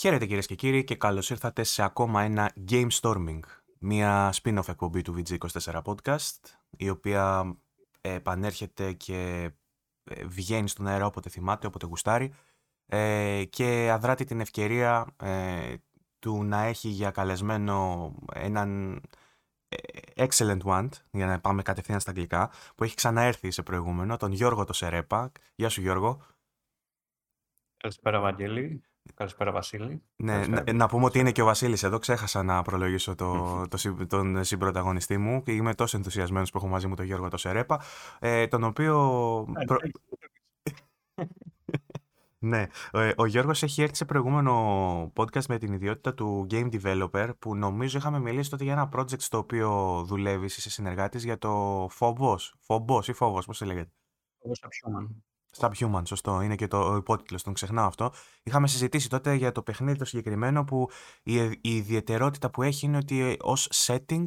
Χαίρετε κυρίες και κύριοι και καλώς ήρθατε σε ακόμα ένα Game Storming, μια spin-off εκπομπή του VG24 Podcast, η οποία επανέρχεται και ε, βγαίνει στον αέρα όποτε θυμάται, όποτε γουστάρει ε, και αδράτη την ευκαιρία ε, του να έχει για καλεσμένο έναν excellent one, για να πάμε κατευθείαν στα αγγλικά, που έχει ξαναέρθει σε προηγούμενο, τον Γιώργο το Σερέπα. Γεια σου Γιώργο. Καλησπέρα Βαγγέλη. Καλησπέρα Βασίλη. Ναι, Να, πούμε ότι είναι και ο Βασίλης εδώ. Ξέχασα να προλογίσω το, το, τον συμπροταγωνιστή μου και είμαι τόσο ενθουσιασμένος που έχω μαζί μου τον Γιώργο το Σερέπα, ε, τον οποίο... Ναι, ε, ο Γιώργος έχει έρθει σε προηγούμενο podcast με την ιδιότητα του game developer που νομίζω είχαμε μιλήσει τότε για ένα project στο οποίο δουλεύεις είσαι συνεργάτης για το Phobos, Phobos ή Phobos, πώς το λέγεται; Phobos Subhuman, σωστό. Είναι και τον υπότιτλο, τον ξεχνάω αυτό. Είχαμε συζητήσει τότε για το παιχνίδι το συγκεκριμένο που η, η ιδιαιτερότητα που έχει είναι ότι ως setting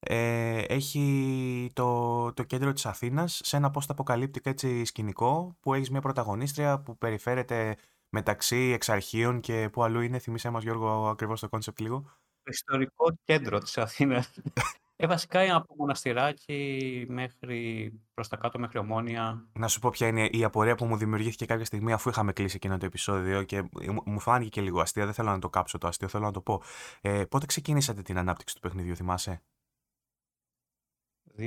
ε, έχει το, το κέντρο της Αθήνας σε ένα post-apocalyptic έτσι σκηνικό που έχεις μια πρωταγωνίστρια που περιφέρεται μεταξύ Εξαρχείων και που αλλού είναι. Θυμήσέ μας Γιώργο ακριβώς το concept λίγο; Το ιστορικό κέντρο της Αθήνας. Ε, βασικά είναι από Μοναστηράκι μέχρι προς τα κάτω, μέχρι Ομόνοια. Να σου πω ποια είναι η απορία που μου δημιουργήθηκε κάποια στιγμή αφού είχαμε κλείσει εκείνο το επεισόδιο και μου φάνηκε και λίγο αστεία. Δεν θέλω να το κάψω το αστείο, θέλω να το πω. Ε, πότε ξεκινήσατε την ανάπτυξη του παιχνιδιού, θυμάσαι; 2017.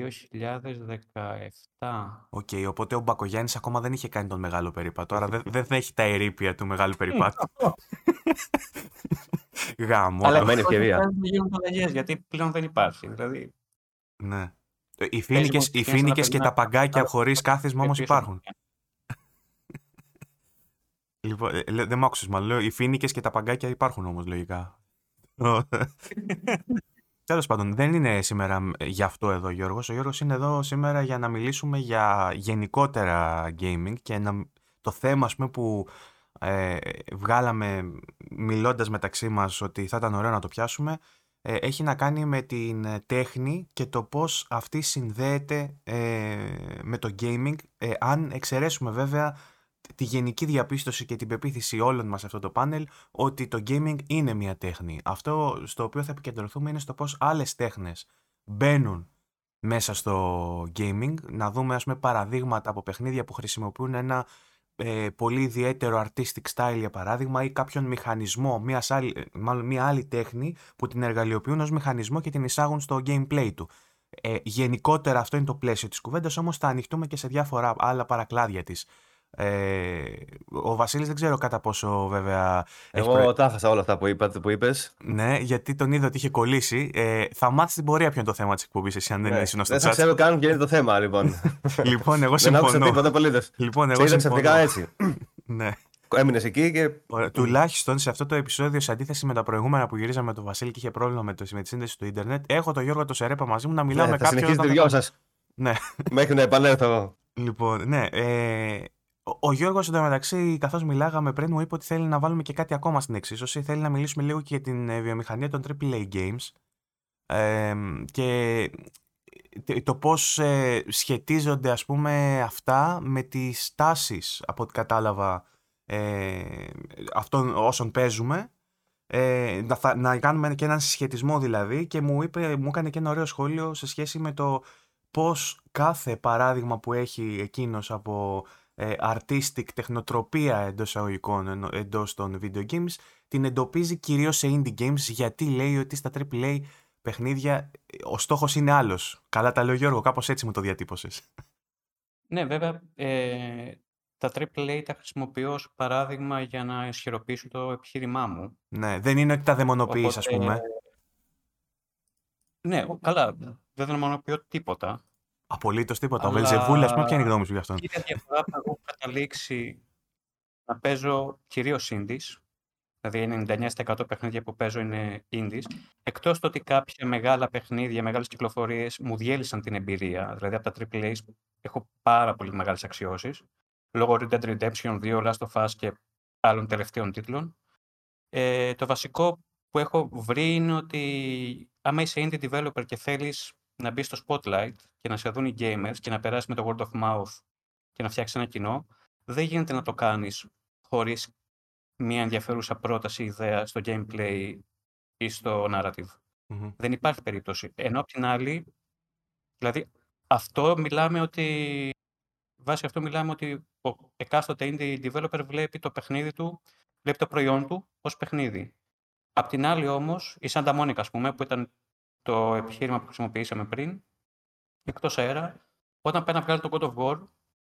OK, okay, οπότε ο Μπακογιάννης ακόμα δεν είχε κάνει τον μεγάλο περίπατο, άρα δεν, δεν έχει τα ερείπια του μεγάλου περίπατου. Γαμώ. Αλλά μένει ευκαιρία. γιατί πλέον δεν υπάρχει. Δηλαδή... Ναι. Οι φίνικες, οι φίνικες και τα παγκάκια χωρίς κάθισμα όμως υπάρχουν. Λοιπόν, ε, δεν μ' άκουσες μάλλον. Λέω, οι φίνικες και τα παγκάκια υπάρχουν όμως λογικά. Τέλος πάντων, δεν είναι σήμερα γι' αυτό εδώ ο Γιώργος. Ο Γιώργος είναι εδώ σήμερα για να μιλήσουμε για γενικότερα gaming και να... το θέμα πούμε, που ε, βγάλαμε μιλώντας μεταξύ μας ότι θα ήταν ωραίο να το πιάσουμε ε, έχει να κάνει με την τέχνη και το πώς αυτή συνδέεται ε, με το gaming αν εξαιρέσουμε βέβαια τη γενική διαπίστωση και την πεποίθηση όλων μας σε αυτό το πάνελ ότι το gaming είναι μια τέχνη. Αυτό στο οποίο θα επικεντρωθούμε είναι στο πώς άλλες τέχνες μπαίνουν μέσα στο gaming, να δούμε ας πούμε παραδείγματα από παιχνίδια που χρησιμοποιούν ένα ε, πολύ ιδιαίτερο artistic style για παράδειγμα ή κάποιον μηχανισμό, μιας άλλη, μάλλον μια άλλη τέχνη που την εργαλειοποιούν ως μηχανισμό και την εισάγουν στο gameplay του. Ε, γενικότερα αυτό είναι το πλαίσιο της κουβέντας, όμως θα ανοιχτούμε και σε διάφορα άλλα παρακλάδια της. Ε, ο Βασίλης δεν ξέρω κατά πόσο βέβαια... Εγώ προ... τα έχασα όλα αυτά που, είπα, που είπες. Ναι, γιατί τον είδα ότι είχε κολλήσει. Ε, θα μάθεις την πορεία ποιο είναι το θέμα της εκπομπής εσύ αν δεν ναι. ήσουν στο Δεν θα ξέρω καν ποιο είναι το θέμα λοιπόν. λοιπόν, εγώ συμφωνώ. Δεν άκουσα τίποτα πολίτες. Λοιπόν, εγώ Σε ξαφνικά έτσι. ναι. Έμεινες εκεί και. Τουλάχιστον σε αυτό το επεισόδιο, σε αντίθεση με τα προηγούμενα που γυρίζαμε με τον Βασίλη και είχε πρόβλημα με, το, με τη σύνδεση του Ιντερνετ, έχω τον Γιώργο το Σερέπα μαζί μου να μιλάω ναι, με κάποιον. Θα συνεχίσετε δυο σας. Ναι. Μέχρι να επανέλθω. Λοιπόν, ναι. Ε, ο Γιώργος εντωμεταξύ, καθώς μιλάγαμε πριν, μου είπε ότι θέλει να βάλουμε και κάτι ακόμα στην εξίσωση. Θέλει να μιλήσουμε λίγο και για την ε, βιομηχανία των AAA games. Ε, και το πώς ε, σχετίζονται ας πούμε αυτά με τις τάσεις από ό,τι κατάλαβα ε, αυτών όσων παίζουμε ε, να, να κάνουμε και έναν συσχετισμό δηλαδή και μου, είπε, μου έκανε και ένα ωραίο σχόλιο σε σχέση με το πώς κάθε παράδειγμα που έχει εκείνος από ε, artistic τεχνοτροπία εντός εισαγωγικών εντός των video games την εντοπίζει κυρίως σε indie games γιατί λέει ότι στα AAA παιχνίδια ο στόχος είναι άλλος. Καλά τα λέω Γιώργο, κάπως έτσι μου το διατύπωσες. Ναι, βέβαια, ε, τα AAA τα χρησιμοποιώ ως παράδειγμα για να ισχυροποιήσω το επιχείρημά μου. Ναι, δεν είναι ότι τα δαιμονοποιείς, ας πούμε. Ναι, καλά, δεν δαιμονοποιώ τίποτα. Απολύτως τίποτα. Αλλά... Ο Βελζεβούλη, ας πούμε, ποια είναι η γνώμη σου γι' αυτό. Είναι διαφορά που έχω καταλήξει να παίζω κυρίως indies. Δηλαδή, 99% παιχνίδια που παίζω είναι indies. Εκτός το ότι κάποια μεγάλα παιχνίδια, μεγάλες κυκλοφορίες μου διέλυσαν την εμπειρία. Δηλαδή, από τα AAA έχω πάρα πολύ μεγάλες αξιώσεις. Λόγω Red Dead Redemption 2, Last of Us και άλλων τελευταίων τίτλων. Ε, το βασικό που έχω βρει είναι ότι άμα είσαι indie developer και θέλεις να μπει στο spotlight και να σε δουν οι gamers και να περάσει με το word of mouth και να φτιάξει ένα κοινό, δεν γίνεται να το κάνεις χωρίς μια ενδιαφέρουσα πρόταση ιδέα στο gameplay ή στο narrative. Μμμ. Δεν υπάρχει περίπτωση. Ενώ απ' την άλλη, δηλαδή αυτό μιλάμε ότι, βάσει αυτό μιλάμε ότι ο εκάστοτε indie developer βλέπει το παιχνίδι του, βλέπει το προϊόν του ως παιχνίδι. Απ' την άλλη όμως, η Santa Monica, ας πούμε, που ήταν το επιχείρημα που χρησιμοποιήσαμε πριν, εκτός αέρα, όταν πάει να βγάλει το God of War,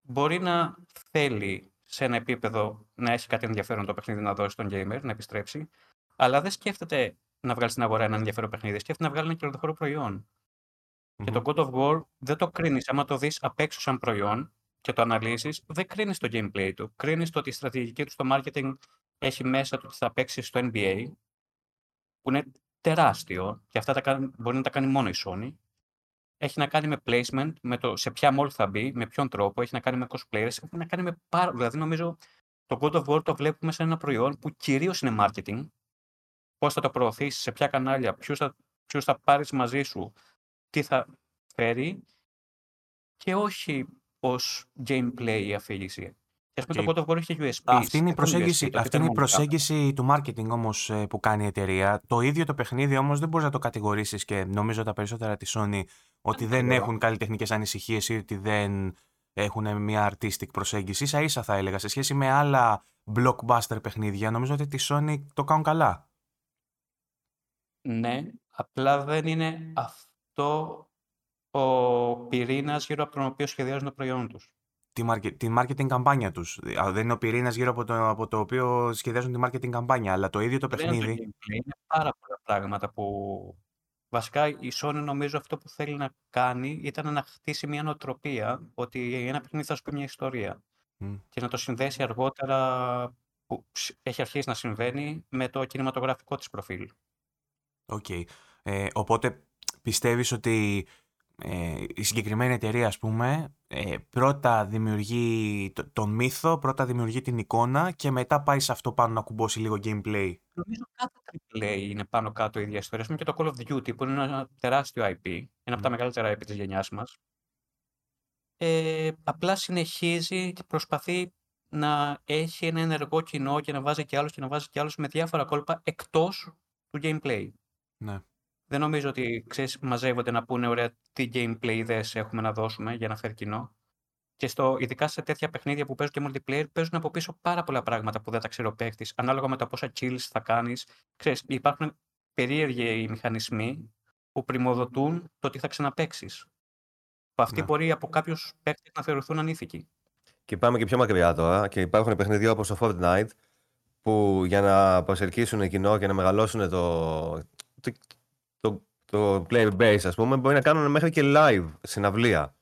μπορεί να θέλει σε ένα επίπεδο να έχει κάτι ενδιαφέρον το παιχνίδι να δώσει στον gamer, να επιστρέψει, αλλά δεν σκέφτεται να βγάλει στην αγορά ένα ενδιαφέρον παιχνίδι, σκέφτεται να βγάλει ένα κερδοφόρο προϊόν. Και Μμμ. το God of War δεν το κρίνεις, άμα το δεις απ' έξω σαν προϊόν και το αναλύσεις, δεν κρίνεις το gameplay του. Κρίνεις το ότι η στρατηγική του στο marketing έχει μέσα του ότι θα παίξει στο NBA, που είναι τεράστιο και αυτά τα κάνει- μπορεί να τα κάνει μόνο η Sony. Έχει να κάνει με placement, με το σε ποια mall θα μπει, με ποιον τρόπο, έχει να κάνει με cosplayers, έχει να κάνει με πάρα... Δηλαδή νομίζω το God of War το βλέπουμε σαν ένα προϊόν που κυρίως είναι marketing, πώς θα το προωθήσεις, σε ποια κανάλια, ποιους θα, ποιους θα πάρεις μαζί σου, τι θα φέρει και όχι ως gameplay η αφήγηση. Και ας πούμε Και το God of War έχει USP. Αυτή είναι η προσέγγιση, αυτή είναι η προσέγγιση του marketing όμως ε, που κάνει η εταιρεία. Το ίδιο το παιχνίδι όμως δεν μπορείς να το κατηγορήσεις και νομίζω τα περισσότερα της Sony ότι δεν ξέρω. έχουν καλλιτεχνικές ανησυχίες ή ότι δεν έχουν μια artistic προσέγγιση. Ίσα ίσα θα έλεγα σε σχέση με άλλα blockbuster παιχνίδια νομίζω ότι τη Sony το κάνουν καλά. Ναι, απλά δεν είναι αυτό ο πυρήνας γύρω από τον οποίο σχεδιάζουν το προϊόν τους. Τη, market, τη marketing καμπάνια τους. Α, Δεν είναι ο πυρήνας γύρω από το, από το οποίο σχεδιάζουν τη marketing καμπάνια, αλλά το ίδιο το Δεν είναι το παιχνίδι. gameplay, είναι πάρα πολλά πράγματα που... Βασικά η Sony νομίζω αυτό που θέλει να κάνει ήταν να χτίσει μια νοοτροπία ότι ένα παιχνίδι θα σου πει μια ιστορία Μμ. και να το συνδέσει αργότερα που ψ- έχει αρχίσει να συμβαίνει με το κινηματογραφικό της προφίλ. Οκ. Ε, οπότε πιστεύεις ότι ε, η συγκεκριμένη εταιρεία, ας πούμε, ε, πρώτα δημιουργεί το- τον μύθο, πρώτα δημιουργεί την εικόνα και μετά πάει σε αυτό πάνω να κουμπώσει λίγο gameplay. Νομίζω κάθε AAA είναι πάνω κάτω η ίδια ιστορία. Ας πούμε και το Call of Duty που είναι ένα τεράστιο IP, ένα από τα Μμ. μεγαλύτερα IP της γενιάς μας. Ε, απλά συνεχίζει και προσπαθεί να έχει ένα ενεργό κοινό και να βάζει και άλλους και να βάζει και άλλους με διάφορα κόλπα εκτός του gameplay. Ναι. Δεν νομίζω ότι ξέρεις, μαζεύονται να πούνε ωραία τι gameplay ιδέες έχουμε να δώσουμε για να φέρει κοινό. Και στο, ειδικά σε τέτοια παιχνίδια που παίζουν και multiplayer, παίζουν από πίσω πάρα πολλά πράγματα που δεν τα ξέρει ο παίκτης, ανάλογα με τα πόσα kills θα κάνεις. Ξέρεις, υπάρχουν περίεργοι μηχανισμοί που πρημοδοτούν το ότι θα ξαναπαίξεις. Που αυτοί Ναι. μπορεί από κάποιους παίκτες να θεωρηθούν ανήθικοι. Και πάμε και πιο μακριά τώρα. Και υπάρχουν παιχνίδια όπως το Fortnite που για να προσελκύσουν κοινό και να μεγαλώσουν το, το, το, το player base, ας πούμε, μπορεί να κάνουν μέχρι και live συναυλία.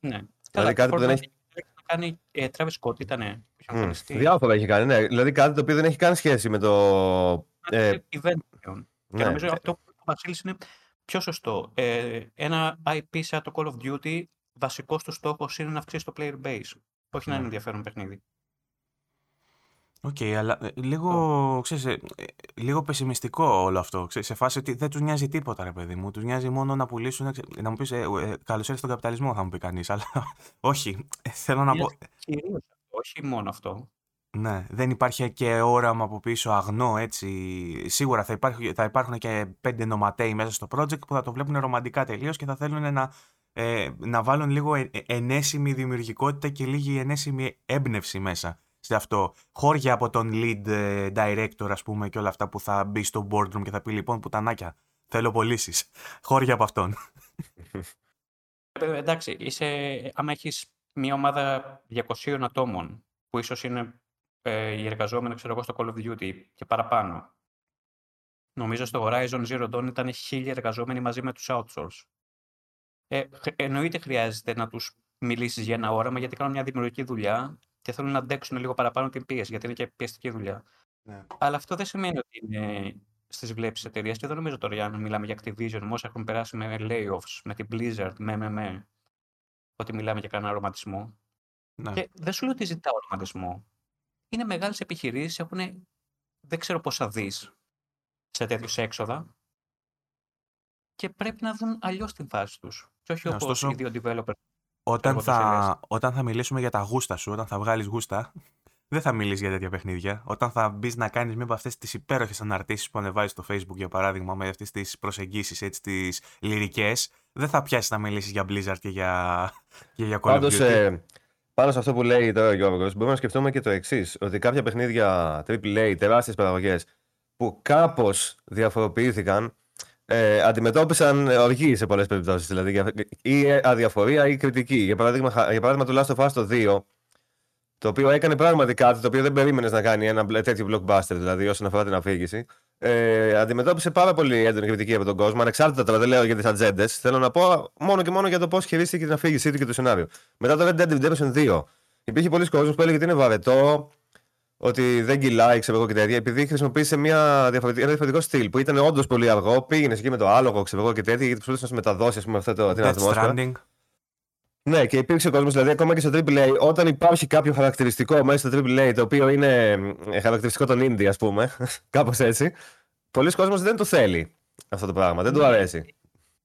Ναι. Δηλαδή κάτι που δεν έχει- έχει να κάνει ε, Travis Scott ήτανε, που είχε Μμ. εμφανιστεί. Διάφορα έχει κάνει, ναι. Δηλαδή κάτι το οποίο δεν έχει καν σχέση με το. Ε, Ε, event πλέον. Και ναι. νομίζω αυτό που είπε ο Βασίλης είναι πιο σωστό. Ε, ένα IP σαν το Call of Duty, βασικός του στόχος είναι να αυξήσει το player base. Όχι να Ναι. είναι ενδιαφέρον παιχνίδι. Οκ, αλλά ε, λίγο, ξέρεις, ε, ε, λίγο πεσιμιστικό όλο αυτό. Ξέρεις, σε φάση ότι δεν τους νοιάζει τίποτα, ρε παιδί μου. Τους νοιάζει μόνο να πουλήσουν. ξέ- Να μου πεις, ε, ε, καλώς ήρθες στον καπιταλισμό, θα μου πει κανείς. Αλλά όχι, ε, θέλω να πω. Κυρίως αυτό, όχι μόνο αυτό. Ναι, δεν υπάρχει και όραμα από πίσω αγνό, έτσι. Σίγουρα θα, υπάρχει, θα υπάρχουν και πέντε νοματέοι μέσα στο project που θα το βλέπουν ρομαντικά τελείως και θα θέλουν να, ε, να βάλουν λίγο ε, ε, ενέσιμη δημιουργικότητα και λίγη ενέσιμη έμπνευση μέσα σε αυτό. Χώρια από τον lead ε, director, ας πούμε, και όλα αυτά που θα μπει στο boardroom και θα πει λοιπόν πουτανάκια, θέλω πωλήσεις. Χώρια από αυτόν. Ε, εντάξει, είσαι, άμα έχεις μια ομάδα 200 ατόμων, που ίσως είναι ε, οι εργαζόμενοι, ξέρω εγώ, στο Call of Duty και παραπάνω. Νομίζω στο Horizon Zero Dawn ήταν χίλιοι εργαζόμενοι μαζί με τους outsource. Ε, χ- εννοείται χρειάζεται να τους μιλήσεις για ένα όραμα, γιατί κάνουν μια δημιουργική δουλειά και θέλουν να αντέξουν λίγο παραπάνω την πίεση, γιατί είναι και πιεστική δουλειά. Ναι. Αλλά αυτό δεν σημαίνει ότι είναι στις βλέψεις εταιρείας. Και δεν νομίζω τώρα για να μιλάμε για Activision, με όσα έχουν περάσει με layoffs, με την Blizzard, με, με, με, ότι μιλάμε για κανένα ρομαντισμό. Ναι. Και δεν σου λέω ότι ζητάω ρομαντισμό. Είναι μεγάλες επιχειρήσεις, έχουν δεν ξέρω πόσα δις σε τέτοιους έξοδα και πρέπει να δουν αλλιώς την φάση τους. Και όχι Ναι, όπως ωστόσο, οι δύο developers. Όταν εγώ το σε λες. θα, όταν θα μιλήσουμε για τα γούστα σου, όταν θα βγάλεις γούστα, δεν θα μιλήσει για τέτοια παιχνίδια. Όταν θα μπεις να κάνεις μία από αυτές τις υπέροχες αναρτήσεις που ανεβάζεις στο Facebook, για παράδειγμα, με αυτές τις προσεγγίσεις, έτσι, τις λυρικές, δεν θα πιάσεις να μιλήσεις για Blizzard και για, και για Call of Duty. Ε, πάνω σε αυτό που λέει τώρα ο Γιώργος, μπορούμε να σκεφτούμε και το εξής: Ότι κάποια παιχνίδια AAA, τεράστιες παραγωγές, που κάπως διαφοροποιήθηκαν, ε, αντιμετώπισαν οργή σε πολλές περιπτώσεις. Δηλαδή, ή αδιαφορία ή κριτική. Για παράδειγμα, για παράδειγμα το Last of Us το 2 το οποίο έκανε πράγματι κάτι το οποίο δεν περίμενες να κάνει ένα τέτοιο blockbuster, δηλαδή όσον αφορά την αφήγηση. Ε, αντιμετώπισε πάρα πολύ έντονη κριτική από τον κόσμο, ανεξάρτητα τώρα δεν λέω για τις ατζέντες. Θέλω να πω μόνο και μόνο για το πώς χειρίστηκε την αφήγησή του και το σενάριο. Μετά το Red Dead Redemption 2, υπήρχε πολλοί κόσμος που έλεγε ότι είναι βαρετό, ότι δεν κυλάει, ξέρω εγώ και τέτοια, επειδή χρησιμοποίησε μια διαφορετική, ένα διαφορετικό στυλ που ήταν όντως πολύ αργό. Πήγαινε εκεί με το άλογο, ξέρω εγώ και τέτοια, γιατί προσπαθούσε να σε μεταδώσει ας πούμε, αυτό το, την ατμόσφαιρα. Ναι, και υπήρξε κόσμος, δηλαδή ακόμα και στο AAA, όταν υπάρχει κάποιο χαρακτηριστικό μέσα στο AAA, το οποίο είναι ε, χαρακτηριστικό των Indie, ας πούμε, κάπως έτσι, πολλοί κόσμοι δεν το θέλει αυτό το πράγμα, δεν του ναι. αρέσει.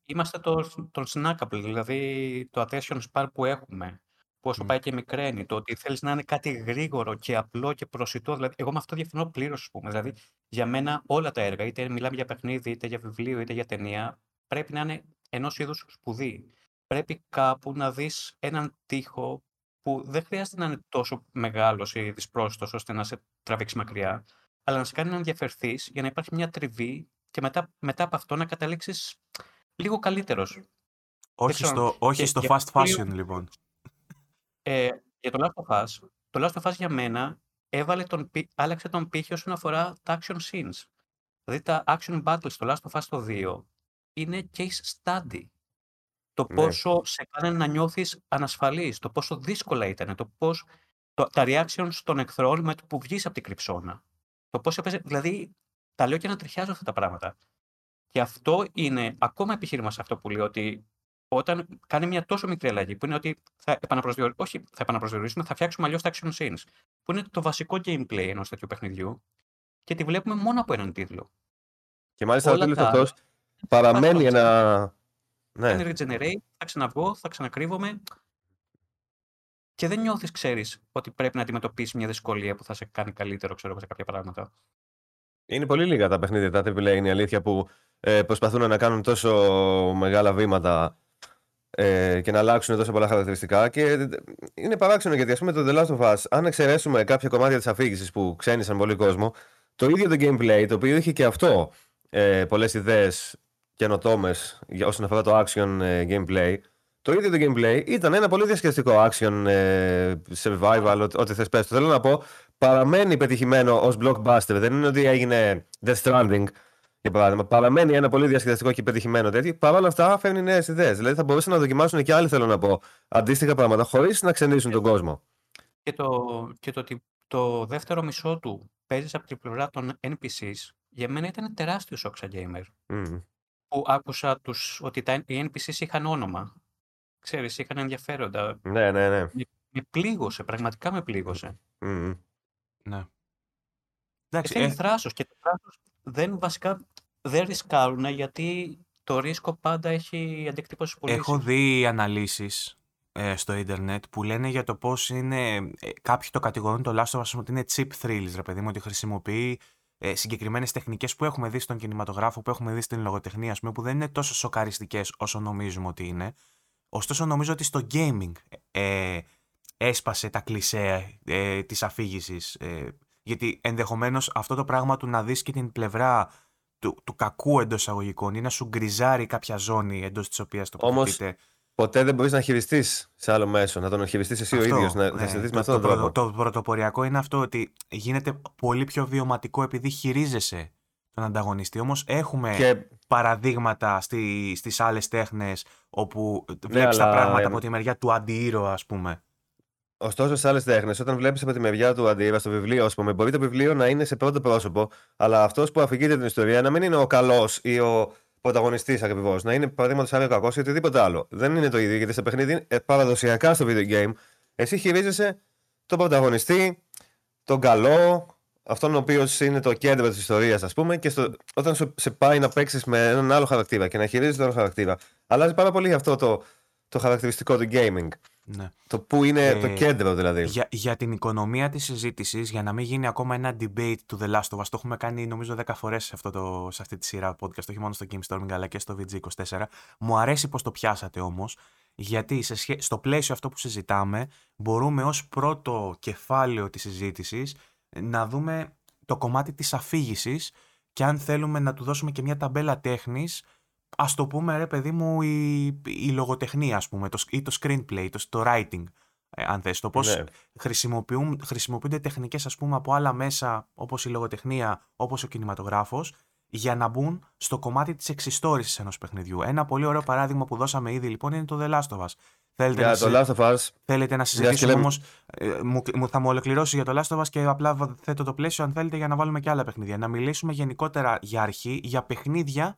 Είμαστε το, το snackable, δηλαδή το attention span που έχουμε. Πόσο mm. πάει και μικραίνει, το ότι θέλεις να είναι κάτι γρήγορο και απλό και προσιτό. Δηλαδή, εγώ με αυτό διαφωνώ πλήρως, ας πούμε. Δηλαδή, για μένα όλα τα έργα, είτε μιλάμε για παιχνίδι, είτε για βιβλίο, είτε για ταινία, πρέπει να είναι ενός είδους σπουδή πρέπει κάπου να δεις έναν τοίχο που δεν χρειάζεται να είναι τόσο μεγάλος ή δυσπρόσιτος ώστε να σε τραβήξει μακριά, αλλά να σε κάνει να ενδιαφερθείς για να υπάρχει μια τριβή και μετά, μετά από αυτό να καταλήξεις λίγο καλύτερος. Όχι στο, όχι στο fast fashion, λοιπόν. Ε, για το Last of Us, το Last of Us για μένα έβαλε τον, άλλαξε τον πύχη όσον αφορά τα action scenes. Δηλαδή τα action battles στο Last of Us το 2 είναι case study το ναι. πόσο σε κάνει να νιώθεις ανασφαλής, το πόσο δύσκολα ήταν, το πώς, το, τα reactions των εχθρών με το που βγεις από την κρυψώνα. Το πώς έπαιζε, δηλαδή, τα λέω και να τριχιάζω αυτά τα πράγματα. Και αυτό είναι ακόμα επιχείρημα σε αυτό που λέω, ότι όταν κάνει μια τόσο μικρή αλλαγή, που είναι ότι θα, επαναπροσδιορίσουμε, όχι, θα επαναπροσδιορίσουμε, θα φτιάξουμε αλλιώς τα action scenes, που είναι το βασικό gameplay ενός τέτοιου παιχνιδιού, και τη βλέπουμε μόνο από έναν τίτλο. Και μάλιστα ο τίτλο αυτός παραμένει ένα ναι. Κάνει regenerate, θα ξαναβγώ, θα ξανακρύβομαι. Και δεν νιώθεις, ξέρεις, ότι πρέπει να αντιμετωπίσεις μια δυσκολία που θα σε κάνει καλύτερο, ξέρω σε κάποια πράγματα. Είναι πολύ λίγα τα παιχνίδια τα AAA, είναι η αλήθεια, που ε, προσπαθούν να κάνουν τόσο μεγάλα βήματα ε, και να αλλάξουν τόσο πολλά χαρακτηριστικά. Και είναι παράξενο γιατί, ας πούμε, το The Last of Us, αν εξαιρέσουμε κάποια κομμάτια της αφήγησης που ξένησαν πολύ κόσμο, το ίδιο το gameplay, το οποίο είχε και αυτό ε, πολλές ιδέες καινοτόμες όσον αφορά το action ε, gameplay. Το ίδιο το gameplay ήταν ένα πολύ διασκεδαστικό action ε, survival, ό,τι θες πες. Θέλω να πω, παραμένει πετυχημένο ως blockbuster. Δεν είναι ότι έγινε Death Stranding, για παράδειγμα. Παραμένει ένα πολύ διασκεδαστικό και πετυχημένο τέτοιο. Παρ' όλα αυτά φέρνει νέες ιδέες. Δηλαδή θα μπορούσαν να δοκιμάσουν και άλλοι, θέλω να πω, αντίστοιχα πράγματα, χωρίς να ξενήσουν τον κόσμο. Και το, και το ότι το δεύτερο μισό του παίζεις από την πλευρά των NPCs, για μένα ήταν τεράστιο σοκ gamer. Mm που άκουσα τους, ότι τα, οι NPCs είχαν όνομα. Ξέρεις, είχαν ενδιαφέροντα. Ναι, ναι, ναι. Με, με πλήγωσε, πραγματικά με πλήγωσε. Mm. Ναι. Εντάξει, είναι ε... θράσος και το θράσος δεν βασικά δεν ρισκάρουν γιατί το ρίσκο πάντα έχει αντικτύπωση πολύ. Έχω δει αναλύσεις ε, στο ίντερνετ που λένε για το πώς είναι, ε, κάποιοι το κατηγορούν το Last of Us ότι είναι cheap thrills, ρε παιδί μου, ότι χρησιμοποιεί ε, συγκεκριμένες τεχνικές που έχουμε δει στον κινηματογράφο, που έχουμε δει στην λογοτεχνία, ας πούμε, που δεν είναι τόσο σοκαριστικές όσο νομίζουμε ότι είναι. Ωστόσο, νομίζω ότι στο gaming ε, έσπασε τα κλισέ ε, της αφήγησης. Ε, γιατί ενδεχομένως αυτό το πράγμα του να δεις και την πλευρά του, του κακού εντός εισαγωγικών ή να σου γκριζάρει κάποια ζώνη εντός της οποίας τοποθετείται ποτέ δεν μπορείς να χειριστείς σε άλλο μέσο, να τον χειριστείς εσύ αυτό, ο ίδιος, να, ναι, με αυτόν τον τρόπο. Το, πρωτοποριακό είναι αυτό ότι γίνεται πολύ πιο βιωματικό επειδή χειρίζεσαι τον ανταγωνιστή. Όμως έχουμε και... παραδείγματα στι στις άλλες τέχνες όπου βλέπεις ναι, τα πράγματα ε... από τη μεριά του αντιήρωα, ας πούμε. Ωστόσο, σε άλλες τέχνες, όταν βλέπεις από τη μεριά του αντίρα στο βιβλίο, ας πούμε, μπορεί το βιβλίο να είναι σε πρώτο πρόσωπο, αλλά αυτός που αφηγείται την ιστορία να μην είναι ο καλός ή ο πρωταγωνιστής ακριβώς. Να είναι παραδείγματος χάρη ο κακός ή οτιδήποτε άλλο. Δεν είναι το ίδιο γιατί σε παιχνίδι ε, παραδοσιακά στο video game εσύ χειρίζεσαι τον πρωταγωνιστή, τον καλό, αυτόν ο οποίος είναι το κέντρο της ιστορίας, ας πούμε, και στο, όταν σου, σε πάει να παίξεις με έναν άλλο χαρακτήρα και να χειρίζεσαι τον άλλο χαρακτήρα, αλλάζει πάρα πολύ αυτό το, το χαρακτηριστικό του gaming. Ναι. Το που είναι Ε, το κέντρο δηλαδή. Για, για την οικονομία της συζήτησης, για να μην γίνει ακόμα ένα debate του The Last of Us, το έχουμε κάνει νομίζω 10 φορές σε, αυτό το, σε αυτή τη σειρά podcast, όχι μόνο στο Game Storming αλλά και στο VG24. Μου αρέσει πως το πιάσατε όμως, γιατί σε σχέ- στο πλαίσιο αυτό που συζητάμε, μπορούμε ως πρώτο κεφάλαιο της συζήτησης να δούμε το κομμάτι της αφήγησης και αν θέλουμε να του δώσουμε και μια ταμπέλα τέχνης, ας το πούμε ρε παιδί μου η, η λογοτεχνία ας πούμε, το, σ- ή το screenplay, το, το writing, ε, αν θες, το πώς Ναι. χρησιμοποιούν, χρησιμοποιούνται τεχνικές ας πούμε από άλλα μέσα όπως η λογοτεχνία, όπως ο κινηματογράφος για να μπουν στο κομμάτι της εξιστόρησης ενός παιχνιδιού. Ένα πολύ ωραίο παράδειγμα που δώσαμε ήδη λοιπόν είναι το The Last of Us. Θέλετε, να, Για το συζη- Last of Us, θέλετε να και συζητήσουμε λέμε- όμως, ε, μου, μου- θα μου ολοκληρώσει για το Last of Us και απλά βα- θέτω το πλαίσιο αν θέλετε για να βάλουμε και άλλα παιχνίδια. Να μιλήσουμε γενικότερα για αρχή, για παιχνίδια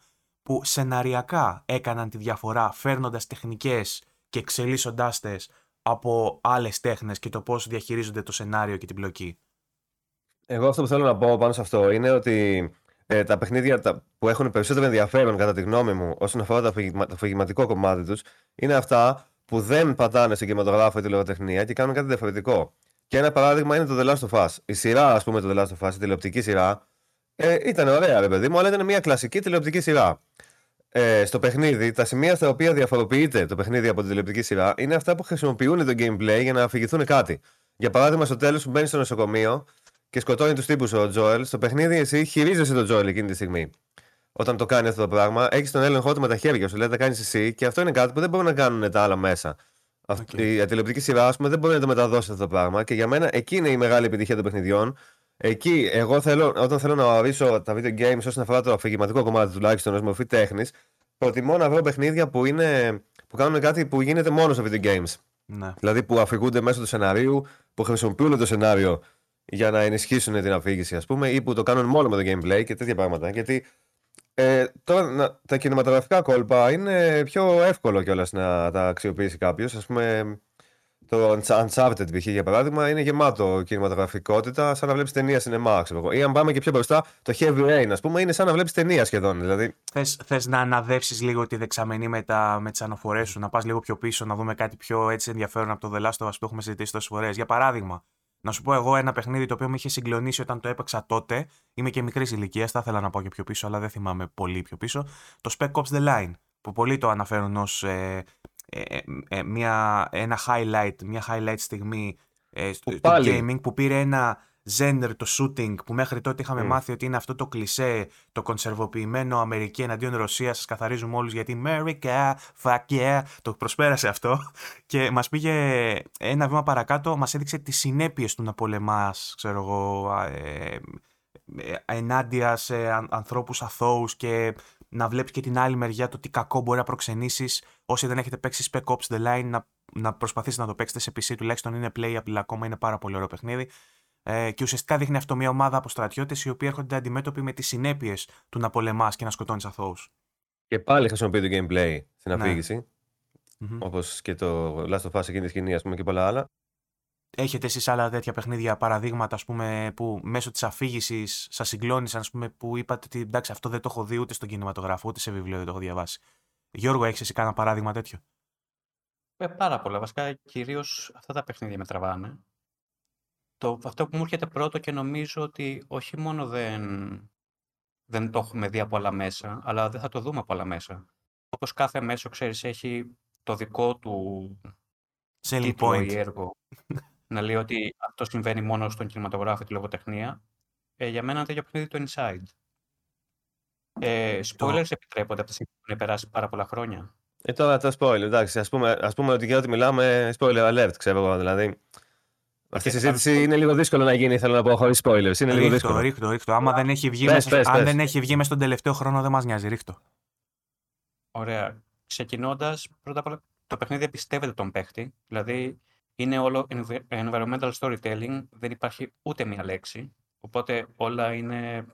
που σεναριακά έκαναν τη διαφορά φέρνοντας τεχνικές και εξελίσσοντάς τες από άλλες τέχνες και το πώς διαχειρίζονται το σενάριο και την πλοκή. Εγώ αυτό που θέλω να πω πάνω σε αυτό είναι ότι ε, τα παιχνίδια τα, που έχουν περισσότερο ενδιαφέρον, κατά τη γνώμη μου, όσον αφορά το, αφηγημα, το αφηγηματικό κομμάτι τους, είναι αυτά που δεν πατάνε στην κινηματογράφο ή τη λογοτεχνία και κάνουν κάτι διαφορετικό. Και ένα παράδειγμα είναι το The Last of Us. Η σειρά, ας πούμε, το The Last of Us, η τηλεοπτική σειρά, ε, ήταν ωραία, ρε παιδί μου, αλλά ήταν μια κλασική τηλεοπτική σειρά. Ε, στο παιχνίδι, τα σημεία στα οποία διαφοροποιείται το παιχνίδι από την τηλεοπτική σειρά είναι αυτά που χρησιμοποιούν το gameplay για να αφηγηθούν κάτι. Για παράδειγμα, στο τέλος που μπαίνει στο νοσοκομείο και σκοτώνει τους τύπους ο Τζόελ, στο παιχνίδι εσύ χειρίζεσαι τον Τζόελ εκείνη τη στιγμή. Όταν το κάνει αυτό το πράγμα, έχεις τον έλεγχό του με τα χέρια σου, λέει τα κάνεις εσύ και αυτό είναι κάτι που δεν μπορούν να κάνουν τα άλλα μέσα. Αυτή Οκ. Η τηλεοπτική σειρά, ας πούμε, δεν μπορεί να το μεταδώσει αυτό το πράγμα και για μένα εκεί είναι η μεγάλη επιτυχία των παιχνιδιών. Εκεί, εγώ θέλω, όταν θέλω να ορίσω τα video games όσον αφορά το αφηγηματικό κομμάτι τουλάχιστον ως μορφή τέχνης, προτιμώ να βρω παιχνίδια που, είναι, που κάνουν κάτι που γίνεται μόνο σε video games. Ναι. Δηλαδή που αφηγούνται μέσω του σεναρίου, που χρησιμοποιούν το σενάριο για να ενισχύσουν την αφήγηση, ας πούμε, ή που το κάνουν μόνο με το gameplay και τέτοια πράγματα. Γιατί ε, τώρα να- τα κινηματογραφικά κόλπα είναι πιο εύκολο κιόλας να τα αξιοποιήσει κάποιος. Α πούμε, το Uncharted π.χ. για παράδειγμα είναι γεμάτο κινηματογραφικότητα, σαν να βλέπεις ταινία σινεμά, ξέρω εγώ. Ή αν πάμε και πιο μπροστά, το Heavy Rain, ας πούμε, είναι σαν να βλέπεις ταινία σχεδόν. Δηλαδή, Θες, θες να αναδεύσεις λίγο τη δεξαμενή με, τα, με τις αναφορές σου, να πας λίγο πιο πίσω, να δούμε κάτι πιο έτσι ενδιαφέρον από το The Last of Us που έχουμε συζητήσει τόσες φορές. Για παράδειγμα, να σου πω εγώ ένα παιχνίδι το οποίο με είχε συγκλονίσει όταν το έπαιξα τότε. Είμαι και μικρής ηλικίας, θα ήθελα να πάω και πιο πίσω, αλλά δεν θυμάμαι πολύ πιο πίσω. Το Spec Ops The Line, που πολλοί το αναφέρουν ως ε, ε, ε, ε, μια, ένα highlight, μια highlight στιγμή ε, στο- Που του πάλι- gaming που πήρε ένα genre το shooting που μέχρι τότε είχαμε Mm. μάθει ότι είναι αυτό το κλισέ, το κονσερβοποιημένο Αμερική εναντίον Ρωσίας. Σας καθαρίζουμε όλους γιατί America, fuck yeah. Το προσπέρασε αυτό και μας πήγε ένα βήμα παρακάτω, μας έδειξε τις συνέπειες του να πολεμάς, ξέρω εγώ, α, ε, ε, ενάντια σε αν- ανθρώπους αθώους και να βλέπεις και την άλλη μεριά το τι κακό μπορεί να προξενήσεις όσοι δεν έχετε παίξει Spec Ops The Line να, να προσπαθήσετε να το παίξετε σε PC τουλάχιστον είναι playable ακόμα, είναι πάρα πολύ ωραίο παιχνίδι ε, και ουσιαστικά δείχνει αυτό μια ομάδα από στρατιώτες οι οποίοι έρχονται αντιμέτωποι με τις συνέπειες του να πολεμάς και να σκοτώνεις αθώους. και πάλι χρησιμοποιεί το gameplay στην Ναι. αφήγηση. Μμμ. Όπως και το Last of Us εκείνη τη σκηνή, ας πούμε, και πολλά άλλα. Έχετε εσείς άλλα τέτοια παιχνίδια, παραδείγματα, ας πούμε, που μέσω της αφήγησης σας συγκλώνησαν, ας πούμε, που είπατε ότι εντάξει αυτό δεν το έχω δει ούτε στον κινηματογράφο, ούτε σε βιβλίο δεν το έχω διαβάσει. Γιώργο, έχεις εσύ κάνα παράδειγμα τέτοιο; Ε, πάρα πολλά. Βασικά, κυρίως αυτά τα παιχνίδια με τραβάνε. Το, αυτό που μου έρχεται πρώτο και νομίζω ότι όχι μόνο δεν, δεν το έχουμε δει από άλλα μέσα, αλλά δεν θα το δούμε από άλλα μέσα. Όπως κάθε μέσο, ξέρεις, έχει το δικό του Selling τίτλο point. ή έργο. Να λέει ότι αυτό συμβαίνει μόνο στον κινηματογράφο, τη λογοτεχνία. Ε, για μένα είναι τέτοιο παιχνίδι το Inside. Ε, spoilers επιτρέπονται από τη στιγμή που έχουν περάσει πάρα πολλά χρόνια. Ε, τώρα τα spoiler, εντάξει. Α πούμε, ας πούμε ότι για ό,τι μιλάμε, spoiler alert, ξέρω εγώ. Δηλαδή, αυτή η θα συζήτηση κάνω- είναι λίγο δύσκολο να γίνει, θέλω να πω, χωρίς spoilers. Είναι λίγο Ρίχτω, δύσκολο. ρίχτω, ρίχτω. Άμα δεν έχει βγει, Πες, μέσα, πες, αν πες. δεν έχει βγει μέσα στον τελευταίο χρόνο δεν μας νοιάζει, ρίχτω. Ωραία. Ξεκινώντας, πρώτα απ' όλα, το παιχνίδι εμπιστεύεται τον παίχτη. Δηλαδή, είναι όλο env- environmental storytelling, δεν υπάρχει ούτε μία λέξη. Οπότε όλα είναι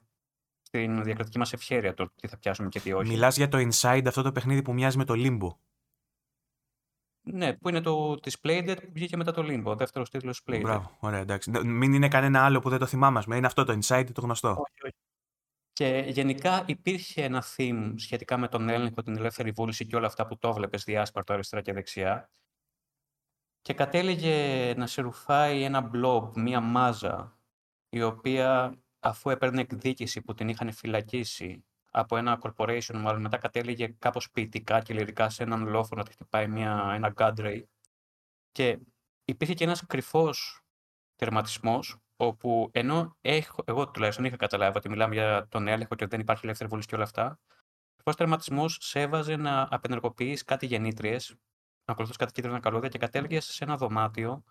στην διακριτική μας ευχέρεια το τι θα πιάσουμε και τι όχι. Μιλάς για το Inside, αυτό το παιχνίδι που μοιάζει με το Limbo. Ναι, που είναι το της Playdead που βγήκε μετά το Limbo, ο δεύτερος τίτλος Playdead. Μπράβο, ωραία, εντάξει. Ν- Μην είναι κανένα άλλο που δεν το θυμάμαι, ας πούμε. Είναι αυτό το Inside, το γνωστό. Όχι, όχι. Και γενικά υπήρχε ένα theme σχετικά με τον έλεγχο, την ελεύθερη βούληση και όλα αυτά που το βλέπεις διάσπαρτα αριστερά και δεξιά. Και κατέληγε να σε ρουφάει ένα μπλόμπ, μία μάζα, η οποία αφού έπαιρνε εκδίκηση που την είχαν φυλακίσει από ένα corporation, μάλλον μετά κατέληγε κάπως ποιητικά και λυρικά σε έναν λόφο να τη χτυπάει μια, ένα guardrail. Και υπήρχε και ένας κρυφός τερματισμός, όπου ενώ έχω, εγώ τουλάχιστον είχα καταλάβει ότι μιλάμε για τον έλεγχο και ότι δεν υπάρχει ελεύθερη βούληση και όλα αυτά, ο κρυφός τερματισμός σε έβαζε να απενεργοποιείς κάτι γεννήτριες, να ακολουθείς κάτι κίτρινα καλώδια και κατέληγες σε ένα δωμάτιο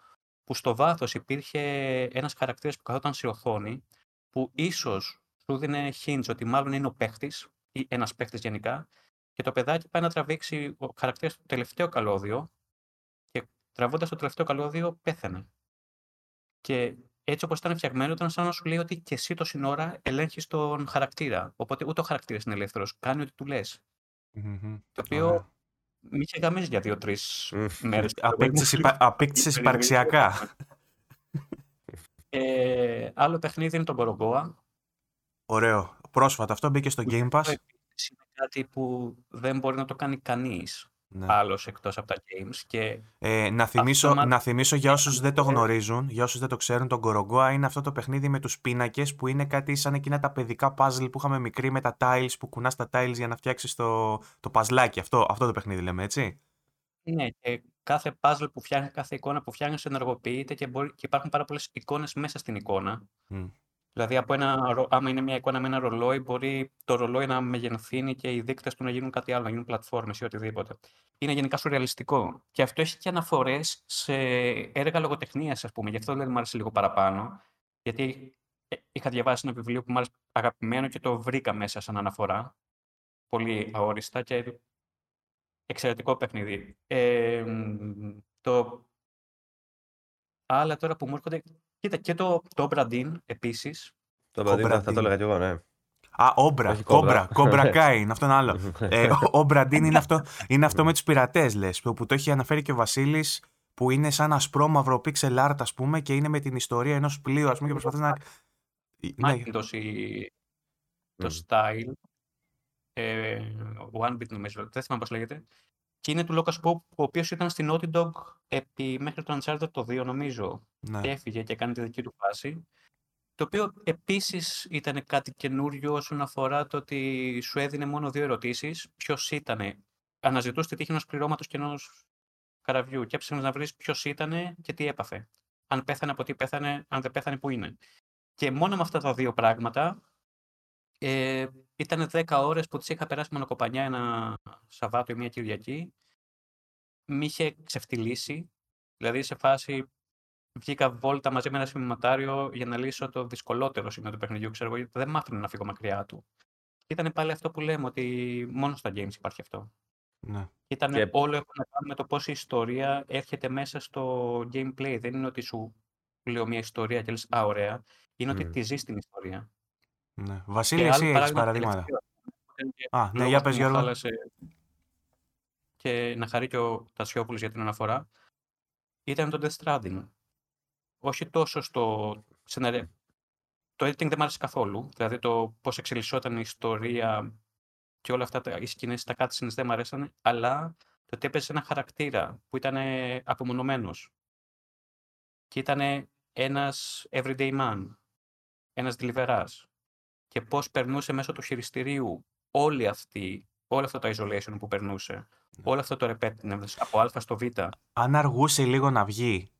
που στο βάθος υπήρχε ένας χαρακτήρας που καθόταν σε οθόνη, που ίσως σου δίνει hints ότι μάλλον είναι ο παίχτης ή ένας παίχτης γενικά, και το παιδάκι πάει να τραβήξει ο χαρακτήρας στο τελευταίο καλώδιο και τραβώντας το τελευταίο καλώδιο πέθανε. Και έτσι όπως ήταν φτιαγμένο, ήταν σαν να σου λέει ότι και εσύ το σύνορα ελέγχεις τον χαρακτήρα. Οπότε ούτε ο χαρακτήρας είναι ελεύθερος. Κάνει ό,τι του λες. Το οποίο μη είχε γαμίσει για δύο-τρεις μέρες. Απέκτησες υπαρξιακά. Ε, άλλο παιχνίδι είναι το Gorogoa, Ωραίο. Πρόσφατα αυτό μπήκε στο Game Pass. Είναι κάτι που δεν μπορεί να το κάνει κανείς ναι. άλλος εκτός από τα games. Και ε, να, θυμίσω, να θυμίσω για όσους δεν το γνωρίζουν, για όσους δεν το ξέρουν, το Gorogoa είναι αυτό το παιχνίδι με τους πίνακες που είναι κάτι σαν εκείνα τα παιδικά puzzle που είχαμε μικρή με τα tiles που κουνάς τα tiles για να φτιάξεις το, το παζλάκι. Αυτό, αυτό το παιχνίδι λέμε, έτσι. Ναι, και κάθε puzzle που φτιάχνει, κάθε εικόνα που φτιάχνεις ενεργοποιείται και, μπορεί, και υπάρχουν πάρα πολλές εικόνες μέσα στην εικόνα. Δηλαδή, από ένα, άμα είναι μια εικόνα με ένα ρολόι, μπορεί το ρολόι να μεγενθύνει και οι δείκτες του να γίνουν κάτι άλλο, να γίνουν πλατφόρμες ή οτιδήποτε. Είναι γενικά σουρεαλιστικό. Και αυτό έχει και αναφορές σε έργα λογοτεχνίας, ας πούμε. Γι' αυτό δηλαδή μου άρεσε λίγο παραπάνω. Γιατί ε, είχα διαβάσει ένα βιβλίο που μου άρεσε αγαπημένο και το βρήκα μέσα σαν αναφορά. Πολύ αόριστα και εξαιρετικό παιχνίδι. Ε, το άλλα τώρα που μου έρχονται Κοίτα, και το, το Obra επίσης. Το Obra θα το έλεγα κι εγώ, ναι. Α, Όμπρα, Κόμπρα, Κόμπρα Κάι, είναι αυτό ένα άλλο. ε, ο Μπραντίν είναι αυτό, είναι αυτό με τους πειρατές, λες, που το έχει αναφέρει και ο Βασίλης, που είναι σαν ασπρόμαυρο pixel art, ας πούμε, και είναι με την ιστορία ενός πλοίου, ας πούμε, και προσπαθεί να. Ναι. Το style. Ε, one bit νομίζω, δεν θυμάμαι πώς λέγεται και είναι του Lucas Pope, ο οποίος ήταν στην Naughty Dog επί, μέχρι το Uncharted το 2, νομίζω. Ναι. Και έφυγε και έκανε τη δική του φάση. Το οποίο επίσης ήταν κάτι καινούριο όσον αφορά το ότι σου έδινε μόνο δύο ερωτήσεις. Ποιος ήταν, αναζητούσε τη τύχη ενός πληρώματος και ενός καραβιού. Και έψαχνε να βρεις ποιος ήταν και τι έπαθε. Αν πέθανε, από τι πέθανε, αν δεν πέθανε, που είναι. Και μόνο με αυτά τα δύο πράγματα ε, ήταν 10 ώρες που τις είχα περάσει μονοκοπανιά ένα Σαββάτο ή μια Κυριακή. Μη είχε ξεφτυλίσει. Δηλαδή σε φάση βγήκα βόλτα μαζί με ένα σημειωματάριο για να λύσω το δυσκολότερο σημείο του παιχνιδιού. Ξέρω εγώ, γιατί δεν μ' άφηνε να φύγω μακριά του. Και ήταν πάλι αυτό που λέμε, ότι μόνο στα games υπάρχει αυτό. Ναι. Ήταν και... όλο έχουν να κάνει με το πώς η ιστορία έρχεται μέσα στο gameplay. Δεν είναι ότι σου λέω μια ιστορία και λες «Α, ωραία». Είναι mm. ότι τη ζεις την ιστορία. Ναι. Βασίλη, εσύ έχεις παραδείγματα; Α, ναι, για πες Γιώργο. Και να χαρεί και ο Τασιόπουλος για την αναφορά. Ήταν το Death Stranding. Όχι τόσο στο σενάριο. Το editing δεν μου άρεσε καθόλου. Δηλαδή το πώς εξελισσόταν η ιστορία και όλα αυτά οι σκηνές, τα cutscenes δεν μου αρέσαν, αλλά το ότι έπαιζε ένα χαρακτήρα που ήταν απομονωμένος. Και ήταν ένας everyday man, ένας δηλιβεράς και πώς περνούσε μέσω του χειριστηρίου όλη αυτή, όλο αυτό το isolation που περνούσε, ναι. όλο αυτό το repetitive από α στο β. Αν αργούσε λίγο να βγει,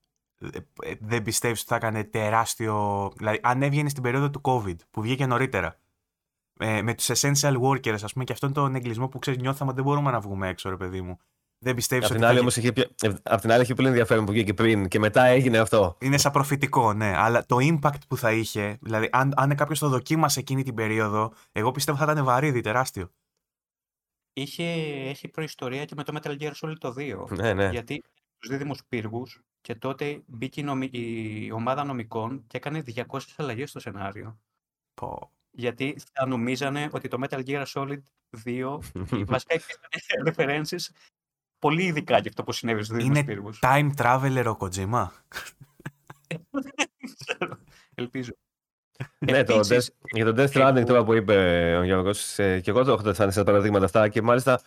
ε, ε, δεν πιστεύεις ότι θα έκανε τεράστιο. Δηλαδή, αν έβγαινε στην περίοδο του COVID, που βγήκε νωρίτερα, ε, με τους essential workers, ας πούμε, και αυτόν τον εγκλισμό που ξέρεις, νιώθαμε ότι δεν μπορούμε να βγούμε έξω, ρε παιδί μου. Δεν πιστεύεις ότι. Την άλλη, όμως, είχε, απ' την άλλη, είχε πολύ ενδιαφέρον που βγήκε πριν και μετά έγινε αυτό. Είναι σαν προφητικό, ναι. Αλλά το impact που θα είχε, δηλαδή, αν, αν κάποιος το δοκίμασε εκείνη την περίοδο, εγώ πιστεύω θα ήταν βαρύδι, τεράστιο. Είχε, έχει προϊστορία και με το Metal Gear Solid το 2. Ναι, ναι. Γιατί τους δίδυμους πύργους και τότε μπήκε η, νομι... η, ομάδα νομικών και έκανε 200 αλλαγές στο σενάριο. Πω. Γιατί θα νομίζανε ότι το Metal Gear Solid 2 βασικά υπήρχαν references πολύ ειδικά για αυτό που συνέβη στους Είναι πύργους. time traveler ο Kojima. Ελπίζω. ναι, το Death, για το Death Stranding τώρα που είπε ο Γιώργος, ε, και εγώ το έχω τεφάνει στα παραδείγματα αυτά και μάλιστα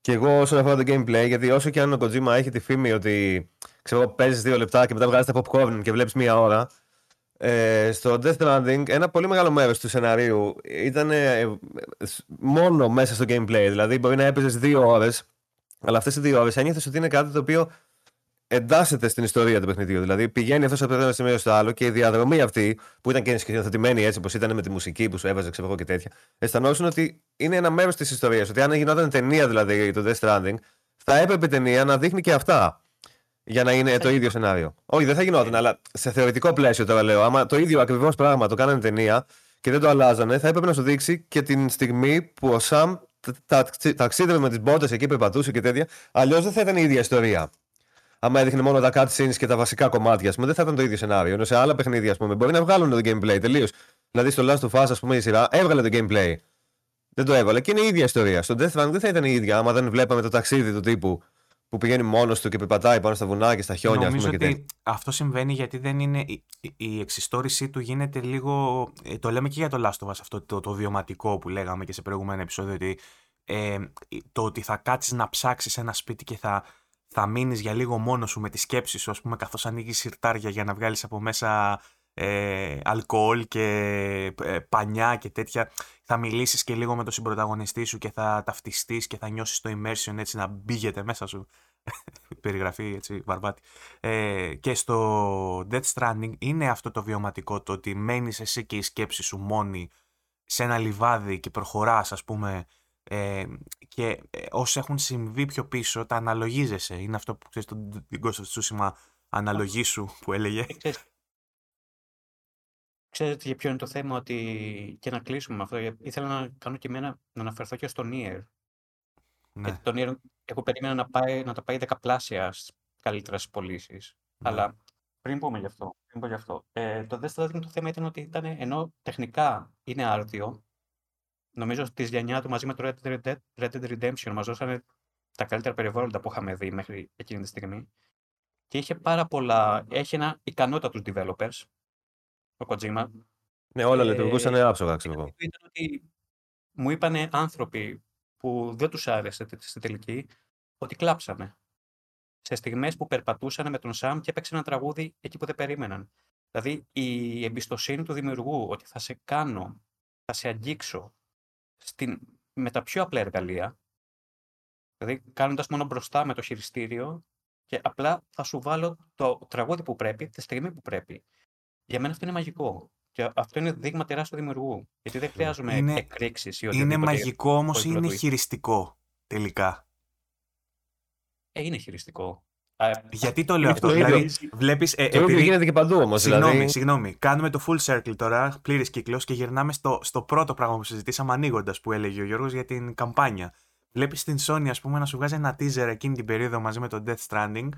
και εγώ όσον αφορά το gameplay, γιατί όσο και αν ο Kojima έχει τη φήμη ότι ξέρω, παίζεις δύο λεπτά και μετά βγάζεις τα popcorn και βλέπεις μία ώρα. Ε, στο Death Stranding, ένα πολύ μεγάλο μέρος του σεναρίου ήταν ε, μόνο μέσα στο gameplay. Δηλαδή, μπορεί να έπαιζες δύο ώρες, αλλά αυτές οι δύο ώρε ένιωθες ότι είναι κάτι το οποίο εντάσσεται στην ιστορία του παιχνιδιού. Δηλαδή, πηγαίνει αυτός από το ένα σημείο στο άλλο και η διαδρομή αυτή, που ήταν και σκηνοθετημένη έτσι όπως ήταν με τη μουσική που σου έβαζε, ξέρω εγώ και τέτοια, αισθανόσουν ότι είναι ένα μέρος της ιστορίας. Ότι αν γινόταν ταινία δηλαδή το Death Stranding, θα έπρεπε η ταινία να δείχνει και αυτά για να είναι το ίδιο σενάριο. Όχι, δεν θα γινόταν, αλλά σε θεωρητικό πλαίσιο τώρα λέω. Άμα το ίδιο ακριβώς πράγμα το κάνανε ταινία και δεν το αλλάζανε, θα έπρεπε να σου δείξει και την στιγμή που ο Σαμ ταξίδευε με τις μπότες εκεί, περπατούσε και τέτοια. Αλλιώς δεν θα ήταν η ίδια ιστορία. Άμα έδειχνε μόνο τα cutscenes και τα βασικά κομμάτια, πούμε, δεν θα ήταν το ίδιο σενάριο. Ενώ σε άλλα παιχνίδια, ας πούμε, μπορεί να βγάλουν το gameplay τελείως. Δηλαδή στο Last of Us, ας πούμε, η σειρά έβγαλε το gameplay. Δεν το έβαλε και είναι η ίδια ιστορία. Στο Death Stranding δεν θα ήταν η ίδια, άμα δεν βλέπαμε το ταξίδι του τύπου που πηγαίνει μόνος του και περπατάει πάνω στα βουνά και στα χιόνια. Νομίζω πούμε, ότι αυτό συμβαίνει γιατί δεν είναι. Η, η εξιστόρησή του γίνεται λίγο. Ε, το λέμε και για το Last of Us αυτό το, το βιωματικό που λέγαμε και σε προηγούμενο επεισόδιο. Ότι ε, το ότι θα κάτσεις να ψάξεις ένα σπίτι και θα, θα μείνεις για λίγο μόνος σου με τη σκέψη σου, ας πούμε, καθώς ανοίγεις σιρτάρια για να βγάλεις από μέσα ε, αλκοόλ και ε, πανιά και τέτοια. Θα μιλήσεις και λίγο με τον συμπροταγωνιστή σου και θα ταυτιστείς και θα νιώσεις το immersion έτσι να μπήγεται μέσα σου. Περιγραφή έτσι βαρβάτη. Ε, και στο Death Stranding είναι αυτό το βιωματικό το ότι μένεις εσύ και η σκέψη σου μόνη σε ένα λιβάδι και προχωράς ας πούμε ε, και ε, όσοι έχουν συμβεί πιο πίσω τα αναλογίζεσαι. Είναι αυτό που ξέρεις τον Κώστα Τσούσιμα αναλογήσου που έλεγε. Ξέρετε για ποιο είναι το θέμα, ότι και να κλείσουμε με αυτό. Ήθελα να κάνω και εμένα να αναφερθώ και στο Nier. Ναι. Γιατί το Nier, εγώ περίμενα να, πάει, να το πάει δεκαπλάσια καλύτερα στις πωλήσεις. Ναι. Αλλά πριν πούμε γι' αυτό, πριν πω γι αυτό ε, το δεύτερο το θέμα ήταν ότι ήταν, ενώ τεχνικά είναι άρτιο, νομίζω ότι τη γενιά του μαζί με το Red Dead, Red Dead Redemption μας δώσανε τα καλύτερα περιβάλλοντα που είχαμε δει μέχρι εκείνη τη στιγμή. Και είχε πάρα πολλά, έχει ένα ικανότητα τους developers, ο Kojima. Ναι, όλα ε, λειτουργούσαν άψογα, ξέρω εγώ. Ήταν ότι μου είπαν άνθρωποι που δεν τους άρεσε στη τελική, ότι κλάψανε. Σε στιγμές που περπατούσαν με τον Σαμ και έπαιξε ένα τραγούδι εκεί που δεν περίμεναν. Δηλαδή η εμπιστοσύνη του δημιουργού ότι θα σε κάνω, θα σε αγγίξω στην, με τα πιο απλά εργαλεία, δηλαδή κάνοντας μόνο μπροστά με το χειριστήριο και απλά θα σου βάλω το τραγούδι που πρέπει, τη στιγμή που πρέπει. Για μένα αυτό είναι μαγικό. Και αυτό είναι δείγμα τεράστιο δημιουργού. Γιατί δεν χρειάζομαι είναι, εκρήξεις ή οτιδήποτε. Είναι μαγικό όμως ή είναι χειριστικό τελικά. Ε, είναι χειριστικό. Γιατί το λέω αυτό, δηλαδή βλέπεις... Ε, το επειδή... γίνεται και παντού όμως. Συγγνώμη, δηλαδή... συγγνώμη. Κάνουμε το full circle τώρα, πλήρης κύκλος και γυρνάμε στο, στο πρώτο πράγμα που συζητήσαμε ανοίγοντας που έλεγε ο Γιώργος για την καμπάνια. Βλέπεις την Sony ας πούμε να σου βγάζει ένα teaser εκείνη την περίοδο μαζί με το Death Stranding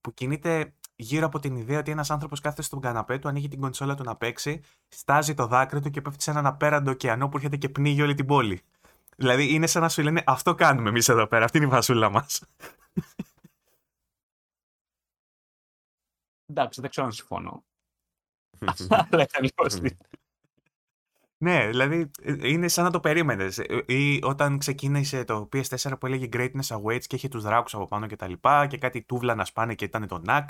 που κινείται γύρω από την ιδέα ότι ένας άνθρωπος κάθεται στον καναπέ του, ανοίγει την κονσόλα του να παίξει, στάζει το δάκρυ του και πέφτει σε έναν απέραντο ωκεανό που έρχεται και πνίγει όλη την πόλη. Δηλαδή είναι σαν να σου λένε Αυτό κάνουμε εμείς εδώ πέρα, αυτή είναι η βασούλα μας. Εντάξει, δεν ξέρω αν συμφωνώ. Αλλά ήταν ναι, δηλαδή ε, είναι σαν να το περίμενες. Ε, ή όταν ξεκίνησε το PS4 που έλεγε Greatness Awaits και είχε τους δράκους από πάνω και τα λοιπά και κάτι τούβλα να σπάνε και ήταν το NAC.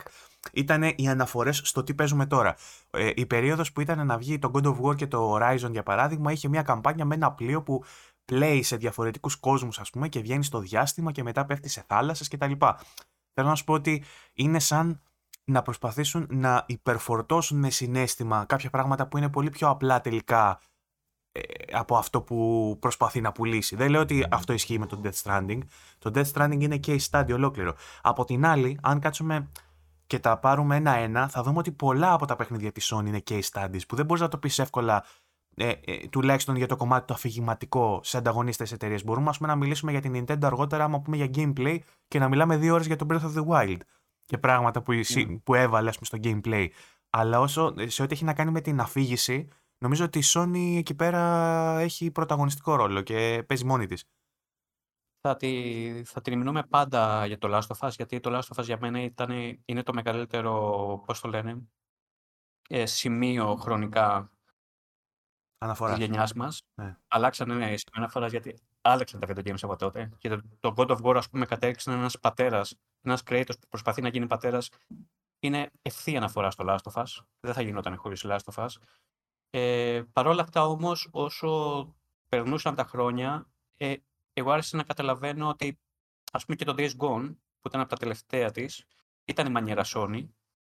Ήταν οι αναφορές στο τι παίζουμε τώρα. Ε, η περίοδος που ήταν να βγει το God of War και το Horizon για παράδειγμα είχε μια καμπάνια με ένα πλοίο που πλέει σε διαφορετικούς κόσμους, ας πούμε, και βγαίνει στο διάστημα και μετά πέφτει σε θάλασσες κτλ. Θέλω να σου πω ότι είναι σαν να προσπαθήσουν να υπερφορτώσουν με συνέστημα κάποια πράγματα που είναι πολύ πιο απλά τελικά ε, από αυτό που προσπαθεί να πουλήσει. Δεν λέω ότι αυτό ισχύει με το Death Stranding. Το Death Stranding είναι case study ολόκληρο. Από την άλλη, αν κάτσουμε και τα πάρουμε ένα-ένα, θα δούμε ότι πολλά από τα παιχνίδια της Sony είναι case studies, που δεν μπορείς να το πεις εύκολα ε, ε, τουλάχιστον για το κομμάτι το αφηγηματικό σε ανταγωνίστες εταιρείες. Μπορούμε πούμε, να μιλήσουμε για την Nintendo αργότερα, άμα πούμε για gameplay και να μιλάμε δύο ώρες για το Breath of the Wild και πράγματα που, mm. που έβαλε πούμε, στο gameplay. Αλλά όσο σε ό,τι έχει να κάνει με την αφήγηση, νομίζω ότι η Sony εκεί πέρα έχει πρωταγωνιστικό ρόλο και παίζει μόνη της. Θα, τη, θα την μηνούμε πάντα για το Last of Us, γιατί το Last of Us για μένα ήταν, είναι το μεγαλύτερο, πώς το λένε, ε, σημείο χρονικά Αναφοράς. της γενιάς μας. Ναι. Αλλάξανε ναι, σημείο αναφοράς γιατί άλλαξαν τα video games από τότε. Και το, το God of War, ας πούμε, κατέληξε ένας πατέρας ένας creator που προσπαθεί να γίνει πατέρας, είναι ευθεία αναφορά στο Last of Us. Δεν θα γινόταν χωρίς Last of Us. Ε, Παρ' όλα αυτά όμως, όσο περνούσαν τα χρόνια, ε, εγώ άρχισα να καταλαβαίνω ότι ας πούμε και το Days Gone, που ήταν από τα τελευταία της, ήταν η μανιέρα Sony,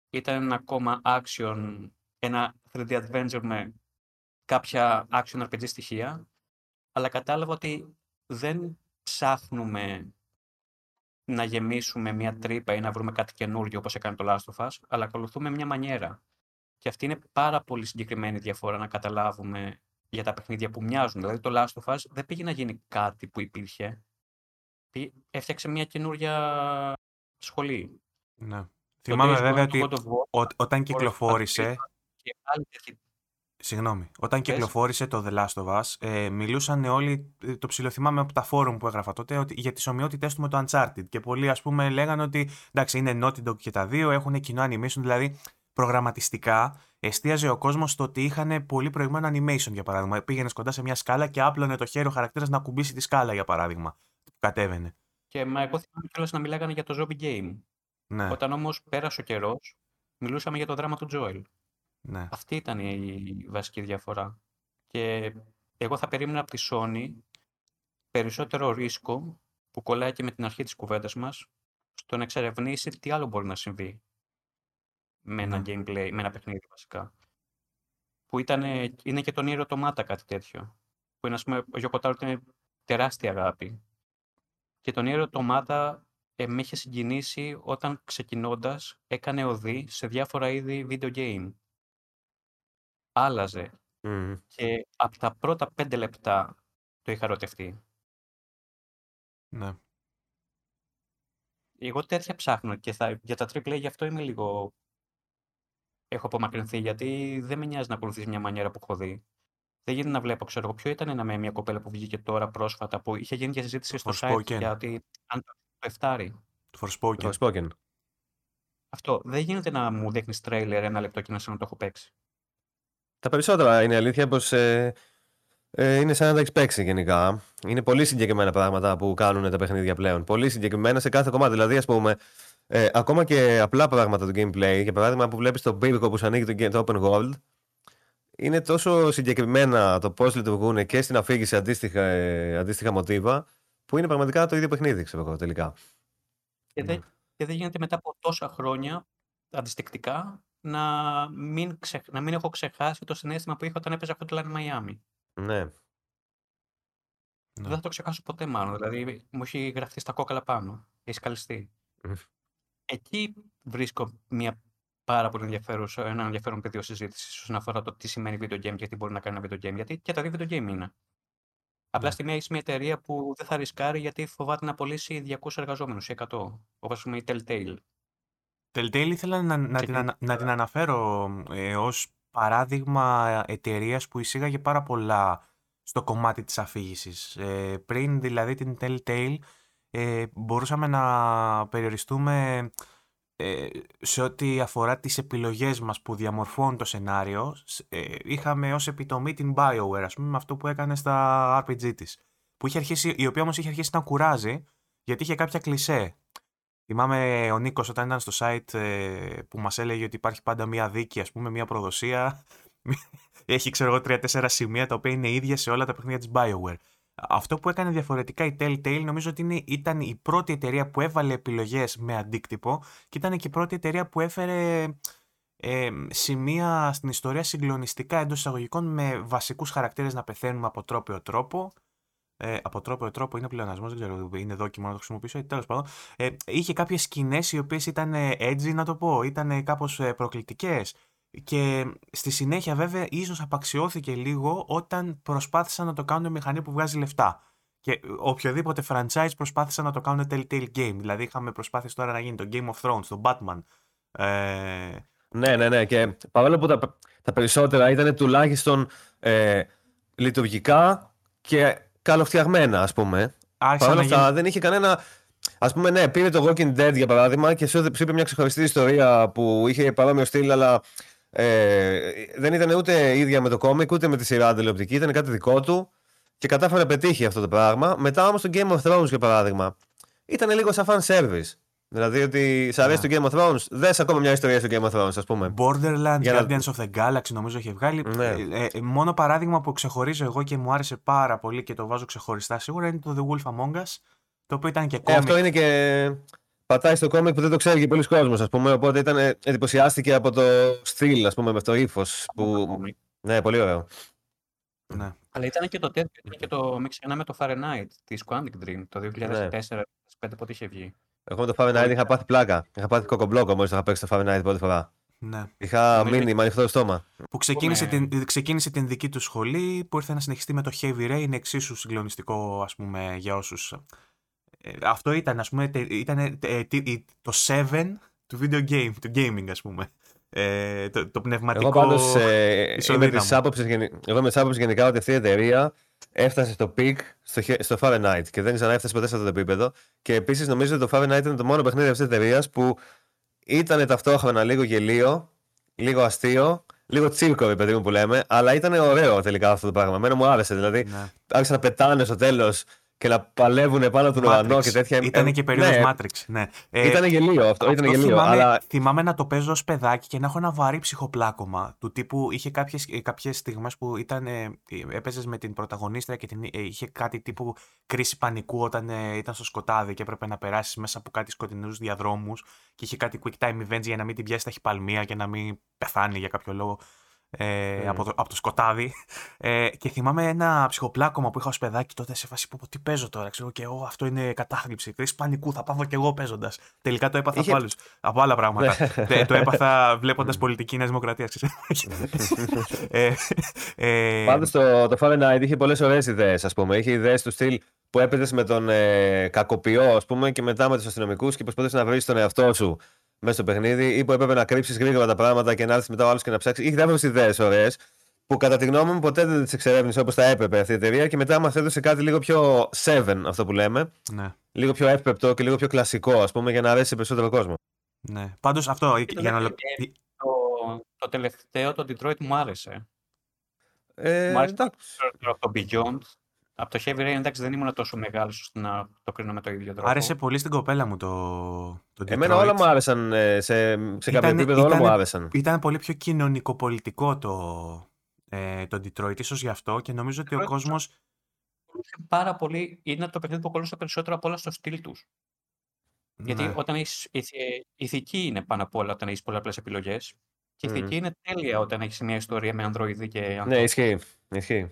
ήταν ένα ακόμα action, ένα 3D adventure με κάποια action RPG στοιχεία, αλλά κατάλαβα ότι δεν ψάχνουμε να γεμίσουμε μια τρύπα ή να βρούμε κάτι καινούργιο όπως έκανε το Last of Us, αλλά ακολουθούμε μια μανιέρα. Και αυτή είναι πάρα πολύ συγκεκριμένη διαφορά να καταλάβουμε για τα παιχνίδια που μοιάζουν. Δηλαδή το Last of Us δεν πήγε να γίνει κάτι που υπήρχε. Έφτιαξε μια καινούρια σχολή. Ναι. Θυμάμαι βέβαια ότι όταν κυκλοφόρησε... Συγγνώμη. Όταν κυκλοφόρησε το The Last of Us, ε, μιλούσαν όλοι, ε, το ψιλοθυμάμαι από τα φόρουμ που έγραφα τότε, ότι, για τις ομοιότητές του με το Uncharted. Και πολλοί, ας πούμε, λέγανε ότι εντάξει, είναι Naughty Dog και τα δύο, έχουν κοινό animation, δηλαδή προγραμματιστικά εστίαζε ο κόσμος στο ότι είχαν πολύ προηγμένο animation, για παράδειγμα. Πήγαινε κοντά σε μια σκάλα και άπλωνε το χέρι ο χαρακτήρας να κουμπίσει τη σκάλα, για παράδειγμα. Που κατέβαινε. Και μα εγώ θυμάμαι κιόλας να μιλάγανε για το zombie game. Ναι. Όταν όμως πέρασε ο καιρός, μιλούσαμε για το δράμα του Τζόελ. Ναι. Αυτή ήταν η βασική διαφορά. Και εγώ θα περίμενα από τη Sony περισσότερο ρίσκο που κολλάει και με την αρχή της κουβέντας μας στο να εξερευνήσει τι άλλο μπορεί να συμβεί με ένα ναι. gameplay, με ένα παιχνίδι βασικά. Που ήταν, είναι και τον Ήρωα Τομάτα κάτι τέτοιο. Που είναι, ας πούμε, ο Γιώκο είναι τεράστια αγάπη. Και τον Ήρωα Τομάτα ε, με είχε συγκινήσει όταν ξεκινώντας έκανε οδή σε διάφορα είδη video game. Άλλαζε. Και από τα πρώτα πέντε λεπτά το είχα ρωτευτεί. Ναι. Εγώ τέτοια ψάχνω και θα, για τα AAA γι' αυτό είμαι λίγο έχω απομακρυνθεί γιατί δεν με νοιάζει να ακολουθήσει μια μανιέρα που έχω δει. Δεν γίνεται να βλέπω, ξέρω εγώ, ποιο ήταν ένα με μια κοπέλα που βγήκε τώρα πρόσφατα που είχε γίνει και συζήτηση στο site γιατί αν το εφτάρει. Forspoken. Forspoken. Αυτό. Δεν γίνεται να μου δείχνεις τρέιλερ ένα λεπτό και να σαν να το έχω παίξει. Τα περισσότερα είναι αλήθεια πως ε, ε, είναι σαν να τα έχεις παίξει γενικά. Είναι πολύ συγκεκριμένα πράγματα που κάνουν τα παιχνίδια πλέον. Πολύ συγκεκριμένα σε κάθε κομμάτι. Δηλαδή, ας πούμε, ε, ακόμα και απλά πράγματα του gameplay, για παράδειγμα που βλέπεις το πύργο που σου ανοίγει το, open world, είναι τόσο συγκεκριμένα το πώς λειτουργούν και στην αφήγηση αντίστοιχα, ε, αντίστοιχα μοτίβα, που είναι πραγματικά το ίδιο παιχνίδι, ξέρω εγώ τελικά. Και δεν, και δεν γίνεται μετά από τόσα χρόνια αντιστοιχτικά να μην, ξε, να μην έχω ξεχάσει το συνέστημα που είχα όταν έπαιζα αυτό το Land Miami. Ναι. Δεν θα το ξεχάσω ποτέ μάλλον. Δηλαδή μου έχει γραφτεί στα κόκαλα πάνω. Έχει καλυστεί. Εκεί βρίσκω μια πάρα πολύ ενδιαφέρουσα, ένα ενδιαφέρον πεδίο συζήτησης όσον αφορά το τι σημαίνει video game και τι μπορεί να κάνει ένα video game. Γιατί και τα δύο video game είναι. Απλά ναι. στη μία έχει μια εταιρεία που δεν θα ρισκάρει γιατί φοβάται να πωλήσει 200 εργαζόμενους ή 100. Όπως πούμε η Telltale. Telltale ήθελα να, να, την, να την αναφέρω ε, ως παράδειγμα εταιρείας που εισήγαγε πάρα πολλά στο κομμάτι της αφήγησης. Ε, πριν δηλαδή την Telltale ε, μπορούσαμε να περιοριστούμε ε, σε ό,τι αφορά τις επιλογές μας που διαμορφώνουν το σενάριο. Ε, είχαμε ως επιτομή την BioWare, ας πούμε, με αυτό που έκανε στα RPG της. Που είχε αρχίσει, η οποία όμως είχε αρχίσει να κουράζει, γιατί είχε κάποια κλισέ. Θυμάμαι ο Νίκος όταν ήταν στο site ε, που μας έλεγε ότι υπάρχει πάντα μία δίκη, ας πούμε, μία προδοσία. Έχει, ξέρω εγώ, τρία-τέσσερα σημεία τα οποία είναι ίδια σε όλα τα παιχνίδια της BioWare. Αυτό που έκανε διαφορετικά η Telltale νομίζω ότι ήταν η πρώτη εταιρεία που έβαλε επιλογές με αντίκτυπο και ήταν και η πρώτη εταιρεία που έφερε ε, σημεία στην ιστορία συγκλονιστικά εντός εισαγωγικών με βασικούς χαρακτήρες να πεθαίνουμε από τρόπιο τρόπο. Ε, από τρόπο τρόπο είναι πλεονασμός, δεν ξέρω, είναι δόκιμο να το χρησιμοποιήσω. Ε, Τέλος πάντων, ε, είχε κάποιες σκηνές οι οποίες ήταν edgy, να το πω, ήταν κάπως ε, προκλητικές. Και στη συνέχεια βέβαια ίσως απαξιώθηκε λίγο όταν προσπάθησαν να το κάνουν μηχανή που βγάζει λεφτά. Και οποιοδήποτε franchise προσπάθησαν να το κάνουν Telltale Game. Δηλαδή είχαμε προσπάθειες τώρα να γίνει το Game of Thrones, το Batman. Ε... Ναι, ναι, ναι. Και παρόλο που τα, τα περισσότερα ήταν τουλάχιστον ε, λειτουργικά και καλοφτιαγμένα, ας πούμε. Παρόλα αυτά δεν είχε κανένα... Α πούμε, ναι, πήρε το Walking Dead για παράδειγμα και σου είπε μια ξεχωριστή ιστορία που είχε παρόμοιο στυλ, αλλά ε, δεν ήταν ούτε ίδια με το κόμικ, ούτε με τη σειρά τηλεοπτική, ήταν κάτι δικό του και κατάφερε να πετύχει αυτό το πράγμα. Μετά όμως το Game of Thrones, για παράδειγμα, ήταν λίγο σαν fan service. Δηλαδή ότι σε αρέσει Ναι. το Game of Thrones, δες ακόμα μια ιστορία στο Game of Thrones, ας πούμε. Borderlands, Για να- Guardians of the Galaxy νομίζω έχει βγάλει. Ναι. Ε, ε, μόνο παράδειγμα που ξεχωρίζω εγώ και μου άρεσε πάρα πολύ και το βάζω ξεχωριστά σίγουρα είναι το The Wolf Among Us. Το οποίο ήταν και Ε, κόμικ. αυτό είναι και. Πατάει στο κόμικ που δεν το ξέρει και πολλοί κόσμος, ας πούμε. Οπότε ήταν, ε, εντυπωσιάστηκε από το στυλ, ας πούμε, με το ύφος. Που... Ακόμη. Ναι, πολύ ωραίο. Ναι. Αλλά ήταν και το τέτοιο, ήταν και το, μην ξεχνάμε το Fahrenheit της Quantic Dream, το 2004-2005 πότε είχε βγει. Εγώ με το Fahrenheit είχα πάθει πλάκα. Είχα πάθει κοκομπλόκο μόλις το είχα παίξει το Fahrenheit πρώτη φορά. ναι. Είχα Νομίζω- μείνει με ανοιχτό στόμα. Που ξεκίνησε, Πούμε- την, ξεκίνησε την δική του σχολή που ήρθε να συνεχιστεί με το Heavy Rain. Είναι εξίσου συγκλονιστικό, ας πούμε, για όσους... Ε, αυτό ήταν, ας πούμε, τε- ήταν ε, τε- τι- το 7 του video game, του gaming, ας πούμε. Ε, το, το πνευματικό... Εγώ πάντως ε, είμαι ισοδύναμο. της άποψης εγώ είμαι της άποψης γενικά ότι αυτή η εταιρεία έφτασε στο peak στο, χε- στο Fahrenheit και δεν ξαναέφτασε ποτέ σε αυτό το επίπεδο. Και επίσης νομίζω ότι το Fahrenheit ήταν το μόνο παιχνίδι αυτής της εταιρείας που ήταν ταυτόχρονα λίγο γελίο, λίγο αστείο, λίγο τσίρκο, ρε παιδί μου που λέμε, αλλά ήταν ωραίο τελικά αυτό το πράγμα. Εμένα μου άρεσε. Δηλαδή, Ναι. άρχισαν να πετάνε στο τέλος και να παλεύουν πάνω από τον ουρανό και τέτοια. Ήταν Ε, και περίοδος ναι, Matrix, ναι. Ε, Ήταν γελίο αυτό. Ήταν γελίο, θυμάμαι, αλλά θυμάμαι να το παίζω ως παιδάκι και να έχω ένα βαρύ ψυχοπλάκωμα του τύπου είχε κάποιες, ε, κάποιες στιγμές που ήταν, ε, έπαιζες με την πρωταγωνίστρια και την, ε, είχε κάτι τύπου κρίση πανικού όταν ε, ήταν στο σκοτάδι και έπρεπε να περάσεις μέσα από κάτι σκοτεινούς διαδρόμους και είχε κάτι quick time events για να μην την πιάσει τα χυπαλμία και να μην πεθάνει για κάποιο λόγο. Ε, Mm. από, το, από το σκοτάδι. Ε, και θυμάμαι ένα ψυχοπλάκωμα που είχα ως παιδάκι τότε σε φάση που πω, τι παίζω τώρα. Ξέρω και εγώ αυτό είναι κατάθλιψη. Κρίση πανικού, θα πάω και εγώ παίζοντας. Τελικά το έπαθα Είχε- από, άλλους, από άλλα πράγματα. Ε, το έπαθα βλέποντας πολιτική Νέας Δημοκρατίας. ε, ε, Πάντως το, το Fahrenheit είχε πολλές ωραίες ιδέες, ας πούμε. Είχε ιδέες του στυλ που έπαιζε με τον ε, κακοποιό, ας πούμε, και μετά με τους αστυνομικούς και προσπαθούσες να βρεις τον εαυτό σου μέσα στο παιχνίδι, ή που έπρεπε να κρύψεις γρήγορα τα πράγματα και να έρθεις μετά ο άλλος και να ψάξεις. Είχε διάφορες ιδέες ωραίες, που κατά τη γνώμη μου ποτέ δεν τις εξερεύνησε όπως θα έπρεπε αυτή η εταιρεία και μετά μας έδωσε κάτι λίγο πιο seven, αυτό που λέμε. ναι, Λίγο πιο εύπεπτο και λίγο πιο κλασικό, ας πούμε, για να αρέσει σε περισσότερο κόσμος. ναι. Πάντως αυτό. το Για να... δεύτερο ολο- Το, το τελευταίο, το Detroit μου άρεσε. Ε, Μου άρεσε εντάξει. από το Beyond. Από το Heavy Rain, εντάξει, δεν ήμουν τόσο μεγάλος ώστε να το κρίνω με το ίδιο τρόπο. Άρεσε πολύ στην κοπέλα μου το, το Εμένα Detroit. όλα μου άρεσαν ε, σε, σε κάποιο Ήταν- επίπεδο, όλα μου ήταν- άρεσαν. Ήταν πολύ πιο κοινωνικοπολιτικό το, ε, το Detroit, ίσως γι' αυτό και νομίζω ότι ο Detroit- κόσμος Ακολούθησε πάρα πολύ. Είναι το παιχνίδι που ακολούθησε περισσότερο από όλα στο στυλ τους. Γιατί ναι, όταν έχεις, ηθι- ηθική είναι πάνω απ' όλα όταν έχεις πολλαπλές επιλογές. Και η Μμμ. ηθική είναι τέλεια όταν έχεις μια ιστορία με ανδροειδή και Ναι, ανθρώπους. ισχύει. ισχύει.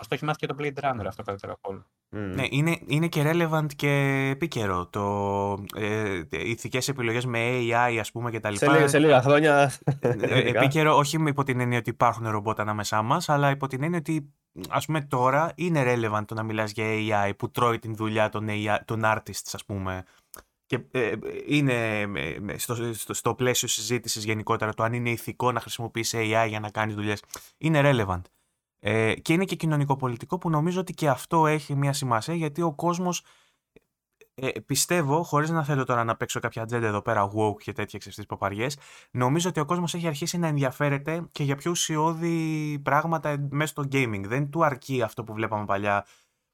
Α το έχει μάθει και το Blade Runner αυτό καλύτερα από όλα. Μμμ. ναι, είναι, είναι και relevant και επίκαιρο το ε, ηθικές επιλογές με AI ας πούμε και τα Σε, λοιπά. λίγα, σε λίγα χρόνια. Ε, ειδικά. επίκαιρο όχι με υπό την έννοια ότι υπάρχουν ρομπότ ανάμεσά μας, αλλά υπό την έννοια ότι ας πούμε τώρα είναι relevant το να μιλάς για AI που τρώει την δουλειά των, AI, των artists ας πούμε και ε, είναι ε, ε, στο, στο, στο πλαίσιο συζήτησης γενικότερα το αν είναι ηθικό να χρησιμοποιήσει AI για να κάνεις δουλειές είναι relevant. Ε, και είναι και κοινωνικοπολιτικό που νομίζω ότι και αυτό έχει μια σημασία γιατί ο κόσμος ε, πιστεύω, χωρίς να θέλω τώρα να παίξω κάποια ατζέντα εδώ πέρα, woke και τέτοια ξεφτεί παπαριές, νομίζω ότι ο κόσμος έχει αρχίσει να ενδιαφέρεται και για πιο ουσιώδη πράγματα μέσα στο gaming. Δεν του αρκεί αυτό που βλέπαμε παλιά.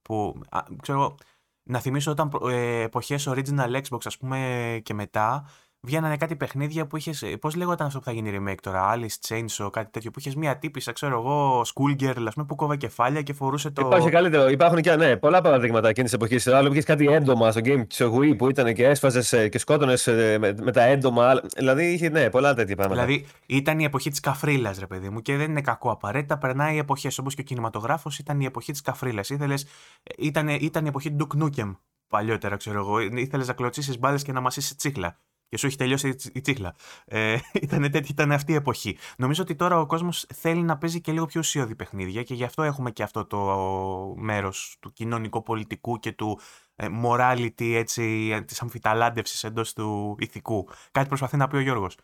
Που, α, ξέρω, εγώ, να θυμίσω όταν ε, εποχές original Xbox, ας πούμε, και μετά, βγαίνανε κάτι παιχνίδια που είχες. Πώς λέγονταν αυτό που θα γίνει remake τώρα, Alice Chainsaw, κάτι τέτοιο, που είχες μία τύπησα, ξέρω εγώ, schoolgirl, ας πούμε, που κόβε κεφάλια και φορούσε το. Υπάρχει καλύτερο. Υπάρχουν και ναι, πολλά παραδείγματα εκείνης της εποχής. Άλλο είχες κάτι έντομα στο game τη Wii που ήταν και έσφαζες και σκότωνες με, με τα έντομα. άλλα- Δηλαδή είχε ναι, πολλά τέτοια πράγματα. Δηλαδή ήταν η εποχή της καφρίλας, ρε παιδί μου, και δεν είναι κακό απαραίτητα. Περνάει οι εποχέ. Όπως και ο κινηματογράφος ήταν η εποχή της καφρίλας. Ήταν, ήταν η εποχή του Duke Nukem παλιότερα, ξέρω εγώ. Ήθελες να κλωτσίσεις μπάλες και να μασίσεις τσίχλα. Και σου έχει τελειώσει η τσι- η τσίχλα. Ε, ήταν, τέτοια, ήταν αυτή η εποχή. Νομίζω ότι τώρα ο κόσμος θέλει να παίζει και λίγο πιο ουσιώδη παιχνίδια και γι' αυτό έχουμε και αυτό το μέρος του κοινωνικο-πολιτικού και του ε, morality, έτσι, της αμφιταλάντευσης εντός του ηθικού. Κάτι προσπαθεί να πει ο Γιώργος.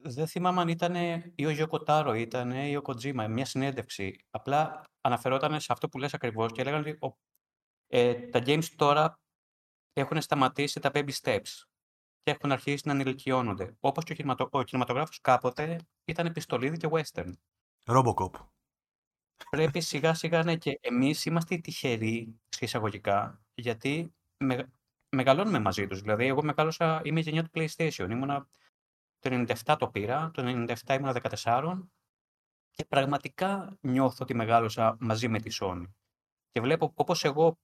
Δεν θυμάμαι αν ήταν ή ο Γιώκο Τάρο ήταν ή ο Κοτζίμα, μια συνέντευξη. Απλά αναφερόταν σε αυτό που λες ακριβώς και έλεγαν ότι ο- ε, τα games τώρα έχουν σταματήσει τα baby steps και έχουν αρχίσει να ενηλικιώνονται. Όπως και ο, κινηματο... ο κινηματογράφος κάποτε ήταν επιστολίδι και western. Robocop. Πρέπει σιγά σιγά ναι, και εμείς είμαστε οι τυχεροί σε εισαγωγικά γιατί με... μεγαλώνουμε μαζί τους. Δηλαδή, εγώ μεγάλωσα, είμαι η γενιά του PlayStation. Ήμουνα το 97 το πήρα, το 97 ήμουνα 14 και πραγματικά νιώθω ότι μεγάλωσα μαζί με τη Sony. Και βλέπω όπως εγώ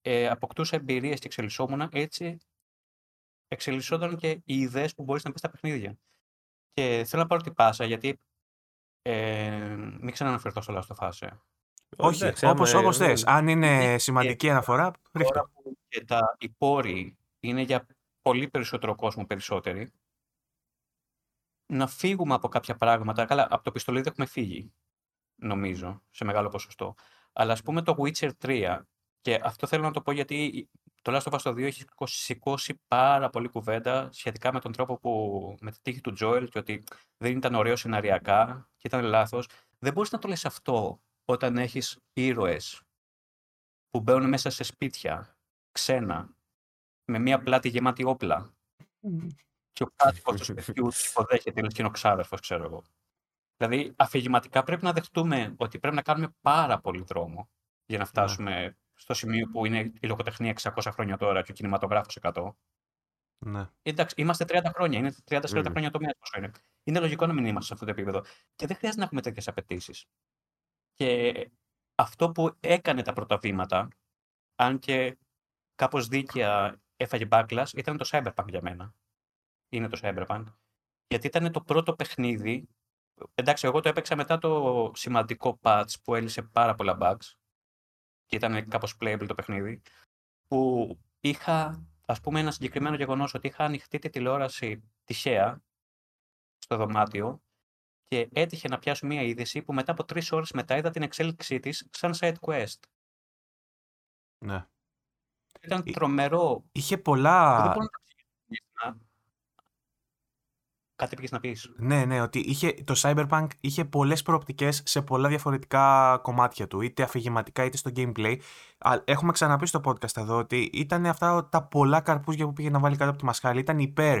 ε, αποκτούσα εμπειρίες και εξελισσόμουν, έτσι εξελισσόταν και οι ιδέες που μπορείς να πεις στα παιχνίδια. Και θέλω να πάρω την πάσα, γιατί ε, μην ξαναναφερθώ στο Last of Us. Όχι, όπως, όπως, όπως θες. Αν είναι σημαντική αναφορά, ρίχνω. Και τα, οι πόροι είναι για πολύ περισσότερο κόσμο περισσότεροι, να φύγουμε από κάποια πράγματα. Καλά, από το πιστολίδι έχουμε φύγει, νομίζω, σε μεγάλο ποσοστό. Αλλά ας πούμε το Witcher 3, και αυτό θέλω να το πω γιατί το Last of Us 2 έχει σηκώσει πάρα πολύ κουβέντα σχετικά με τον τρόπο που, με τη τύχη του Joel και ότι δεν ήταν ωραίο σεναριακά και ήταν λάθος. Δεν μπορείς να το λες αυτό όταν έχεις ήρωες που μπαίνουν μέσα σε σπίτια ξένα, με μία πλάτη γεμάτη όπλα και ο κάτοικος του σπιτιού υποδέχεται, είναι ξάδερφος, ξέρω εγώ. Δηλαδή, αφηγηματικά πρέπει να δεχτούμε ότι πρέπει να κάνουμε πάρα πολύ δρόμο για να ναι. φτάσουμε στο σημείο που είναι η λογοτεχνία 600 χρόνια τώρα και ο κινηματογράφος 100. Ναι. Εντάξει, είμαστε 30 χρόνια, είναι 30-40 mm. χρόνια το μέσος είναι. Είναι λογικό να μην είμαστε σε αυτό το επίπεδο. Και δεν χρειάζεται να έχουμε τέτοιες απαιτήσεις. Και αυτό που έκανε τα πρώτα βήματα, αν και κάπως δίκαια έφαγε backlash, ήταν το Cyberpunk για μένα είναι το Cyberpunk. Γιατί ήταν το πρώτο παιχνίδι. Εντάξει, εγώ το έπαιξα μετά το σημαντικό patch που έλυσε πάρα πολλά bugs και ήταν κάπως playable το παιχνίδι, που είχα, ας πούμε, ένα συγκεκριμένο γεγονός ότι είχα ανοιχτή τη τηλεόραση τυχαία στο δωμάτιο και έτυχε να πιάσω μία είδηση που μετά από τρεις ώρες μετά είδα την εξέλιξή της σαν side quest. Ναι. Ήταν τρομερό. Είχε πολλά... Δεν μπορώ να Κάτι πήγες να πεις. Ναι, ναι, ότι είχε, το Cyberpunk είχε πολλές προοπτικές σε πολλά διαφορετικά κομμάτια του, είτε αφηγηματικά είτε στο gameplay. Έχουμε ξαναπεί στο podcast εδώ ότι ήταν αυτά τα πολλά καρπούζια που πήγε να βάλει κάτω από τη μασχάλη. Ήταν υπέρ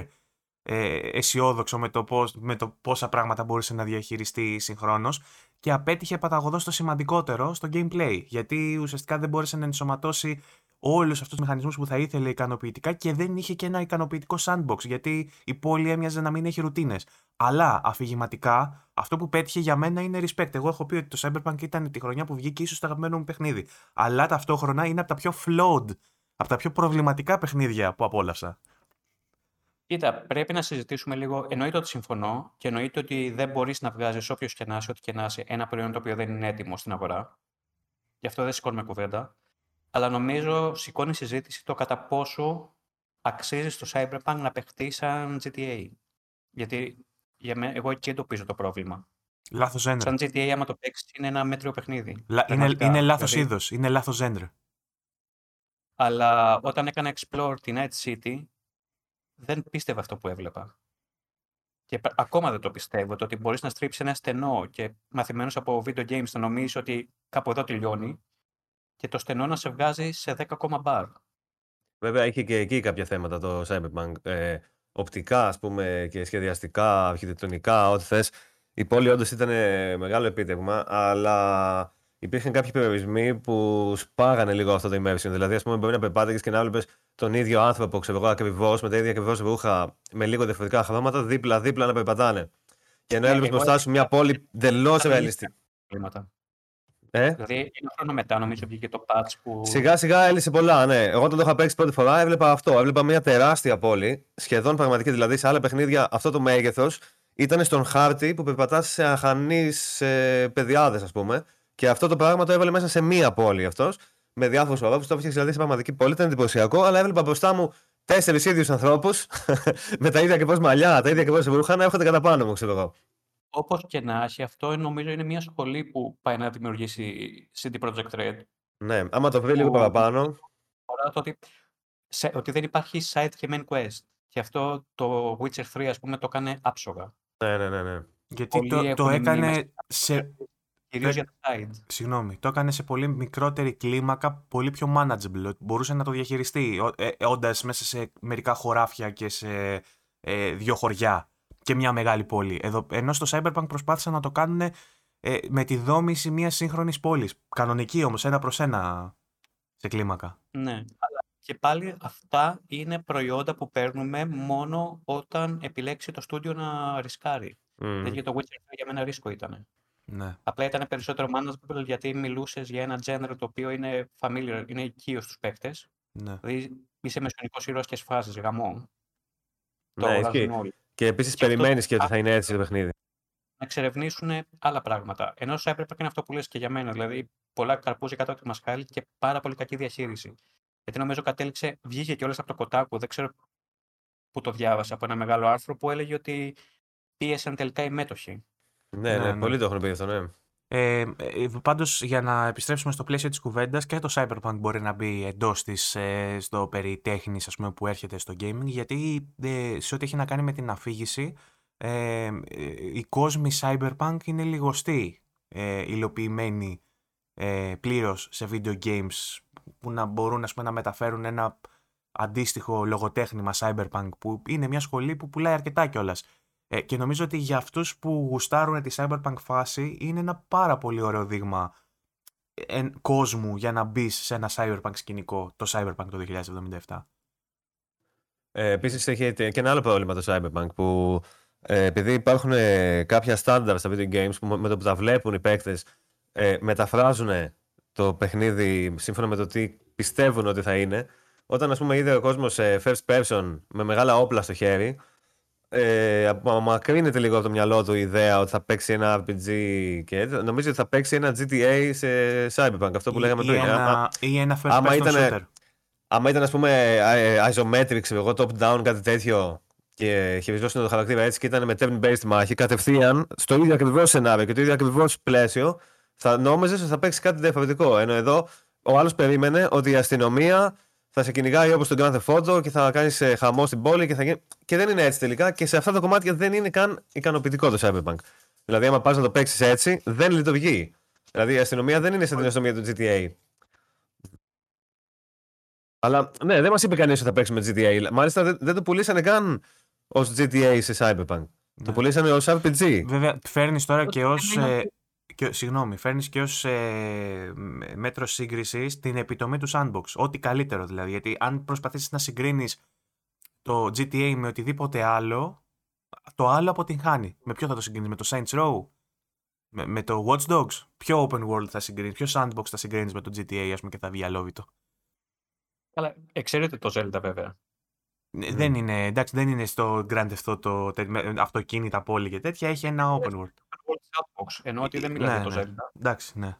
ε, αισιόδοξο με το, πώς, με το πόσα πράγματα μπορούσε να διαχειριστεί συγχρόνως και απέτυχε παταγωδός στο σημαντικότερο, στο gameplay. Γιατί ουσιαστικά δεν μπόρεσε να ενσωματώσει όλους αυτούς τους μηχανισμούς που θα ήθελε ικανοποιητικά και δεν είχε και ένα ικανοποιητικό sandbox, γιατί η πόλη έμοιαζε να μην έχει ρουτίνες. Αλλά αφηγηματικά, αυτό που πέτυχε για μένα είναι respect. Εγώ έχω πει ότι το Cyberpunk ήταν τη χρονιά που βγήκε ίσως το αγαπημένο μου παιχνίδι. Αλλά ταυτόχρονα είναι από τα πιο flawed, από τα πιο προβληματικά παιχνίδια που απόλαυσα. Κοίτα, πρέπει να συζητήσουμε λίγο. Εννοείται ότι συμφωνώ και εννοείται ότι δεν μπορείς να βγάζεις όποιος και να είσαι, ό,τι και να είσαι, ένα προϊόν το οποίο δεν είναι έτοιμο στην αγορά. Γι' αυτό δεν σηκώνουμε κουβέντα αλλά νομίζω σηκώνει συζήτηση το κατά πόσο αξίζει στο Cyberpunk να παιχτεί σαν GTA. Γιατί για μένα, εγώ εκεί εντοπίζω το πρόβλημα. Λάθος ζέντρ. Σαν GTA, άμα το παίξεις, είναι ένα μέτριο παιχνίδι. είναι, είναι λάθος δηλαδή... είδος. Είναι λάθος ζέντρ. Αλλά όταν έκανα explore την Night City, δεν πίστευα αυτό που έβλεπα. Και ακόμα δεν το πιστεύω. Το ότι μπορείς να στρίψεις ένα στενό και μαθημένος από video games να νομίζεις ότι κάπου εδώ τελειώνει και το στενό να σε βγάζει σε 10 ακόμα μπαρ. Βέβαια, είχε και εκεί κάποια θέματα το Cyberpunk. Ε, οπτικά, ας πούμε, και σχεδιαστικά, αρχιτεκτονικά, ό,τι θες. Η πόλη όντως ήταν μεγάλο επίτευγμα, αλλά υπήρχαν κάποιοι περιορισμοί που σπάγανε λίγο αυτό το immersion. Δηλαδή, ας πούμε, μπορεί να περπάτηκε και να βλέπει τον ίδιο άνθρωπο, ξέρω εγώ, ακριβώς, με τα ίδια ακριβώς ρούχα, με λίγο διαφορετικά χρώματα, δίπλα-δίπλα να περπατάνε. Και ενώ έβλεπες μπροστά σου μια πόλη εντελώς ρεαλιστική. Ε; Δηλαδή, ένα χρόνο μετά νομίζω βγήκε το patch που. Σιγά σιγά έλυσε πολλά, ναι. Εγώ όταν το είχα παίξει πρώτη φορά έβλεπα αυτό. Έβλεπα μια τεράστια πόλη, σχεδόν πραγματική. Δηλαδή, σε άλλα παιχνίδια αυτό το μέγεθος ήταν στον χάρτη που περπατάς σε αχανείς ε, παιδιάδες, ας πούμε. Και αυτό το πράγμα το έβαλε μέσα σε μία πόλη αυτός. Με διάφορους ορόφου. Το έφτιαξε δηλαδή σε πραγματική πόλη. Ήταν εντυπωσιακό, αλλά έβλεπα μπροστά μου τέσσερις ίδιους ανθρώπους με τα ίδια ακριβώς μαλλιά, τα ίδια ακριβώς ρούχα να έρχονται κατά πάνω μου, ξέρω εγώ. Όπως και να έχει, αυτό νομίζω είναι μια σχολή που πάει να δημιουργήσει CD Projekt Red. Ναι, άμα το βρει λίγο παραπάνω. Αφορά το ότι, σε, ότι δεν υπάρχει side και main quest. Και αυτό το Witcher 3, ας πούμε, το έκανε άψογα. Ναι, ναι, ναι. ναι. Γιατί το, το έκανε σε... Κυρίως για το side. Συγγνώμη, το έκανε σε πολύ μικρότερη κλίμακα, πολύ πιο manageable. Μπορούσε να το διαχειριστεί, ε, όντας μέσα σε μερικά χωράφια και σε ε, δύο χωριά και μια μεγάλη πόλη. Εδώ, ενώ στο Cyberpunk προσπάθησαν να το κάνουν ε, με τη δόμηση μια σύγχρονης πόλης. Κανονική όμως, ένα προς ένα σε κλίμακα. Ναι, αλλά Και πάλι αυτά είναι προϊόντα που παίρνουμε μόνο όταν επιλέξει το στούντιο να ρισκάρει. Μμμ. Δηλαδή το Witcher 3 για μένα ρίσκο ήταν. Ναι. Απλά ήταν περισσότερο management γιατί μιλούσες για ένα genre το οποίο είναι familiar, είναι οικείο στους παίκτες. ναι. Δηλαδή είσαι μεσονικός ήρωας και σφάζεις γαμό. Το Ναι, αγοράζουν ισχύει. όλοι. Και επίσης Και αυτό- περιμένεις και ότι θα είναι έτσι το παιχνίδι. να εξερευνήσουν άλλα πράγματα. Ενώ στο Cyberpunk είναι αυτό που λες και για μένα. Δηλαδή, πολλά καρπούζια κάτω από τη μασχάλη και πάρα πολύ κακή διαχείριση. Γιατί νομίζω κατέληξε, βγήκε κιόλα από το Κοτάκου, δεν ξέρω πού το διάβασα, από ένα μεγάλο άρθρο που έλεγε ότι πίεσαν τελικά οι μέτοχοι. Ναι, Ναι, ναι, ναι. πολλοί το έχουν πει αυτό, ναι. Ε, ε, πάντως για να επιστρέψουμε στο πλαίσιο της κουβέντας και το Cyberpunk μπορεί να μπει εντός της ε, στο περί τέχνης ας πούμε, που έρχεται στο gaming γιατί ε, σε ό,τι έχει να κάνει με την αφήγηση ε, ε, οι κόσμοι Cyberpunk είναι λιγοστοί ε, υλοποιημένοι ε, πλήρως σε video games που να μπορούν ας πούμε, να μεταφέρουν ένα αντίστοιχο λογοτέχνημα Cyberpunk που είναι μια σχολή που πουλάει αρκετά κιόλας. Ε, και νομίζω ότι για αυτούς που γουστάρουν τη cyberpunk φάση είναι ένα πάρα πολύ ωραίο δείγμα ε, κόσμου για να μπεις σε ένα cyberpunk σκηνικό, το cyberpunk το 2077. Ε, Επίσης έχει και ένα άλλο πρόβλημα το Cyberpunk που ε, επειδή υπάρχουν ε, κάποια standards στα video games που με το που τα βλέπουν οι παίκτες ε, μεταφράζουν το παιχνίδι σύμφωνα με το τι πιστεύουν ότι θα είναι. Όταν ας πούμε είδε ο κόσμος first person με μεγάλα όπλα στο χέρι, ε, απομακρύνεται λίγο από το μυαλό του η ιδέα ότι θα παίξει ένα RPG και έτσι. Νομίζω ότι θα παίξει ένα GTA σε Cyberpunk, αυτό που Ή- λέγαμε ή, πριν. Άμα- ένα, ή ένα first άμα person ήτανε- shooter. άμα ήταν, ας πούμε, ε, isometric, ξέρω εγώ, top-down, κάτι τέτοιο και χειριζόταν το χαρακτήρα έτσι και ήταν με turn-based μάχη, κατευθείαν στο ίδιο ακριβώς σενάριο και το ίδιο ακριβώς πλαίσιο, θα νόμιζες ότι θα παίξει κάτι διαφορετικό. Ενώ εδώ ο άλλος περίμενε ότι η αστυνομία θα σε κυνηγάει όπως τον Grand Theft Auto και θα κάνεις χαμό στην πόλη και θα γίνει. Και δεν είναι έτσι τελικά και σε αυτά τα κομμάτια δεν είναι καν ικανοποιητικό το Cyberpunk. Δηλαδή, άμα πας να το παίξεις έτσι, δεν λειτουργεί. Δηλαδή, η αστυνομία δεν είναι σαν την αστυνομία του GTA. Αλλά ναι, δεν μας είπε κανείς ότι θα παίξουμε GTA. Μάλιστα δεν, δεν το πουλήσανε καν ως GTA σε Cyberpunk. Το Ναι. πουλήσανε ως RPG. Βέβαια, φέρνεις τώρα Ότι και ως. είναι Ε, και, συγγνώμη, φέρνεις και ως ε, μέτρο σύγκριση την επιτομή του sandbox. Ό,τι καλύτερο δηλαδή. Γιατί αν προσπαθήσεις να συγκρίνεις το GTA με οτιδήποτε άλλο, το άλλο αποτυγχάνει. Με ποιο θα το συγκρίνεις, με το Saints Row, με, με το Watch Dogs; Ποιο open world θα συγκρίνεις, ποιο sandbox θα συγκρίνεις με το GTA, ας πούμε, και θα βγει αλόβητο. Αλλά εξαιρείται το Zelda βέβαια. Ε, Δεν είναι, εντάξει, δεν είναι στο Grand Theft Auto τε- με αυτοκίνητα, πόλη και τέτοια. Έχει ένα open world. Sandbox, ενώ ότι δεν μιλάει Ναι, για το ναι. Zelda. Εντάξει, ναι.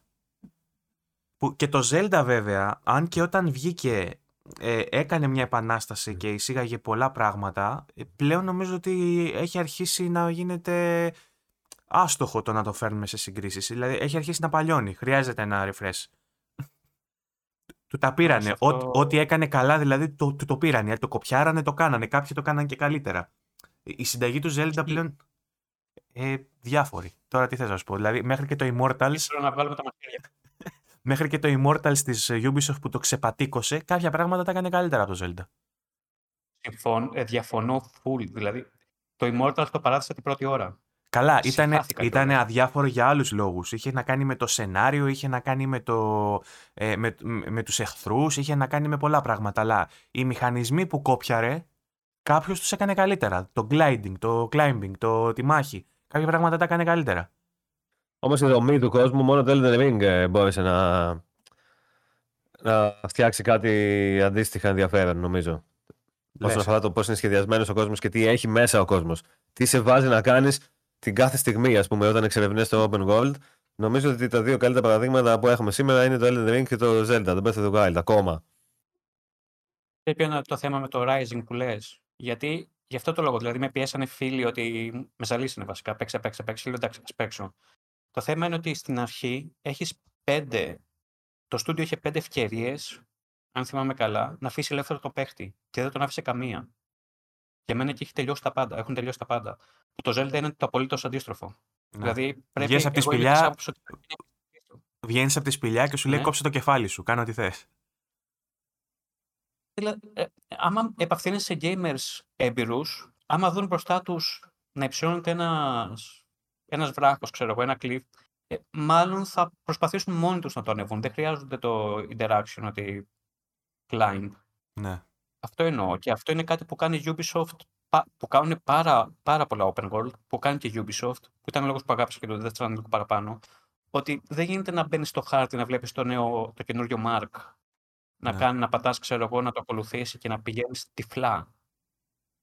Που και το Zelda βέβαια, αν και όταν βγήκε ε, έκανε μια επανάσταση και εισήγαγε πολλά πράγματα, ε, πλέον νομίζω ότι έχει αρχίσει να γίνεται άστοχο το να το φέρνουμε σε συγκρίσεις. Δηλαδή έχει αρχίσει να παλιώνει. Χρειάζεται ένα refresh. Του τα πήρανε. αυτό- Ό,τι- Ό,τι έκανε καλά δηλαδή το, του το πήρανε. Το κοπιάρανε, το κάνανε. Κάποιοι το κάνανε και καλύτερα. Η συνταγή του Zelda πλέον ε, διάφορη. Τώρα τι θες να σου πω. Δηλαδή μέχρι και το Immortals Θέλω να βγάλουμε τα μαχαίρια. μέχρι και το Immortals της ε, Ubisoft που το ξεπατήκωσε, κάποια πράγματα τα έκανε καλύτερα από το Zelda. Συμφων, ε, διαφωνώ full. Δηλαδή, το Immortals το παράτησα την πρώτη ώρα. Καλά, ήταν, Συχάθηκα ήταν κιόλας. αδιάφορο για άλλους λόγους. Είχε να κάνει με το σενάριο, είχε να κάνει με, το, ε, με, με, με τους εχθρούς, είχε να κάνει με πολλά πράγματα. Αλλά οι μηχανισμοί που κόπιαρε, κάποιος τους έκανε καλύτερα. Το gliding, το climbing, το, τη μάχη. Κάποια πράγματα τα έκανε καλύτερα. Όμως η δομή του κόσμου, μόνο το Elden Ring ε, μπόρεσε να, να φτιάξει κάτι αντίστοιχα ενδιαφέρον, νομίζω. Λες. Όσον αφορά το πώς είναι σχεδιασμένος ο κόσμος και τι έχει μέσα ο κόσμος. Τι σε βάζει να κάνεις την κάθε στιγμή, ας πούμε, όταν εξερευνεί το Open World. Νομίζω ότι τα δύο καλύτερα παραδείγματα που έχουμε σήμερα είναι το Elden Ring και το Zelda, το Breath of the Wild, ακόμα. Και ποιο είναι το θέμα με το Rising που λες. Γιατί γι' αυτό το λόγο, δηλαδή με πιέσανε φίλοι ότι με ζαλίσανε βασικά. Παίξε, παίξε, παίξε. Λέω εντάξει, ας παίξω. Το θέμα είναι ότι στην αρχή έχεις πέντε. Το στούντιο είχε πέντε ευκαιρίες, αν θυμάμαι καλά, να αφήσει ελεύθερο τον παίχτη. Και δεν τον άφησε καμία. Για μένα εκεί έχει τελειώσει τα πάντα. Έχουν τελειώσει τα πάντα. Που το Zelda είναι το απολύτως αντίστροφο. Ναι. Δηλαδή πρέπει Βγες απ' τη εγώ είμαι σπηλιά, της άποψης ότι πρέπει να είναι Βγαίνεις από τη σπηλιά και σου λέει Ναι. κόψε το κεφάλι σου, κάνω ό,τι θες. Δηλαδή, ε, άμα επαφθύνεσαι σε gamers έμπειρους, άμα δουν μπροστά τους να υψώνεται ένας, ένας βράχος, ξέρω εγώ, ένα cliff, ε, μάλλον θα προσπαθήσουν μόνοι τους να το ανεβούν. Δεν χρειάζονται το interaction, ότι climb. Ναι. Αυτό εννοώ. Και αυτό είναι κάτι που κάνει η Ubisoft, πα- που κάνουν πάρα, πάρα πολλά open world, που κάνει και η Ubisoft, που ήταν ο λόγος που αγάπησα και το Death Stranding λίγο παραπάνω, ότι δεν γίνεται να μπαίνεις στο χάρτη, να βλέπεις το νέο, το καινούριο Mark, να Ναι. κάνει, να πατάς, ξέρω εγώ, να το ακολουθήσει και να πηγαίνεις τυφλά.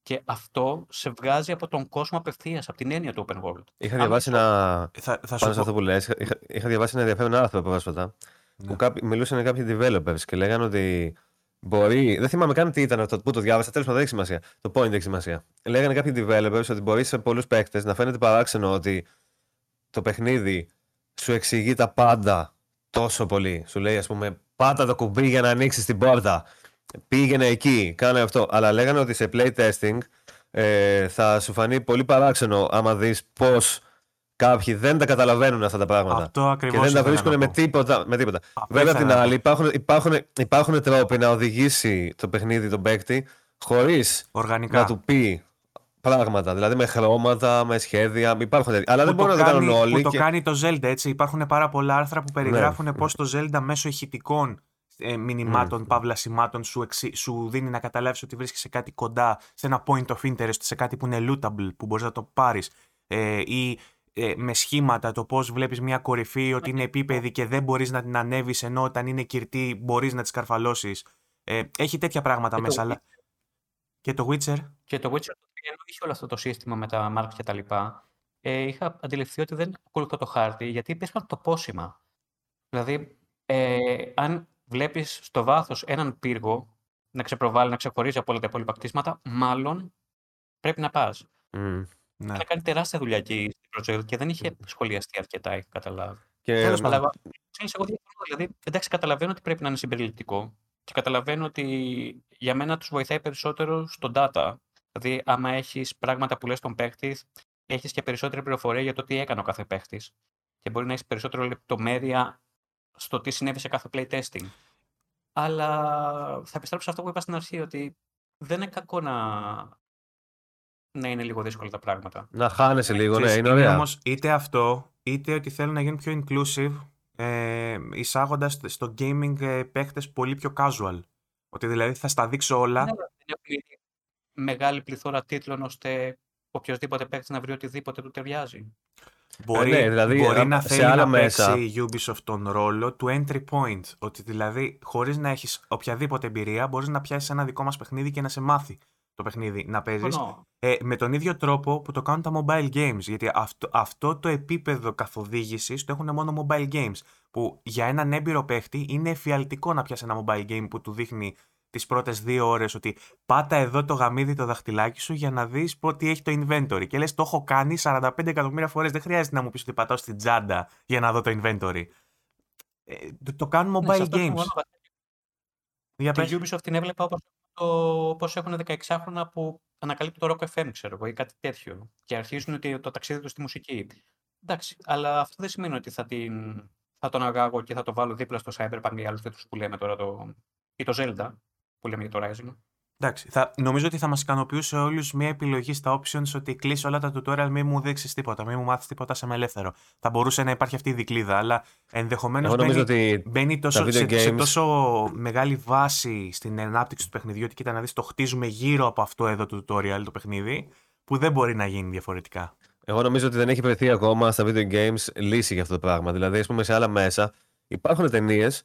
Και αυτό σε βγάζει από τον κόσμο απευθείας, από την έννοια του open world. Είχα Αν διαβάσει το- ένα. Θα, θα σου Πάνω σε πω... αυτό που λες, είχα, είχα διαβάσει ένα ενδιαφέρον άρθρο πρόσφατα Ναι. που κάποιοι, μιλούσαν κάποιοι developers και λέγανε ότι μπορεί. Δεν θυμάμαι καν τι ήταν αυτό που το διάβασα, τέλος πάντων δεν έχει σημασία. Το point έχει σημασία. Λέγανε κάποιοι developers ότι μπορείς σε πολλούς παίκτες να φαίνεται παράξενο ότι το παιχνίδι σου εξηγεί τα πάντα τόσο πολύ. Σου λέει, ας πούμε, πάτα το κουμπί για να ανοίξεις την πόρτα. Πήγαινε εκεί, κάνε αυτό. Αλλά λέγανε ότι σε playtesting ε, θα σου φανεί πολύ παράξενο άμα δεις πώς κάποιοι δεν τα καταλαβαίνουν αυτά τα πράγματα. Αυτό ακριβώς Και δεν τα ήθελα βρίσκουν να με πω. τίποτα. Με τίποτα. Αυτό Βέβαια, απ' την ήθελα να άλλη, πω. υπάρχουν, υπάρχουν, υπάρχουν τρόποι να οδηγήσει το παιχνίδι τον παίκτη χωρίς Οργανικά. να του πει πράγματα. Δηλαδή με χρώματα, με σχέδια. Υπάρχουν τέτοια. Αλλά δεν που μπορούν να το κάνουν κάνει- όλοι. Που το και- κάνει το Zelda, έτσι. Υπάρχουν πάρα πολλά άρθρα που περιγράφουν Ναι. πώς το Zelda μέσω ηχητικών ε, μηνυμάτων, παύλα σημάτων σου, εξι- σου δίνει να καταλάβεις ότι βρίσκεσαι σε κάτι κοντά, σε ένα point of interest, σε κάτι που είναι lootable, που μπορείς να το πάρεις. Ε, ή ε, με σχήματα το πώς βλέπεις μια κορυφή ότι είναι επίπεδη και δεν μπορείς να την ανέβεις ενώ όταν είναι κυρτή μπορείς να τη σκαρφαλώσεις. Ε, έχει τέτοια πράγματα Και το μέσα. Αλλά... Και το Witcher. Και το Witcher 3 ενώ είχε όλο αυτό το σύστημα με τα marks και τα λοιπά, ε, είχα αντιληφθεί ότι δεν ακολουθώ το χάρτη γιατί υπήρχαν τοπόσημα. Δηλαδή, ε, αν βλέπεις στο βάθος έναν πύργο να ξεπροβάλλει, να ξεχωρίζει από όλα τα υπόλοιπα κτίσματα, μάλλον πρέπει να πας. Μμ. Ναι. Είχα κάνει τεράστια δουλειά εκεί στην project και δεν είχε σχολιαστεί αρκετά, έχει καταλάβει. Και Τέλος πάντων. Αλλά ξέρεις, εγώ διαφωνώ. Δηλαδή, εντάξει, καταλαβαίνω ότι πρέπει να είναι συμπεριληπτικό και καταλαβαίνω ότι για μένα τους βοηθάει περισσότερο στο data. Δηλαδή, άμα έχεις πράγματα που λες στον παίχτη, έχεις και περισσότερη πληροφορία για το τι έκανε ο κάθε παίχτη. Και μπορεί να έχεις περισσότερη λεπτομέρεια στο τι συνέβη σε κάθε playtesting. Αλλά θα επιστρέψω σε αυτό που είπα στην αρχή, ότι δεν είναι κακό να, να είναι λίγο δύσκολα τα πράγματα. να χάνεσαι λίγο, ναι, Ξέρεις, είναι ωραία. όμως είτε αυτό, είτε ότι θέλουν να γίνουν πιο inclusive, ε, εισάγοντας στο gaming ε, παίχτες πολύ πιο casual. Ότι δηλαδή θα στα δείξω όλα. Ναι, αλλά δεν έχουν ήδη μεγάλη πληθώρα τίτλων ώστε οποιοδήποτε παίκτης να βρει οτιδήποτε του ταιριάζει. Μπορεί, ναι, δηλαδή, μπορεί α, να σε θέλει άλλα να μέσα. παίξει η Ubisoft τον ρόλο του entry point. Ότι δηλαδή χωρίς να έχεις οποιαδήποτε εμπειρία μπορείς να πιάσεις ένα δικό μας παιχνίδι και να σε μάθει το παιχνίδι να παίζεις. Συμφωνώ. Ε, με τον ίδιο τρόπο που το κάνουν τα mobile games. Γιατί αυτό, αυτό το επίπεδο καθοδήγησης το έχουν μόνο mobile games. Που για έναν έμπειρο παίχτη είναι εφιαλτικό να πιάσει ένα mobile game που του δείχνει τις πρώτες δύο ώρες ότι πάτα εδώ το γαμίδι το δαχτυλάκι σου για να δεις τι έχει το inventory. Και λες, το έχω κάνει 45 εκατομμύρια φορές. Δεν χρειάζεται να μου πεις ότι πατάω στην τσάντα για να δω το inventory. Ε, το, το κάνουν Ναι, σε mobile αυτό games. συμφωνώ. Για Τη πες. Ubisoft την έβλεπα όπως, το, όπως έχουν 16χρονα που ανακαλύπτουν το Rock FM, ξέρω εγώ, ή κάτι τέτοιο. Και αρχίζουν ότι το ταξίδι τους στη μουσική. Εντάξει, αλλά αυτό δεν σημαίνει ότι θα, την, θα τον αγάγω και θα το βάλω δίπλα στο Cyberpunk ή άλλους τέτοιους που λέμε τώρα, το, ή το Zelda, που λέμε για το Rising. Εντάξει, θα, νομίζω ότι θα μας ικανοποιούσε όλους μια επιλογή στα options ότι κλείσει όλα τα tutorial, μην μου δείξεις τίποτα, μην μου μάθεις τίποτα, σε με ελεύθερο. Θα μπορούσε να υπάρχει αυτή η δικλίδα, αλλά ενδεχομένως Εγώ μπαίνει, νομίζω ότι μπαίνει τόσο, video σε, σε games- τόσο μεγάλη βάση στην ανάπτυξη του παιχνιδιού, ότι κοίτα να δεις, το χτίζουμε γύρω από αυτό εδώ το tutorial το παιχνίδι, που δεν μπορεί να γίνει διαφορετικά. Εγώ νομίζω ότι δεν έχει βρεθεί ακόμα στα video games λύση για αυτό το πράγμα. Δηλαδή, ας πούμε, σε άλλα μέσα υπάρχουν ταινίες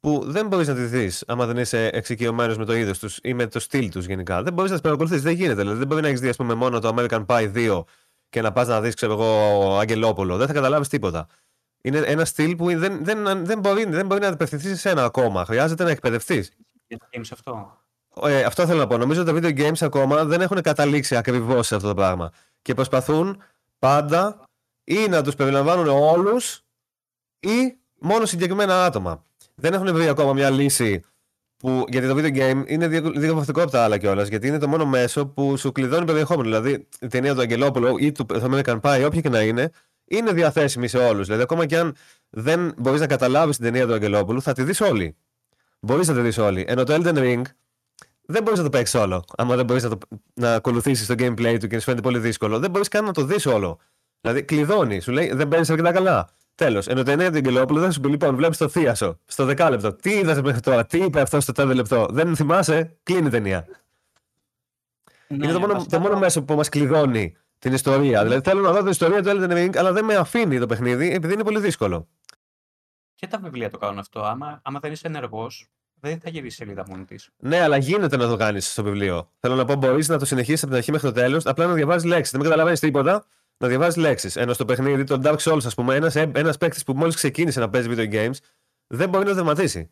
που δεν μπορείς να τη δεις άμα δεν είσαι εξοικειωμένος με το είδος τους ή με το στυλ τους γενικά. Δεν μπορείς να τις παρακολουθήσει. Δεν γίνεται. Δηλαδή, δεν μπορεί να έχεις δει, ας πούμε, μόνο το American Pie 2 και να πας να δεις, ξέρω εγώ, Αγγελόπουλο. Δεν θα καταλάβεις τίποτα. Είναι ένα στυλ που δεν, δεν, δεν, μπορεί, δεν μπορεί να απευθυνθείς σε ένα ακόμα. Χρειάζεται να εκπαιδευτείς. Για τα games αυτό. Ε, αυτό θέλω να πω. Νομίζω ότι τα video games ακόμα δεν έχουν καταλήξει ακριβώς σε αυτό το πράγμα. Και προσπαθούν πάντα ή να τους περιλαμβάνουν όλους ή μόνο συγκεκριμένα άτομα. Δεν έχουν βρει ακόμα μια λύση που. Γιατί το video game είναι δια- διαφορετικό από τα άλλα κιόλας. Γιατί είναι το μόνο μέσο που σου κλειδώνει περιεχόμενο. Δηλαδή η ταινία του Αγγελόπουλου ή του American Pie, όποια και να είναι, είναι διαθέσιμη σε όλους. Δηλαδή ακόμα κι αν δεν μπορείς να καταλάβεις την ταινία του Αγγελόπουλου, θα τη δεις όλη. Μπορείς να τη δεις όλη. Ενώ το Elden Ring δεν μπορείς να το παίξεις όλο. Άμα δεν μπορείς να, το- να ακολουθήσεις το gameplay του και σου φαίνεται πολύ δύσκολο, δεν μπορείς καν να το δεις όλο. Δηλαδή κλειδώνεις, σου λέει δεν παίρνεις αρκετά καλά. Τέλος. Ενώ το 9 του Αγγελόπουλο σου πει λοιπόν, βλέπεις το θείασο στο δεκάλεπτο. Τι είδες μέχρι τώρα, τι είπε αυτό στο 4 λεπτό. Δεν θυμάσαι, κλείνει η ταινία. Ναι, είναι το μόνο, βασικά το μόνο μέσο που μας κλειδώνει την ιστορία. Δηλαδή θέλω να δω την ιστορία του Elden Ring, αλλά δεν με αφήνει το παιχνίδι επειδή είναι πολύ δύσκολο. Και τα βιβλία το κάνουν αυτό. Άμα, άμα δεν είσαι ενεργός, δεν θα γυρίσει σελίδα μόνη της. Ναι, αλλά γίνεται να το κάνεις στο βιβλίο. Θέλω να πω, μπορείς να το συνεχίσεις από την αρχή μέχρι το τέλος, απλά να διαβάζεις λέξεις. Δεν καταλαβαίνεις τίποτα, να διαβάζεις λέξεις. Ενώ στο παιχνίδι, το Dark Souls, ας πούμε, ένας ένας παίκτης που μόλις ξεκίνησε να παίζει video games, δεν μπορεί να δερματίσει.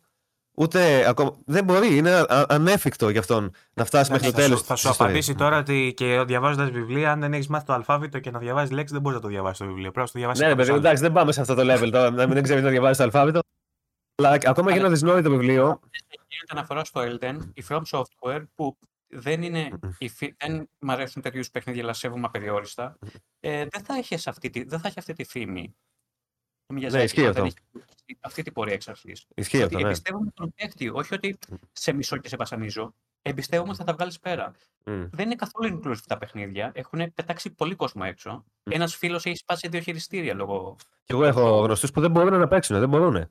Ούτε ακόμα. Δεν μπορεί, είναι α- ανέφικτο για αυτόν να φτάσει μέχρι το θα, τέλος. σου, θα σου απαντήσει τώρα ότι και διαβάζοντας βιβλία, αν δεν έχεις μάθει το αλφάβητο και να διαβάζεις λέξεις, δεν μπορείς να το διαβάσεις το βιβλίο. Πρέπει να το διαβάσεις. Ναι, ρε παιδί, μου, εντάξει, δεν πάμε σε αυτό το level τώρα, να μην δεν ξέρει να διαβάζεις το αλφάβητο. Αλλά ακόμα και ένα δυσνόητο βιβλίο. Γίνεται αναφορά στο Elden, η From Software, που δεν, είναι, η φι- δεν μ' αρέσουν τέτοιους παιχνίδια, αλλά σέβομαι απεριόριστα, ε, δεν, θα έχεις αυτή τη, δεν θα έχει αυτή τη φήμη. Το Miyazaki, ισχύει αν αυτό. δεν έχεις αυτή την πορεία εξ αρχής. Ισχύει αυτό, ναι. Εμπιστεύομαι τον παίκτη, όχι ότι σε μισό και σε βασανίζω. Εμπιστεύομαι ότι θα τα βγάλεις πέρα. Μμ. Δεν είναι καθόλου inclusive τα παιχνίδια. Έχουν πετάξει πολύ κόσμο έξω. Ένας φίλος έχει σπάσει δύο χειριστήρια λόγω. Και εγώ έχω γνωστούς που δεν μπορούν να παίξουν, δεν μπορούν.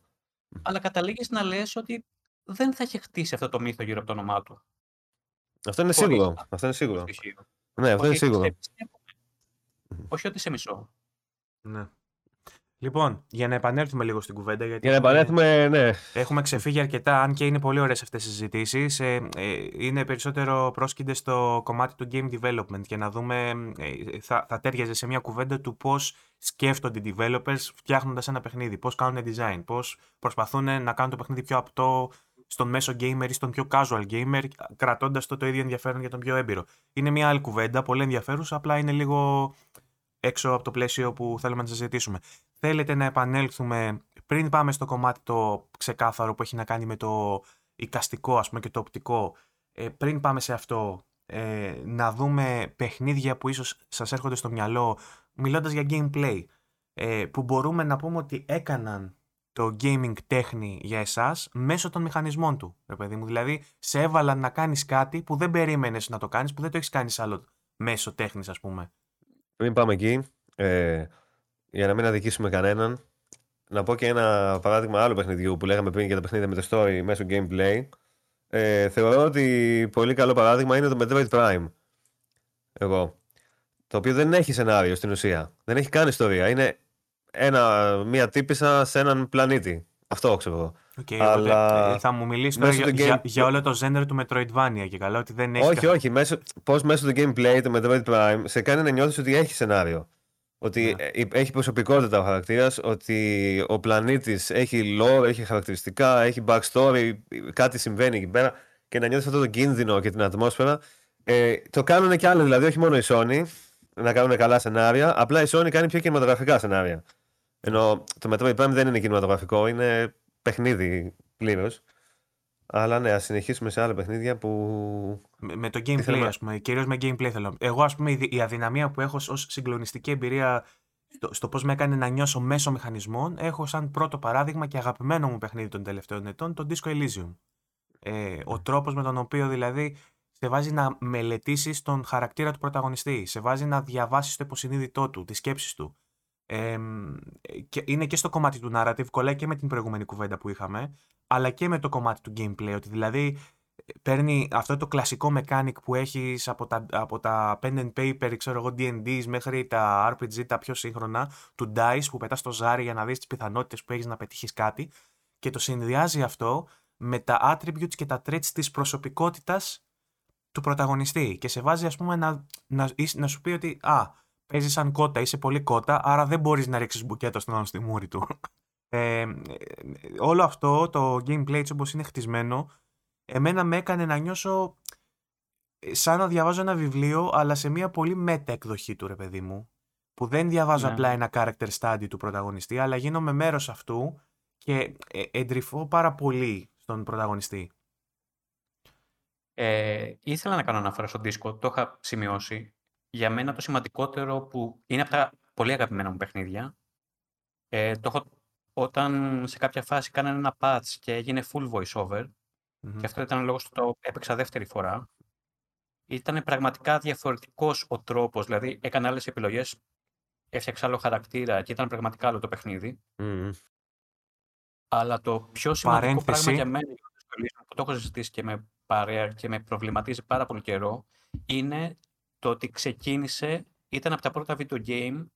Αλλά καταλήγεις να λες ότι δεν θα είχε χτίσει αυτό το μύθο γύρω από το όνομά του. Αυτό είναι Χωρίς σίγουρο. αυτό Αυτό είναι σίγουρο. στοιχείο. Ναι, αυτό είναι Ότι σε σίγουρο. εμπιστεύομαι. Όχι ότι σε μισό. Ναι. Λοιπόν, για να επανέλθουμε λίγο στην κουβέντα. Γιατί Για να έχουμε- επανέλθουμε, ναι. Έχουμε ξεφύγει αρκετά, αν και είναι πολύ ωραίες αυτές οι συζητήσεις. Ε, ε, είναι περισσότερο πρόσκειται στο κομμάτι του game development και να δούμε, ε, θα, θα τέριαζε σε μια κουβέντα του πώς σκέφτονται οι developers φτιάχνοντας ένα παιχνίδι, πώς κάνουν design, πώς προσπαθούν να κάνουν το παιχνίδι πιο απτό στον μέσο gamer ή στον πιο casual gamer, κρατώντας το το ίδιο ενδιαφέρον για τον πιο έμπειρο. Είναι μια άλλη κουβέντα, πολύ ενδιαφέρουσα, απλά είναι λίγο έξω από το πλαίσιο που θέλουμε να συζητήσουμε. Θέλετε να επανέλθουμε πριν πάμε στο κομμάτι το ξεκάθαρο που έχει να κάνει με το εικαστικό ας πούμε και το οπτικό, ε, πριν πάμε σε αυτό, ε, να δούμε παιχνίδια που ίσως σας έρχονται στο μυαλό μιλώντας για gameplay, ε, που μπορούμε να πούμε ότι έκαναν το gaming τέχνη για εσάς μέσω των μηχανισμών του, ρε παιδί μου. Δηλαδή, σε έβαλαν να κάνεις κάτι που δεν περίμενες να το κάνεις, που δεν το έχεις κάνει σε άλλο μέσο τέχνης, ας πούμε. Πριν πάμε εκεί, ε, για να μην αδικήσουμε κανέναν, να πω και ένα παράδειγμα άλλου παιχνιδιού που λέγαμε πριν για τα παιχνίδια με το story μέσω gameplay. Ε, θεωρώ ότι πολύ καλό παράδειγμα είναι το Metroid Prime. Εγώ. Το οποίο δεν έχει σενάριο στην ουσία. Δεν έχει καν ιστορία. Είναι ένα, μία τύπησα σε έναν πλανήτη. Αυτό ξέρω εγώ. Okay, Αλλά ε, θα μου μιλήσεις τώρα μέσω για, του για, game- για όλο το genre του Metroidvania και καλά ότι δεν έχει. Όχι, καθ- όχι. Μέσω, πώς μέσω του gameplay το Metroid Prime σε κάνει να νιώθεις ότι έχει σενάριο. Ότι Ναι. ε, έχει προσωπικότητα ο χαρακτήρας, ότι ο πλανήτης έχει lore, έχει χαρακτηριστικά, έχει backstory, κάτι συμβαίνει εκεί πέρα και να νιώθεις αυτό το κίνδυνο και την ατμόσφαιρα. Ε, το κάνουν και άλλοι, δηλαδή, όχι μόνο η Sony να κάνουν καλά σενάρια, απλά η Sony κάνει πιο κινηματογραφικά σενάρια. Ενώ το Metroid Prime δεν είναι κινηματογραφικό, είναι παιχνίδι πλήρως. Αλλά ναι, ας συνεχίσουμε σε άλλα παιχνίδια που. Με, με το gameplay, θέλουμε- ας πούμε. Κυρίως με gameplay θέλω. Εγώ, ας πούμε, η, δι- η αδυναμία που έχω ως συγκλονιστική εμπειρία στο, στο πώς με έκανε να νιώσω μέσω μηχανισμών, έχω σαν πρώτο παράδειγμα και αγαπημένο μου παιχνίδι των τελευταίων ετών το Disco Elysium. Ε, ο τρόπος με τον οποίο δηλαδή σε βάζει να μελετήσεις τον χαρακτήρα του πρωταγωνιστή, σε βάζει να διαβάσεις το υποσυνείδητό του, τις σκέψεις του. Ε, και είναι και στο κομμάτι του narrative, κολλάει και με την προηγούμενη κουβέντα που είχαμε, αλλά και με το κομμάτι του gameplay. Ότι δηλαδή παίρνει αυτό το κλασικό mechanic που έχεις από τα, από τα pen and paper, ξέρω εγώ, D&D's μέχρι τα RPG τα πιο σύγχρονα, του DICE που πετάς το ζάρι για να δεις τις πιθανότητες που έχεις να πετύχεις κάτι και το συνδυάζει αυτό με τα attributes και τα traits της προσωπικότητας του πρωταγωνιστή και σε βάζει ας πούμε να, να, είσαι- να σου πει ότι α, παίζεις σαν κότα, είσαι πολύ κότα, άρα δεν μπορείς να ρίξεις μπουκέτο στον άλλον στη μούρη του. Ε, ε, όλο αυτό το gameplay έτσι όπως είναι χτισμένο εμένα με έκανε να νιώσω ε, σαν να διαβάζω ένα βιβλίο, αλλά σε μια πολύ μέτα εκδοχή του, ρε παιδί μου. Που δεν διαβάζω Ναι. απλά ένα character study του πρωταγωνιστή, αλλά γίνομαι μέρος αυτού και ε, εντρυφώ πάρα πολύ στον πρωταγωνιστή. Ε, ήθελα να κάνω αναφορά στο Discord, το είχα σημειώσει. Για μένα το σημαντικότερο που είναι από τα πολύ αγαπημένα μου παιχνίδια. Ε, το έχω, όταν σε κάποια φάση κάνανε ένα patch και έγινε full voiceover, Μμμ. και αυτό ήταν ο λόγος που το έπαιξα δεύτερη φορά, ήταν πραγματικά διαφορετικός ο τρόπος, δηλαδή έκανα άλλες επιλογές έφτιαξε άλλο χαρακτήρα και ήταν πραγματικά άλλο το παιχνίδι. Μμμ. Αλλά το πιο σημαντικό πράγμα Παρένθεση. για μένα για το δυσκολίσμα, που το έχω συζητήσει και με παρέα και με προβληματίζει πάρα πολύ καιρό, είναι το ότι ξεκίνησε, ήταν από τα πρώτα video game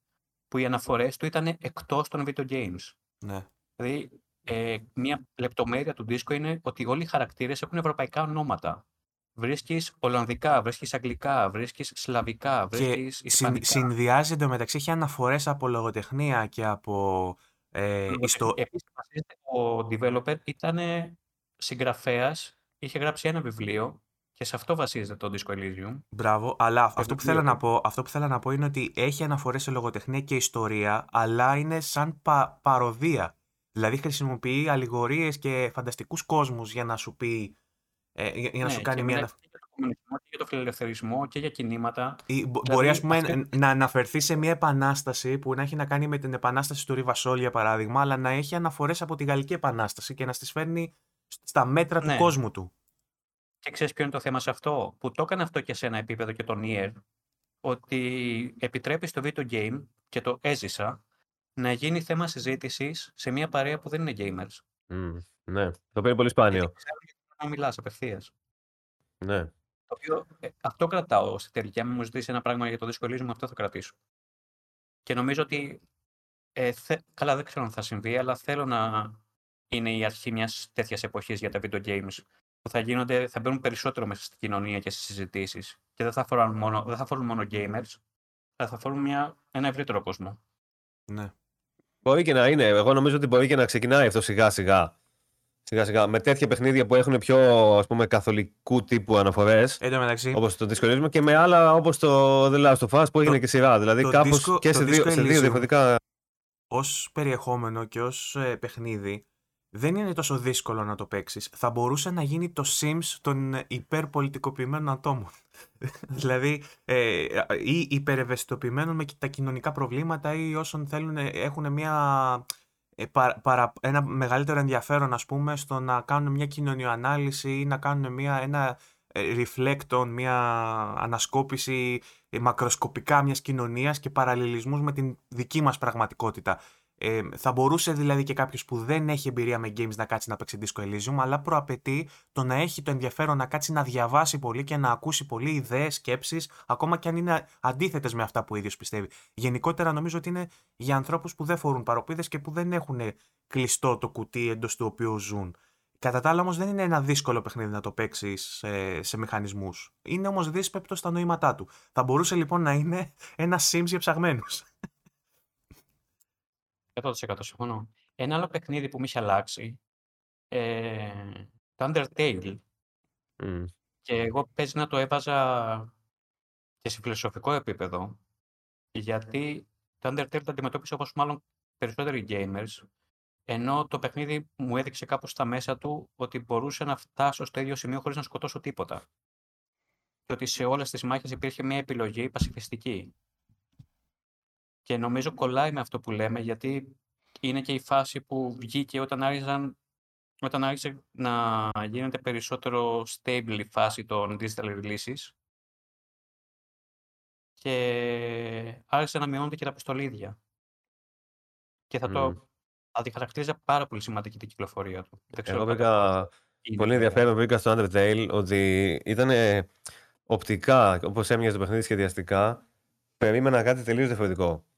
που οι αναφορές του ήταν εκτός των video games. Ναι. Δηλαδή, ε, μια λεπτομέρεια του δίσκου είναι ότι όλοι οι χαρακτήρες έχουν ευρωπαϊκά ονόματα. Βρίσκεις Ολλανδικά, βρίσκεις Αγγλικά, βρίσκεις Σλαβικά, Και βρίσκεις συν, Ισπανικά. συνδυάζεται μεταξύ, έχει αναφορές από λογοτεχνία και από ε, Λοιπόν, ιστο... Επίσης, βασίζεται ο developer ήταν συγγραφέας, είχε γράψει ένα βιβλίο και σε αυτό βασίζεται το Disco Elysium. Μπράβο, αλλά αυτό που, βιβλίο θέλω να του. πω, αυτό που θέλω να πω είναι ότι έχει αναφορές σε λογοτεχνία και ιστορία, αλλά είναι σαν πα- παροδία. Δηλαδή χρησιμοποιεί αλληγορίες και φανταστικούς κόσμους για να σου πει, ε, για, για να Ναι, σου κάνει και μια... μιλάει και για το κομμουνισμό και για το φιλελευθερισμό και για κινήματα. Ή μπο- Δηλαδή, μπορεί ας πούμε αυτό- ν- να αναφερθεί σε μια επανάσταση που να έχει να κάνει με την επανάσταση του Ριβασόλ για παράδειγμα, αλλά να έχει αναφορές από τη Γαλλική Επανάσταση και να στις φέρνει στα μέτρα Ναι. του κόσμου του. Και ξέρεις ποιο είναι το θέμα σε αυτό, που το έκανε αυτό και σε ένα επίπεδο και τον Nier, ότι επιτρέπει στο video game, και το έζησα, να γίνει θέμα συζήτησης σε μια παρέα που δεν είναι gamers. Μμ. Ναι. Το οποίο είναι πολύ Γιατί σπάνιο. ξέρουν γιατί να μιλάς απευθείας. Ναι. Το οποίο, ε, αυτό κρατάω στη τελική. Αν μου ζητήσεις ένα πράγμα για το δυσκολίσμα μου, αυτό θα κρατήσω. Και νομίζω ότι. Ε, θε... Καλά, δεν ξέρω αν θα συμβεί, αλλά θέλω να είναι η αρχή μιας τέτοιας εποχής για τα video games που θα, γίνονται, θα μπαίνουν περισσότερο μέσα στην κοινωνία και στις συζητήσεις και δεν θα αφορούν μόνο, δεν θα αφορούν μόνο gamers, αλλά θα αφορούν μια, ένα ευρύτερο κόσμο. Ναι. Μπορεί και να είναι. Εγώ νομίζω ότι μπορεί και να ξεκινάει αυτό σιγά σιγά. Σιγά σιγά. Με τέτοια παιχνίδια που έχουν πιο ας πούμε, καθολικού τύπου αναφορές. Εν τω μεταξύ, Όπως το Disco Elysium και με άλλα όπως το The Last of Us που έγινε Το- και σειρά. Δηλαδή το κάπως Disco- και το σε δύο, Disco σε δύο Elysium διαφορετικά. ως περιεχόμενο και ως ε, παιχνίδι δεν είναι τόσο δύσκολο να το παίξεις. Θα μπορούσε να γίνει το Sims των ε, υπερπολιτικοποιημένων ατόμων. δηλαδή, ε, ή υπερευαισθητοποιημένων με τα κοινωνικά προβλήματα ή όσων θέλουν, ε, έχουν μια, ε, παρα- παρα- ένα μεγαλύτερο ενδιαφέρον, ας πούμε, στο να κάνουν μια κοινωνιοανάλυση ή να κάνουν μια, ένα ε, reflect on, μια ανασκόπηση ε, μακροσκοπικά μιας κοινωνίας και παραλληλισμούς με την δική μας πραγματικότητα. Ε, θα μπορούσε δηλαδή και κάποιος που δεν έχει εμπειρία με games να κάτσει να παίξει Disco Elysium, αλλά προαπαιτεί το να έχει το ενδιαφέρον να κάτσει να διαβάσει πολύ και να ακούσει πολύ ιδέες, σκέψεις, ακόμα και αν είναι αντίθετες με αυτά που ο ίδιος πιστεύει. Γενικότερα νομίζω ότι είναι για ανθρώπους που δεν φορούν παροπίδες και που δεν έχουν κλειστό το κουτί εντός του οποίου ζουν. Κατά τα άλλα όμως δεν είναι ένα δύσκολο παιχνίδι να το παίξεις σε, σε μηχανισμούς. Είναι όμως δύσπεπτο στα νοήματά του. Θα μπορούσε λοιπόν να είναι ένα Sims για ψαγμένους. 100% συμφωνώ. Ένα άλλο παιχνίδι που με είχε αλλάξει, ε, το Undertale. Μμ. Και εγώ παίζει να το έβαζα και σε φιλοσοφικό επίπεδο, γιατί το Undertale το αντιμετώπισε όπως μάλλον περισσότεροι gamers, ενώ το παιχνίδι μου έδειξε κάπως στα μέσα του ότι μπορούσε να φτάσω στο ίδιο σημείο χωρίς να σκοτώσω τίποτα. Και ότι σε όλες τις μάχες υπήρχε μια επιλογή πασιφιστική. Και νομίζω κολλάει με αυτό που λέμε, γιατί είναι και η φάση που βγήκε όταν άρχισαν όταν άρχισε να γίνεται περισσότερο stable η φάση των digital releases και άρχισε να μειώνεται και τα αποστολίδια. Και θα Μμ. το αντιχαρακτήριζα πάρα πολύ σημαντική την κυκλοφορία του. Δεν ξέρω Εγώ κατά βρήκα πόσο είναι πολύ βέβαια. ενδιαφέρον βρήκα στο Undertale ότι ήταν οπτικά, όπως έμοιαζε το παιχνίδι σχεδιαστικά, περίμενα κάτι τελείως διαφορετικό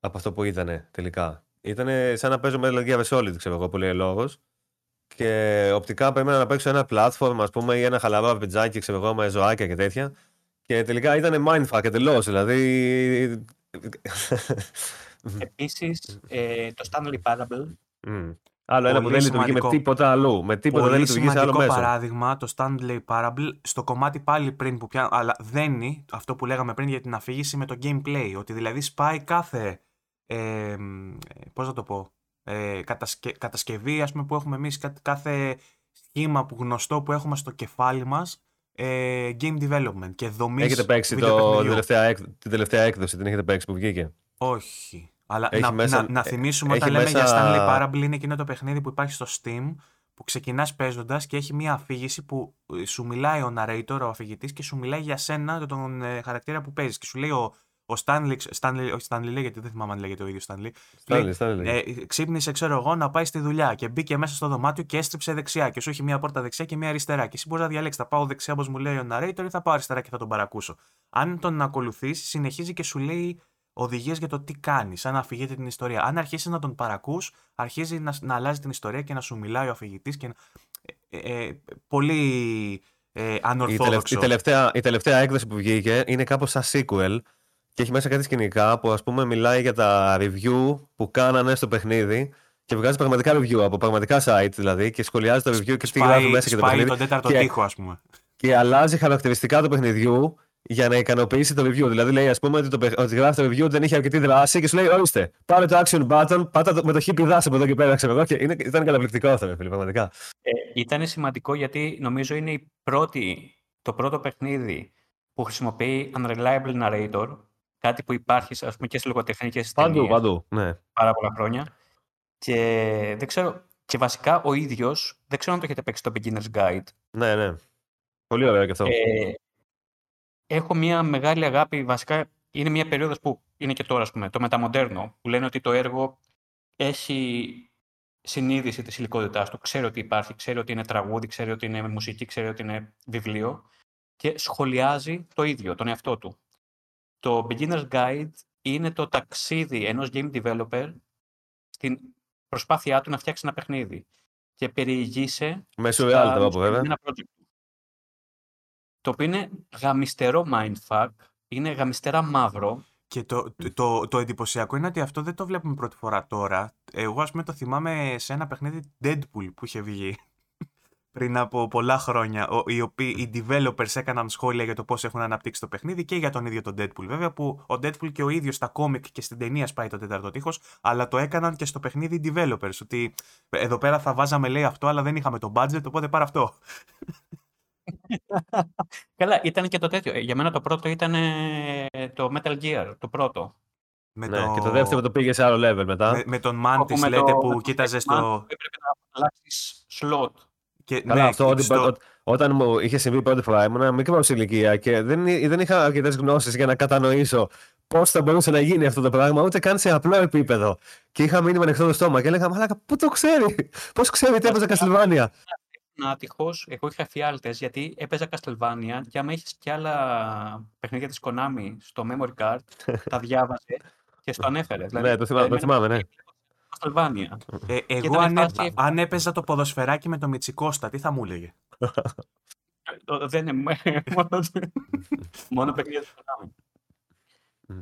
από αυτό που ήταν τελικά. Ήταν σαν να παίζω με Metal Gear Solid, ξέρω εγώ, που λέει ο λόγος. Και οπτικά περίμενα να παίξω ένα platform, ας πούμε, ή ένα χαλαρό RPG, ξέρω εγώ, με ζωάκια και τέτοια. Και τελικά ήταν mindfuck εντελώς, δηλαδή... Επίσης, ε, το Stanley Parable Μμ. Άλλο ένα που Πολύ δεν λειτουργεί με σημαντικό. τίποτα αλλού. Με τίποτα δεν Πολύ λειτουργεί σε άλλο σημαντικό μέσο. παράδειγμα το Stanley Parable στο κομμάτι πάλι πριν που πιάνω, αλλά δένει αυτό που λέγαμε πριν για την αφήγηση με το gameplay. Ότι δηλαδή σπάει κάθε. Ε, μ, πώς να το πω. Ε, κατασκε, κατασκευή ας πούμε, που έχουμε εμείς, κα- κάθε σχήμα που γνωστό που έχουμε στο κεφάλι μας ε, game development και δομής. Έχετε παίξει το, την, τελευταία, έκ- την τελευταία έκδοση, την έχετε παίξει που βγήκε; Όχι. Αλλά Έχει να, μέσα- να, να θυμίσουμε έχει όταν λέμε για μέσα- Stanley Parable είναι εκείνο το παιχνίδι που υπάρχει στο Steam που ξεκινάς παίζοντας και έχει μια αφήγηση που ε, σου μιλάει ο narrator, ο αφηγητής, και σου μιλάει για σένα, τον ε, χαρακτήρα που παίζεις. Και σου λέει ο, ο Stanley, Stanley, όχι Stanley λέγεται, δεν θυμάμαι αν λέγεται ο ίδιος Stanley. Stanley, Stanley. Ε, ξύπνησε, ξέρω εγώ, να πάει στη δουλειά και μπήκε μέσα στο δωμάτιο και έστριψε δεξιά. Και σου έχει μία πόρτα δεξιά και μία αριστερά. Και εσύ μπορείς να διαλέξεις, θα πάω δεξιά όπως μου λέει ο narrator ή θα πάω αριστερά και θα τον παρακούσω. Αν τον ακολουθήσει, συνεχίζει και σου λέει οδηγίες για το τι κάνεις, αν αφηγείται την ιστορία. Αν αρχίσεις να τον παρακούς, αρχίζει να, να αλλάζει την ιστορία και να σου μιλάει ο αφηγητής. Και... Ε, ε, πολύ ε, ανορθόδοξο. Η, τελευταία, η τελευταία έκδοση που βγήκε είναι κάπως σαν sequel και έχει μέσα κάτι σκηνικά που ας πούμε μιλάει για τα review που κάνανε στο παιχνίδι και βγάζει πραγματικά review από πραγματικά site δηλαδή και σχολιάζει το review και τι γράφει μέσα και το παιχνίδι. τον τέταρτο και, τείχο, ας πούμε. Και αλλάζει χαρακτηριστικά του παιχνιδιού για να ικανοποιήσει το review. Δηλαδή λέει, ας πούμε, ότι, το, ότι γράφει το review δεν είχε αρκετή δράση και σου λέει, ορίστε, πάρε το action button, πάτα το, με το χίπι δάση από εδώ και πέρα, ξέρω εγώ. Και είναι, ήταν καταπληκτικό αυτό, φίλε, πραγματικά. Ε, ήταν σημαντικό γιατί νομίζω είναι η πρώτη, το πρώτο παιχνίδι που χρησιμοποιεί unreliable narrator, κάτι που υπάρχει ας πούμε, και σε λογοτεχνικές Παντού, παντού, ναι. Πάρα πολλά χρόνια. Και δεν ξέρω, και βασικά ο ίδιος, δεν ξέρω αν το έχετε παίξει το Beginner's Guide. Ναι, ναι. Πολύ ωραίο και αυτό. Ε, έχω μια μεγάλη αγάπη, βασικά είναι μια περίοδος που είναι και τώρα, ας πούμε, το μεταμοντέρνο, που λένε ότι το έργο έχει συνείδηση της υλικότητάς του, ξέρει ότι υπάρχει, ξέρει ότι είναι τραγούδι, ξέρει ότι είναι μουσική, ξέρει ότι είναι βιβλίο και σχολιάζει το ίδιο, τον εαυτό του. Το Beginner's Guide είναι το ταξίδι ενός game developer στην προσπάθειά του να φτιάξει ένα παιχνίδι και περιηγήσε Μέσω reality, βέβαια το οποίο είναι γαμιστερό mindfuck, είναι γαμιστερά μαύρο. Και το, το, το, εντυπωσιακό είναι ότι αυτό δεν το βλέπουμε πρώτη φορά τώρα. Εγώ, ας πούμε, το θυμάμαι σε ένα παιχνίδι Deadpool που είχε βγει πριν από πολλά χρόνια. Οι, οποίοι, οι developers έκαναν σχόλια για το πώς έχουν αναπτύξει το παιχνίδι και για τον ίδιο τον Deadpool. Βέβαια, που ο Deadpool και ο ίδιος στα κόμικ και στην ταινία σπάει το τέταρτο τείχος, αλλά το έκαναν και στο παιχνίδι οι developers. Ότι εδώ πέρα θα βάζαμε, λέει αυτό, αλλά δεν είχαμε το budget, οπότε πάρε αυτό. Καλά, ήταν και το τέτοιο. Για μένα το πρώτο ήταν το Metal Gear, το πρώτο. Με ναι, το... Και το δεύτερο το πήγε σε άλλο level μετά. Με, με τον Mantis λέτε που το... κοίταζες στο... Έπρεπε να αλλάξεις slot. Και, Καλά, ναι, αυτό ότι στο... όταν μου είχε συμβεί πρώτη φορά ήμουν μικρό ηλικία και δεν, δεν είχα αρκετές γνώσεις για να κατανοήσω πώς θα μπορούσε να γίνει αυτό το πράγμα, ούτε καν σε απλό επίπεδο. Και είχα μείνει με ανοιχτό το στόμα και έλεγα Μαλάκα, πού το ξέρει, πώς ξέρει τι έπαιζε Καστιλβάνια άτυχος, εγώ είχα φιάλτε γιατί έπαιζα Castlevania και άμα έχει και άλλα παιχνίδια της Konami στο memory card, τα διάβαζε και στο ανέφερε. Δηλαδή, ναι, το θυμάμαι, το θυμάμαι ναι. Castlevania. Ε, εγώ αν, φάση... αν έπαιζα το ποδοσφαιράκι με το Μιτσικώστα, τι θα μου έλεγε; Δεν είναι μόνο, μόνο παιχνίδια της Konami.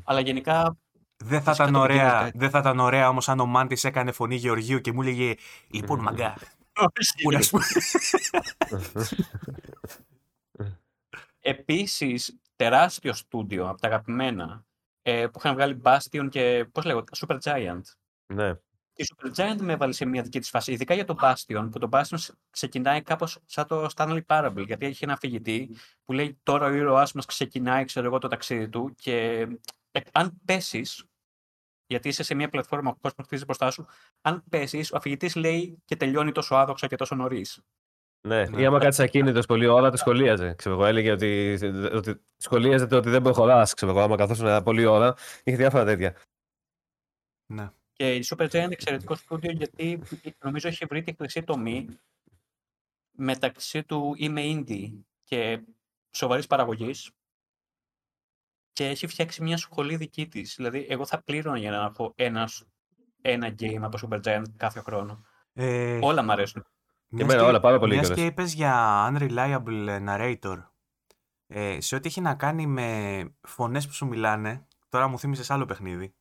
Αλλά γενικά δεν θα, ήταν ωραία, δεν θα ήταν ωραία όμως αν ο Μάντης έκανε φωνή Γεωργίου και μου έλεγε «Λοιπόν μαγκά, Πού να σου Επίσης, τεράστιο στούντιο από τα αγαπημένα ε, που είχαν βγάλει Bastion και πώς λέγω, Super Giant. Ναι. Η Super Giant με έβαλε σε μια δική της φάση, ειδικά για τον Bastion, που το Bastion ξεκινάει κάπως σαν το Stanley Parable, γιατί έχει ένα αφηγητή που λέει τώρα ο ήρωάς μας ξεκινάει, ξέρω εγώ, το ταξίδι του και ε, αν πέσεις γιατί είσαι σε μια πλατφόρμα που ο κόσμος χτίζει μπροστά σου. Αν πέσεις, ο αφηγητή λέει και τελειώνει τόσο άδοξα και τόσο νωρίς. Ναι, ή άμα κάτσεις ακίνητος πολύ ώρα, το σχολίαζε. Ξέρω εγώ, έλεγε ότι, ότι σχολίαζε ότι δεν προχωράς. Ξέρω εγώ, άμα καθόσουν πολύ ώρα. Είχε διάφορα τέτοια. Ναι. Και η Super Giant είναι εξαιρετικό στούντιο γιατί νομίζω έχει βρει τη χρυσή τομή μεταξύ του είμαι indie και σοβαρής παραγωγής και έχει φτιάξει μια σχολή δική της. Δηλαδή, εγώ θα πλήρωνα για να έχω ένας, ένα game από Super Giant κάθε χρόνο. Ε, όλα μου αρέσουν. Και εμένα όλα πάρα πολύ Μιας και είπες για unreliable narrator, ε, σε ό,τι έχει να κάνει με φωνές που σου μιλάνε, τώρα μου θύμισες άλλο παιχνίδι,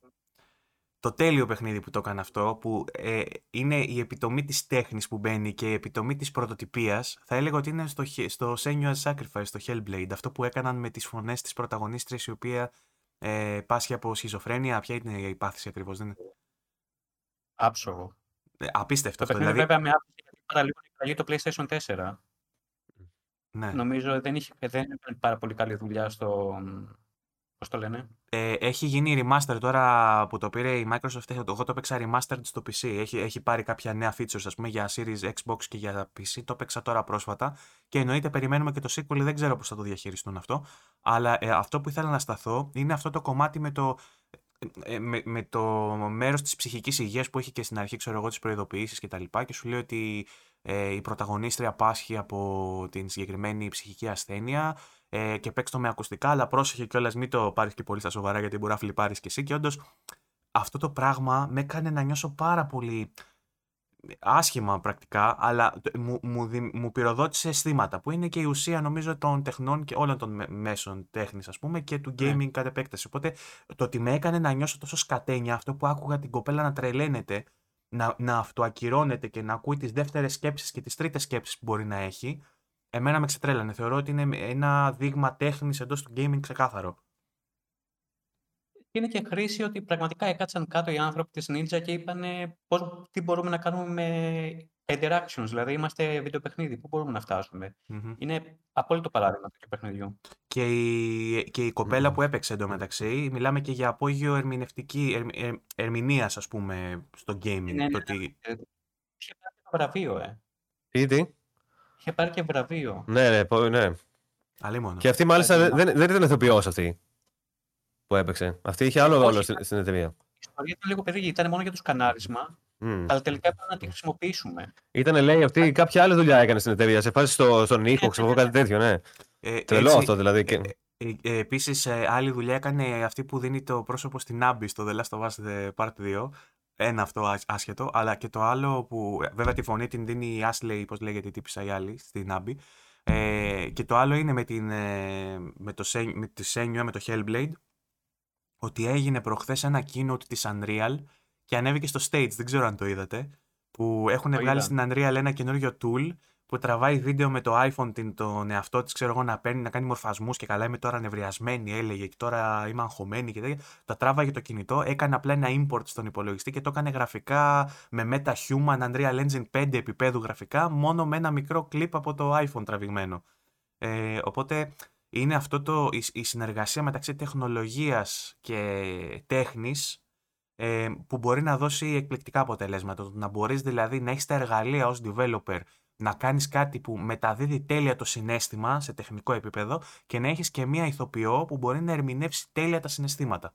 το τέλειο παιχνίδι που το έκανε αυτό, που ε, είναι η επιτομή της τέχνης που μπαίνει και η επιτομή της πρωτοτυπίας, θα έλεγα ότι είναι στο, στο Senua's Sacrifice, στο Hellblade, αυτό που έκαναν με τις φωνές της πρωταγωνίστριας η οποία ε, πάσχει από σχιζοφρένεια. Ποια είναι η υπάθηση ακριβώς, δεν είναι; Άψογο. Ε, απίστευτο το αυτό. Δηλαδή... βέβαια με άφησε το PlayStation 4. Ναι. Νομίζω δεν, είχε, δεν έκανε πάρα πολύ καλή δουλειά στο, Πώς το λένε; Ε, έχει γίνει remaster τώρα που το πήρε η Microsoft. Εγώ το έπαιξα remastered στο PC. Έχει, έχει πάρει κάποια νέα features ας πούμε, για Series Xbox και για PC. Το έπαιξα τώρα πρόσφατα. Και εννοείται περιμένουμε και το sequel. Δεν ξέρω πώς θα το διαχειριστούν αυτό. Αλλά ε, αυτό που ήθελα να σταθώ είναι αυτό το κομμάτι με το, ε, με, με το μέρος της ψυχικής υγείας που έχει και στην αρχή, ξέρω εγώ, τις προειδοποιήσεις και τα λοιπά και σου λέει ότι ε, η πρωταγωνίστρια πάσχει από την συγκεκριμένη ψυχική ασθένεια ε, και παίξει το με ακουστικά, αλλά πρόσεχε κιόλας μην το πάρεις και πολύ στα σοβαρά γιατί μπορεί να φλιπάρεις και εσύ και όντως αυτό το πράγμα με έκανε να νιώσω πάρα πολύ άσχημα πρακτικά, αλλά μου, μου, μου πυροδότησε αισθήματα που είναι και η ουσία νομίζω των τεχνών και όλων των μέσων τέχνης ας πούμε και του ναι. gaming ναι. κατ' επέκταση. Οπότε το ότι με έκανε να νιώσω τόσο σκατένια, αυτό που άκουγα την κοπέλα να τρελαίνεται, να, να αυτοακυρώνεται και να ακούει τις δεύτερες σκέψεις και τις τρίτες σκέψεις που μπορεί να έχει, εμένα με ξετρέλανε. Θεωρώ ότι είναι ένα δείγμα τέχνης εντός του gaming ξεκάθαρο είναι και χρήση ότι πραγματικά έκατσαν κάτω οι άνθρωποι της Ninja και είπαν τι μπορούμε να κάνουμε με interactions, δηλαδή είμαστε βιντεοπαιχνίδι, πού μπορούμε να φτασουμε Είναι απόλυτο παράδειγμα του παιχνιδιού. Και η, και η κοπέλα που έπαιξε εντωμεταξύ, μιλάμε και για απόγειο ερμηνευτική, ερ, ερ, ερμηνείας ας πούμε στο gaming. Ναι, ναι, το ότι... ναι. Είχε πάρει και βραβείο, ε. Τι, τι? Είχε πάρει και βραβείο. Ναι, ναι, ναι. Αλλήμον. Και αυτή μάλιστα δεν, δεν ήταν ηθοποιός αυτή που έπαιξε. Αυτή είχε άλλο ρόλο στην, στην εταιρεία. Η ιστορία ήταν λίγο περίεργη. Ήταν μόνο για το σκανάρισμα. Mm. Αλλά τελικά έπρεπε να τη χρησιμοποιήσουμε. Ήταν, λέει, αυτή κάποια άλλη δουλειά έκανε στην εταιρεία. Σε φάση στο, στον ήχο, ναι, ξέρω ναι, κάτι ναι. τέτοιο, ναι. Ε, Τρελό αυτό δηλαδή. Ε, ε, ε, Επίσης, ε, άλλη δουλειά έκανε αυτή που δίνει το πρόσωπο στην Άμπη στο The Last of Us Part 2. Ένα αυτό άσχετο, αλλά και το άλλο που βέβαια τη φωνή την δίνει η Ashley, πώς λέγεται η τύπησα η άλλη, στην Άμπη. Ε, και το άλλο είναι με, την, με, το, με τη Senua, με το Hellblade, ότι έγινε προχθές ένα keynote της Unreal και ανέβηκε στο stage, δεν ξέρω αν το είδατε, που έχουν βγάλει στην Unreal ένα καινούριο tool που τραβάει βίντεο με το iPhone την, τον εαυτό της, ξέρω εγώ, να παίρνει, να κάνει μορφασμούς και καλά είμαι τώρα νευριασμένη, έλεγε και τώρα είμαι αγχωμένη και τέτοια. Το τράβαγε το κινητό, έκανε απλά ένα import στον υπολογιστή και το έκανε γραφικά με Meta Human Unreal Engine 5 επίπεδου γραφικά, μόνο με ένα μικρό κλιπ από το iPhone τραβηγμένο. Ε, οπότε είναι αυτό το, η, συνεργασία μεταξύ τεχνολογίας και τέχνης ε, που μπορεί να δώσει εκπληκτικά αποτελέσματα. Να μπορείς δηλαδή να έχεις τα εργαλεία ως developer να κάνεις κάτι που μεταδίδει τέλεια το συνέστημα σε τεχνικό επίπεδο και να έχεις και μία ηθοποιό που μπορεί να ερμηνεύσει τέλεια τα συναισθήματα.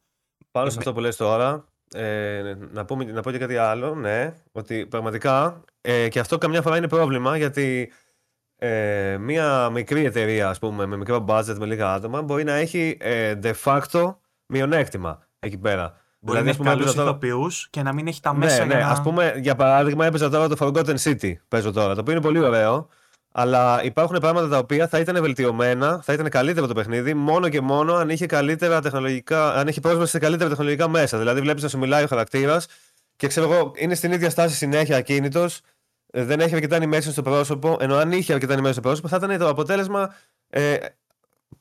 Πάνω σε αυτό που λες τώρα, ε, να, πούμε, να πω και κάτι άλλο, ναι, ότι πραγματικά ε, και αυτό καμιά φορά είναι πρόβλημα γιατί ε, μια μικρή εταιρεία, ας πούμε, με μικρό budget, με λίγα άτομα, μπορεί να έχει ε, de facto μειονέκτημα εκεί πέρα. Μπορεί δηλαδή, να έχει καλούς ηθοποιούς και να μην έχει τα ναι, μέσα ναι, για να... Ας πούμε, για παράδειγμα, έπαιζα τώρα το Forgotten City, παίζω τώρα, το οποίο είναι πολύ ωραίο, αλλά υπάρχουν πράγματα τα οποία θα ήταν βελτιωμένα, θα ήταν καλύτερο το παιχνίδι, μόνο και μόνο αν είχε, καλύτερα τεχνολογικά, αν είχε πρόσβαση σε καλύτερα τεχνολογικά μέσα. Δηλαδή, βλέπεις να σου μιλάει ο χαρακτήρας και ξέρω εγώ, είναι στην ίδια στάση συνέχεια ακίνητος ε, δεν έχει αρκετά animation στο πρόσωπο, ενώ αν είχε αρκετά animation στο πρόσωπο θα ήταν το αποτέλεσμα ε,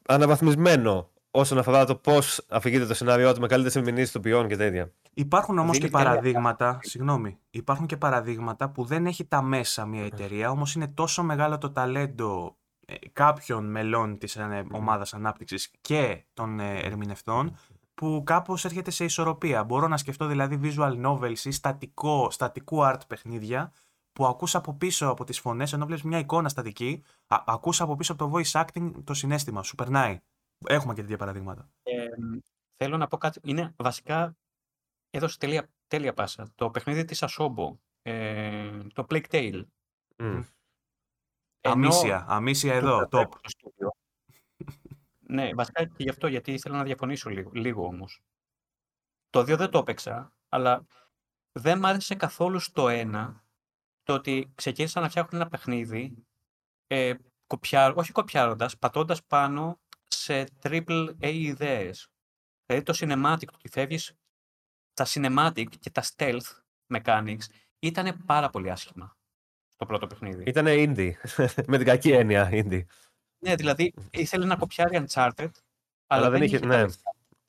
αναβαθμισμένο όσον αφορά το πώς αφηγείται το σενάριό του με καλύτερες ερμηνείε ποιόν και τέτοια. Υπάρχουν όμως και παραδείγματα. Συγγνώμη. Υπάρχουν και παραδείγματα που δεν έχει τα μέσα μια εταιρεία, όμως είναι τόσο μεγάλο το ταλέντο ε, κάποιων μελών της ε, ομάδας ανάπτυξης και των ερμηνευτών που κάπως έρχεται σε ισορροπία. Μπορώ να σκεφτώ δηλαδή visual novels ή στατικό, στατικού art παιχνίδια που ακούς από πίσω από τις φωνές, ενώ βλέπεις μια εικόνα στατική, α, ακούς από πίσω από το voice acting το συνέστημα, σου περνάει. Έχουμε και τέτοια παραδείγματα. Ε, θέλω να πω κάτι, είναι βασικά, έδωσε τέλεια, τέλεια πάσα, το παιχνίδι της Asobo, ε, το Plague Tale. Mm. Αμίσια, αμίσια εδώ, top. ναι, βασικά και γι' αυτό, γιατί ήθελα να διαφωνήσω λίγο, λίγο όμως. Το δύο δεν το έπαιξα, αλλά δεν μ' άρεσε καθόλου στο ένα το ότι ξεκίνησαν να φτιάχνουν ένα παιχνίδι, ε, κοπιά, όχι κοπιάροντας, πατώντας πάνω σε triple A ιδέες. Δηλαδή το cinematic, το ότι φεύγεις, τα cinematic και τα stealth mechanics ήταν πάρα πολύ άσχημα στο πρώτο παιχνίδι. Ήταν indie, με την κακή έννοια indie. Ναι, δηλαδή ήθελε να κοπιάρει Uncharted, αλλά, δεν, είχε, ναι.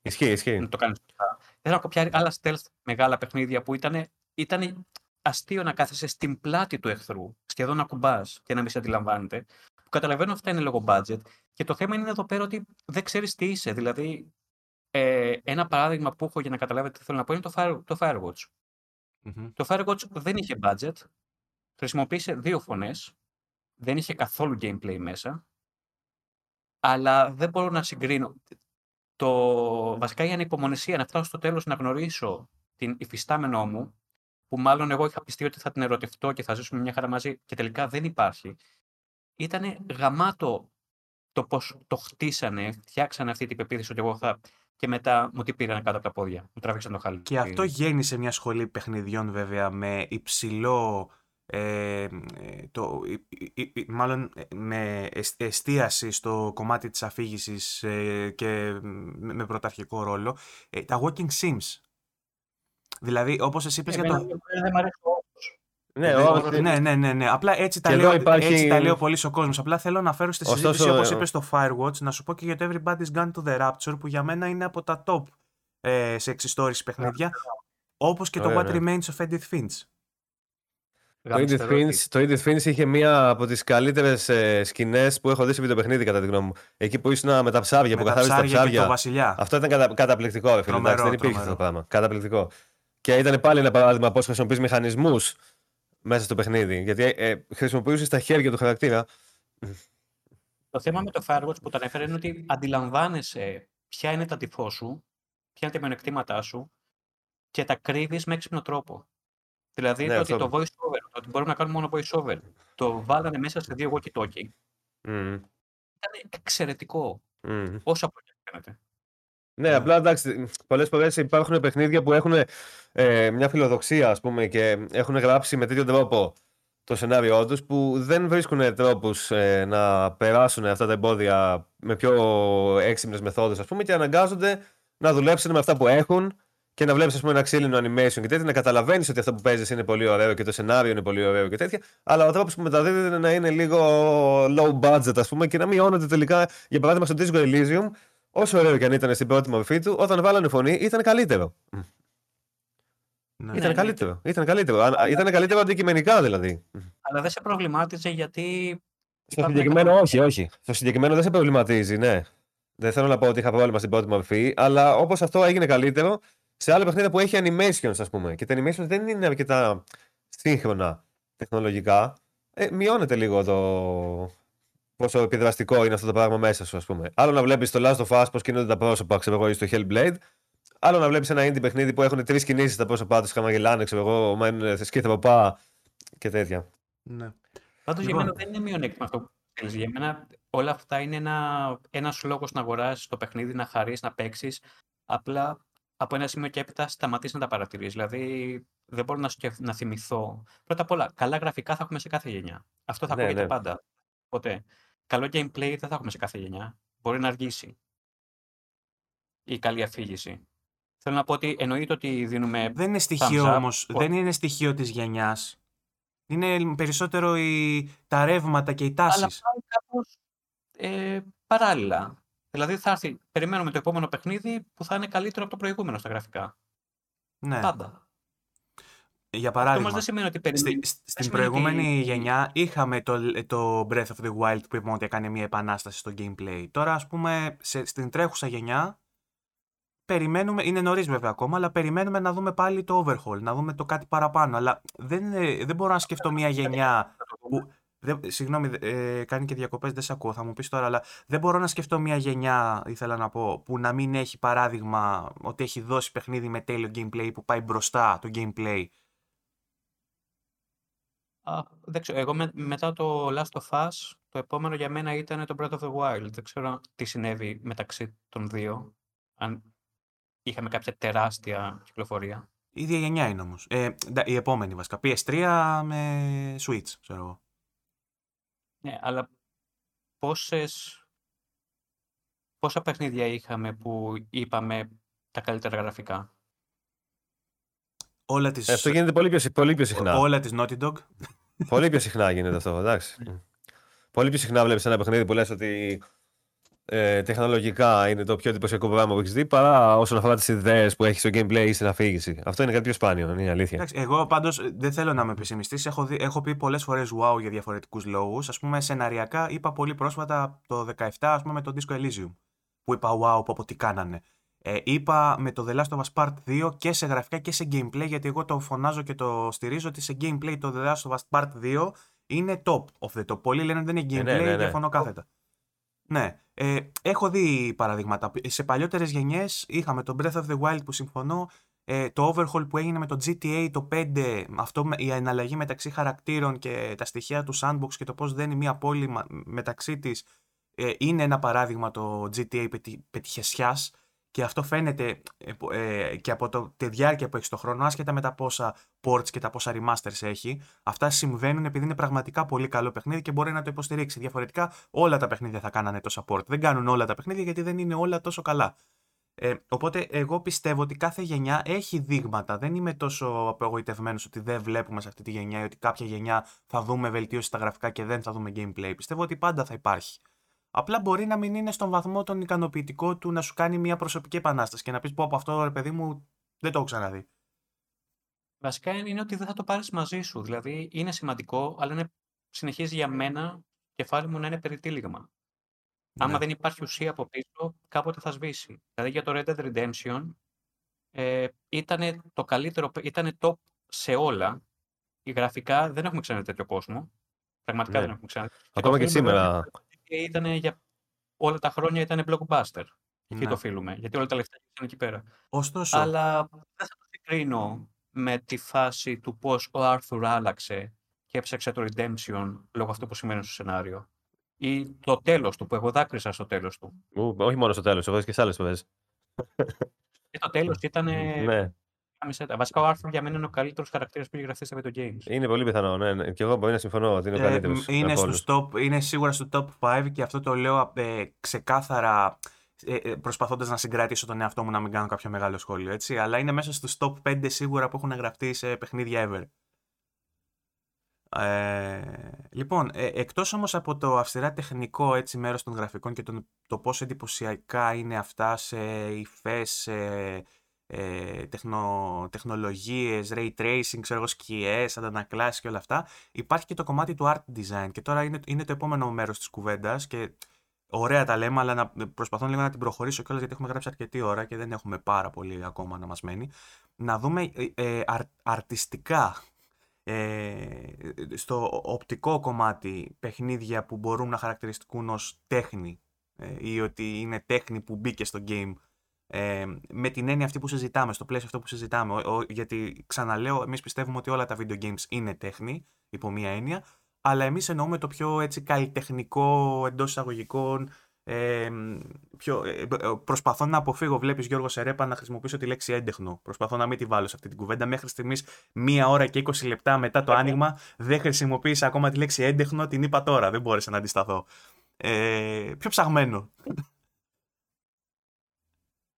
Ισχύει, ισχύει. Να το κάνεις σωστά. Ήθελε να κοπιάρει άλλα stealth μεγάλα παιχνίδια που ήταν, ήταν αστείο να κάθεσαι στην πλάτη του εχθρού, σχεδόν να κουμπάς και να μην σε αντιλαμβάνεται. Που καταλαβαίνω αυτά είναι λόγω budget. Και το θέμα είναι εδώ πέρα ότι δεν ξέρεις τι είσαι. Δηλαδή, ε, ένα παράδειγμα που έχω για να καταλάβετε τι θέλω να πω είναι το, Fire, το Firewatch. Το Firewatch δεν είχε budget. Χρησιμοποίησε δύο φωνές. Δεν είχε καθόλου gameplay μέσα. αλλά δεν μπορώ να συγκρίνω. Το... Βασικά η ανυπομονησία να φτάσω στο τέλος να γνωρίσω την υφιστάμενό μου, που μάλλον εγώ είχα πιστεί ότι θα την ερωτευτώ και θα ζήσουμε μια χαρά μαζί και τελικά δεν υπάρχει, ήταν γαμάτο το πώς το χτίσανε, φτιάξανε αυτή την πεποίθηση ότι εγώ θα... Και μετά μου τι πήραν κάτω από τα πόδια, μου τράβηξαν το χάλι. Και αυτό γέννησε μια σχολή παιχνιδιών βέβαια με υψηλό ε, το, μάλλον με εστίαση στο κομμάτι της αφήγησης ε, και με πρωταρχικό ρόλο, ε, τα walking sims. Δηλαδή, όπως εσύ είπες για το... Δεν μ' αρέσει ναι, ε, ναι, ναι, ναι, ναι. Απλά έτσι τα, λέω, υπάρχει... έτσι τα λέω πολύ ο κόσμο. Απλά θέλω να φέρω στη συζήτηση, Ωστόσο... όπως είπες στο Firewatch, να σου πω και για το Everybody's Gone to the Rapture, που για μένα είναι από τα top ε, σε εξιστόρηση παιχνίδια, όπως και το What Remains of Edith Finch. Το Edith, Finch, το Edith Finch είχε μία από τις καλύτερες ε, σκηνές που έχω δει σε βιντεοπαιχνίδι, κατά τη γνώμη μου. Εκεί που ήσουν με τα ψάρια, με που καθάριζε τα ψάρια. βασιλιά. Αυτό ήταν κατα, καταπληκτικό, ρε φίλε. δεν υπήρχε αυτό το πράγμα. Καταπληκτικό. Και ήταν πάλι ένα παράδειγμα πώς χρησιμοποιείς μηχανισμούς μέσα στο παιχνίδι. Γιατί ε, χρησιμοποιούσες τα χέρια του χαρακτήρα. Το θέμα με το Firewatch που το ανέφερε είναι ότι αντιλαμβάνεσαι ποια είναι τα τυφό σου, ποια είναι τα μειονεκτήματά σου και τα κρύβεις με έξυπνο τρόπο. Δηλαδή ναι, το ότι το voice over, το ότι μπορούμε να κάνουμε μόνο voice over, το βάλανε μέσα σε δύο walkie-talkie. Mm. Ήταν εξαιρετικό. Mm. Όσο από φαίνεται. Ναι, ναι, απλά εντάξει, πολλές φορές υπάρχουν παιχνίδια που έχουν ε, μια φιλοδοξία, ας πούμε, και έχουν γράψει με τέτοιο τρόπο το σενάριό τους που δεν βρίσκουν τρόπους ε, να περάσουν αυτά τα εμπόδια με πιο έξυπνες μεθόδους, ας πούμε, και αναγκάζονται να δουλέψουν με αυτά που έχουν και να βλέπεις ένα ξύλινο animation και τέτοια, να καταλαβαίνεις ότι αυτό που παίζεις είναι πολύ ωραίο και το σενάριο είναι πολύ ωραίο και τέτοια, αλλά ο τρόπος που μεταδίδεται να είναι λίγο low budget, ας πούμε, και να μειώνεται τελικά, για παράδειγμα, στο Disco Elysium, όσο ωραίο και αν ήταν στην πρώτη μορφή του, όταν βάλανε φωνή ήταν καλύτερο. Ναι. Ήταν, ναι, καλύτερο. Ναι. ήταν καλύτερο. Αλλά... Ήταν καλύτερο αντικειμενικά δηλαδή. Αλλά δεν σε προβλημάτιζε γιατί. Στο συγκεκριμένο, όχι, όχι. Στο συγκεκριμένο δεν σε προβληματίζει, ναι. Δεν θέλω να πω ότι είχα πρόβλημα στην πρώτη μορφή, αλλά όπως αυτό έγινε καλύτερο σε άλλα παιχνίδια που έχει animations, ας πούμε. Και τα animations δεν είναι αρκετά σύγχρονα τεχνολογικά. Ε, μειώνεται λίγο το, πόσο επιδραστικό είναι αυτό το πράγμα μέσα σου, ας πούμε. Άλλο να βλέπεις το Last of Us πώς κινούνται τα πρόσωπα, ξέρω εγώ, ή στο Hellblade. Άλλο να βλέπεις ένα indie παιχνίδι που έχουν τρεις κινήσεις στα πρόσωπά τους, χαμαγελάνε, ξέρω εγώ, μένουν σκύθρα και τέτοια. Ναι. Πάντως για λοιπόν. μένα δεν είναι μειονέκτημα αυτό που θέλεις. Για μένα όλα αυτά είναι ένα ένας λόγος να αγοράσει το παιχνίδι, να χαρείς, να παίξεις. Απλά από ένα σημείο και έπειτα σταματήσεις να τα παρατηρείς. Δηλαδή δεν μπορώ να, να θυμηθώ. Πρώτα απ' όλα, καλά γραφικά θα έχουμε σε κάθε γενιά. Αυτό θα ναι, ακούγεται ναι. πάντα. Ποτέ. Καλό gameplay δεν θα έχουμε σε κάθε γενιά. Μπορεί να αργήσει η καλή αφήγηση. Θέλω να πω ότι εννοείται ότι δίνουμε. Δεν είναι στοιχείο όμως. Δεν είναι στοιχείο της γενιάς. Είναι περισσότερο η... τα ρεύματα και οι τάσεις. Αλλά κάπως ε, παράλληλα. Δηλαδή θα έρθει, περιμένουμε το επόμενο παιχνίδι που θα είναι καλύτερο από το προηγούμενο στα γραφικά. Ναι. Πάντα. Για παράδειγμα, δεν σημαίνει ότι στη, στην προηγούμενη γενιά είχαμε το, το Breath of the Wild που είπαμε ότι έκανε μια επανάσταση στο gameplay. Τώρα, ας πούμε, σε, στην τρέχουσα γενιά, περιμένουμε, είναι νωρίς βέβαια ακόμα, αλλά περιμένουμε να δούμε πάλι το overhaul, να δούμε το κάτι παραπάνω. Αλλά δεν, δεν μπορώ να σκεφτώ μια γενιά που... Δεν, συγγνώμη, ε, κάνει και διακοπές, δεν σε ακούω, θα μου πεις τώρα, αλλά δεν μπορώ να σκεφτώ μια γενιά, ήθελα να πω, που να μην έχει παράδειγμα ότι έχει δώσει παιχνίδι με τέλειο gameplay που πάει μπροστά το gameplay Α, δεν ξέρω. Εγώ με, μετά το Last of Us, το επόμενο για μένα ήταν το Breath of the Wild. Δεν ξέρω τι συνέβη μεταξύ των δύο. Αν είχαμε κάποια τεράστια κυκλοφορία. Η ίδια γενιά είναι όμως. Ε, η επόμενη βασικά. PS3 με Switch, ξέρω εγώ. Ναι, αλλά πόσες... Πόσα παιχνίδια είχαμε που είπαμε τα καλύτερα γραφικά; Όλα τις... Αυτό γίνεται πολύ πιο, πολύ πιο συχνά. Όλα τη Naughty Dog. πολύ πιο συχνά γίνεται αυτό, εντάξει. πολύ πιο συχνά βλέπεις ένα παιχνίδι που λες ότι ε, τεχνολογικά είναι το πιο εντυπωσιακό πρόγραμμα που έχεις δει παρά όσον αφορά τις ιδέες που έχεις στο gameplay ή στην αφήγηση. Αυτό είναι κάτι πιο σπάνιο, είναι η αλήθεια. Εντάξει, εγώ πάντως δεν θέλω να είμαι πεσημιστής. Έχω, έχω πει πολλές φορές wow για διαφορετικούς λόγους. Α πούμε, σεναριακά είπα πολύ πρόσφατα το 17 ας πούμε, με το Disco Elysium. Που είπα wow, πω, πω τι κάνανε. Ε, είπα με το The Last of Us Part 2 και σε γραφικά και σε gameplay, γιατί εγώ το φωνάζω και το στηρίζω ότι σε gameplay το The Last of Us Part 2 είναι top of the top. Πολλοί λένε ότι δεν είναι gameplay, ε, ναι, ναι, ναι. διαφωνώ κάθετα. Ναι. Ε, έχω δει παραδείγματα. Σε παλιότερες γενιές είχαμε το Breath of the Wild που συμφωνώ, ε, το overhaul που έγινε με το GTA το 5, αυτό, η εναλλαγή μεταξύ χαρακτήρων και τα στοιχεία του sandbox και το πώς δένει μια πόλη μεταξύ της, ε, είναι ένα παράδειγμα το GTA πετυχεσιάς και αυτό φαίνεται ε, ε, και από το, τη διάρκεια που έχεις στο χρόνο, άσχετα με τα πόσα ports και τα πόσα remasters έχει. Αυτά συμβαίνουν επειδή είναι πραγματικά πολύ καλό παιχνίδι και μπορεί να το υποστηρίξει. Διαφορετικά, όλα τα παιχνίδια θα κάνανε το support. Δεν κάνουν όλα τα παιχνίδια γιατί δεν είναι όλα τόσο καλά. Ε, οπότε, εγώ πιστεύω ότι κάθε γενιά έχει δείγματα. Δεν είμαι τόσο απογοητευμένος ότι δεν βλέπουμε σε αυτή τη γενιά ή ότι κάποια γενιά θα δούμε βελτίωση στα γραφικά και δεν θα δούμε gameplay. Πιστεύω ότι πάντα θα υπάρχει. Απλά μπορεί να μην είναι στον βαθμό τον ικανοποιητικό του να σου κάνει μια προσωπική επανάσταση και να πεις πω από αυτό ρε παιδί μου δεν το έχω ξαναδεί. Βασικά είναι ότι δεν θα το πάρεις μαζί σου. Δηλαδή είναι σημαντικό, αλλά είναι, συνεχίζει για μένα κεφάλι μου να είναι περιτύλιγμα. Ναι. Άμα δεν υπάρχει ουσία από πίσω, κάποτε θα σβήσει. Δηλαδή για το Red Dead Redemption ε, ήταν το καλύτερο, ήταν top σε όλα. Οι γραφικά δεν έχουμε ξαναδεί τέτοιο κόσμο. Πραγματικά ναι. δεν έχουμε ξαναδεί. Ακόμα και σήμερα και ήταν για όλα τα χρόνια ήταν blockbuster. Εκεί ναι. το οφείλουμε, γιατί όλα τα λεφτά ήταν εκεί πέρα. Ωστόσο. Αλλά δεν θα το συγκρίνω με τη φάση του πώς ο Άρθουρ άλλαξε και έψαξε το Redemption λόγω αυτού που σημαίνει στο σενάριο. Ή το τέλος του, που εγώ δάκρυσα στο τέλος του. Ου, όχι μόνο στο τέλος, εγώ και σε άλλες φορέ. Και το τέλος ήταν. ναι. Βασικά ο Άρθρο για μένα είναι ο καλύτερος χαρακτήρας που έχει γραφτεί στα video games. Είναι πολύ πιθανό, ναι, ναι. Και εγώ μπορεί να συμφωνώ ότι είναι ο ε, καλύτερος. είναι, είναι σίγουρα στο top 5 και αυτό το λέω ε, ξεκάθαρα ε, ε προσπαθώντας να συγκρατήσω τον εαυτό μου να μην κάνω κάποιο μεγάλο σχόλιο. Έτσι, αλλά είναι μέσα στους top 5 σίγουρα που έχουν γραφτεί σε παιχνίδια ever. Ε, λοιπόν, ε, εκτός όμως από το αυστηρά τεχνικό έτσι, μέρος των γραφικών και τον, το πόσο εντυπωσιακά είναι αυτά σε υφές, σε ε, τεχνο, τεχνολογίες, ray tracing, ξέρω εγώ, σκιές, αντανακλάσεις και όλα αυτά, υπάρχει και το κομμάτι του art design και τώρα είναι, είναι το επόμενο μέρος της κουβέντας και ωραία τα λέμε, αλλά να, προσπαθώ λίγο να την προχωρήσω κιόλας γιατί έχουμε γράψει αρκετή ώρα και δεν έχουμε πάρα πολύ ακόμα να μας μένει. Να δούμε ε, ε αρτιστικά ε, στο οπτικό κομμάτι παιχνίδια που μπορούν να χαρακτηριστικούν ως τέχνη ε, ή ότι είναι τέχνη που μπήκε στο game ε, με την έννοια αυτή που συζητάμε, στο πλαίσιο αυτό που συζητάμε. Ο, γιατί ξαναλέω, εμείς πιστεύουμε ότι όλα τα video games είναι τέχνη, υπό μία έννοια, αλλά εμείς εννοούμε το πιο έτσι καλλιτεχνικό εντός εισαγωγικών. Ε, πιο, ε, προσπαθώ να αποφύγω, βλέπεις Γιώργο Σερέπα, να χρησιμοποιήσω τη λέξη έντεχνο. Προσπαθώ να μην τη βάλω σε αυτή την κουβέντα. Μέχρι στιγμής, μία ώρα και 20 λεπτά μετά το άνοιγμα, δεν χρησιμοποίησα ακόμα τη λέξη έντεχνο. Την είπα τώρα, δεν μπόρεσα να αντισταθώ. Ε, πιο ψαγμένο.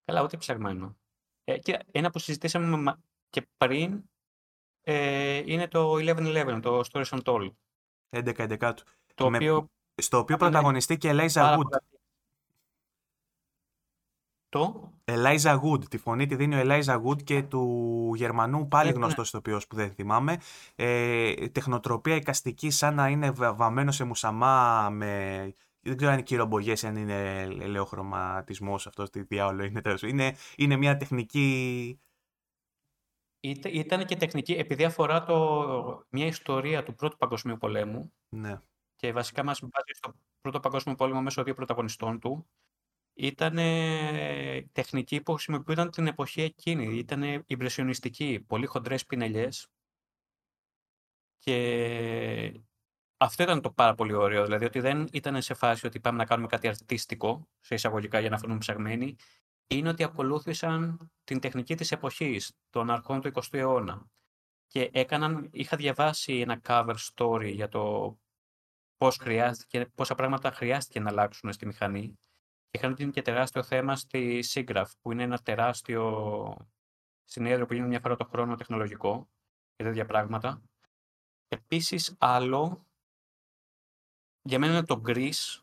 Καλά, ούτε ψαγμένο. Ε, και ένα που συζητήσαμε και πριν ε, είναι το 11-11, το Stories Untold. 11-11 του. Το οποίο... Στο οποίο πρωταγωνιστεί και Eliza Wood. Το; Eliza Wood. Τη φωνή τη δίνει ο Eliza Wood και του Γερμανού πάλι ε, ναι. γνωστός ηθοποιό που δεν θυμάμαι. Ε, τεχνοτροπία εικαστική σαν να είναι βαμμένο σε μουσαμά με δεν ξέρω αν είναι κυρομπογιέ, αν είναι ελαιοχρωματισμό αυτός, τι διάολο είναι τέλος. Είναι, είναι μια τεχνική. Ήταν και τεχνική, επειδή αφορά το, μια ιστορία του Πρώτου Παγκοσμίου Πολέμου. Ναι. Και βασικά μας βάζει στο Πρώτο Παγκόσμιο Πόλεμο μέσω δύο πρωταγωνιστών του. Ήταν τεχνική που χρησιμοποιούνταν την εποχή εκείνη. Ήταν ιμπρεσιονιστική, πολύ χοντρές πινελιές. Και αυτό ήταν το πάρα πολύ ωραίο. Δηλαδή ότι δεν ήταν σε φάση ότι πάμε να κάνουμε κάτι αρτίστικο, σε εισαγωγικά για να φανούμε ψαγμένοι. Είναι ότι ακολούθησαν την τεχνική της εποχής, των αρχών του 20ου αιώνα. Και έκαναν, είχα διαβάσει ένα cover story για το πώς χρειάστηκε, πόσα πράγματα χρειάστηκε να αλλάξουν στη μηχανή. Και είχαν δίνει και τεράστιο θέμα στη SIGGRAPH, που είναι ένα τεράστιο συνέδριο που γίνεται μια φορά το χρόνο τεχνολογικό και τέτοια πράγματα. Επίσης, άλλο για μένα είναι το Greece.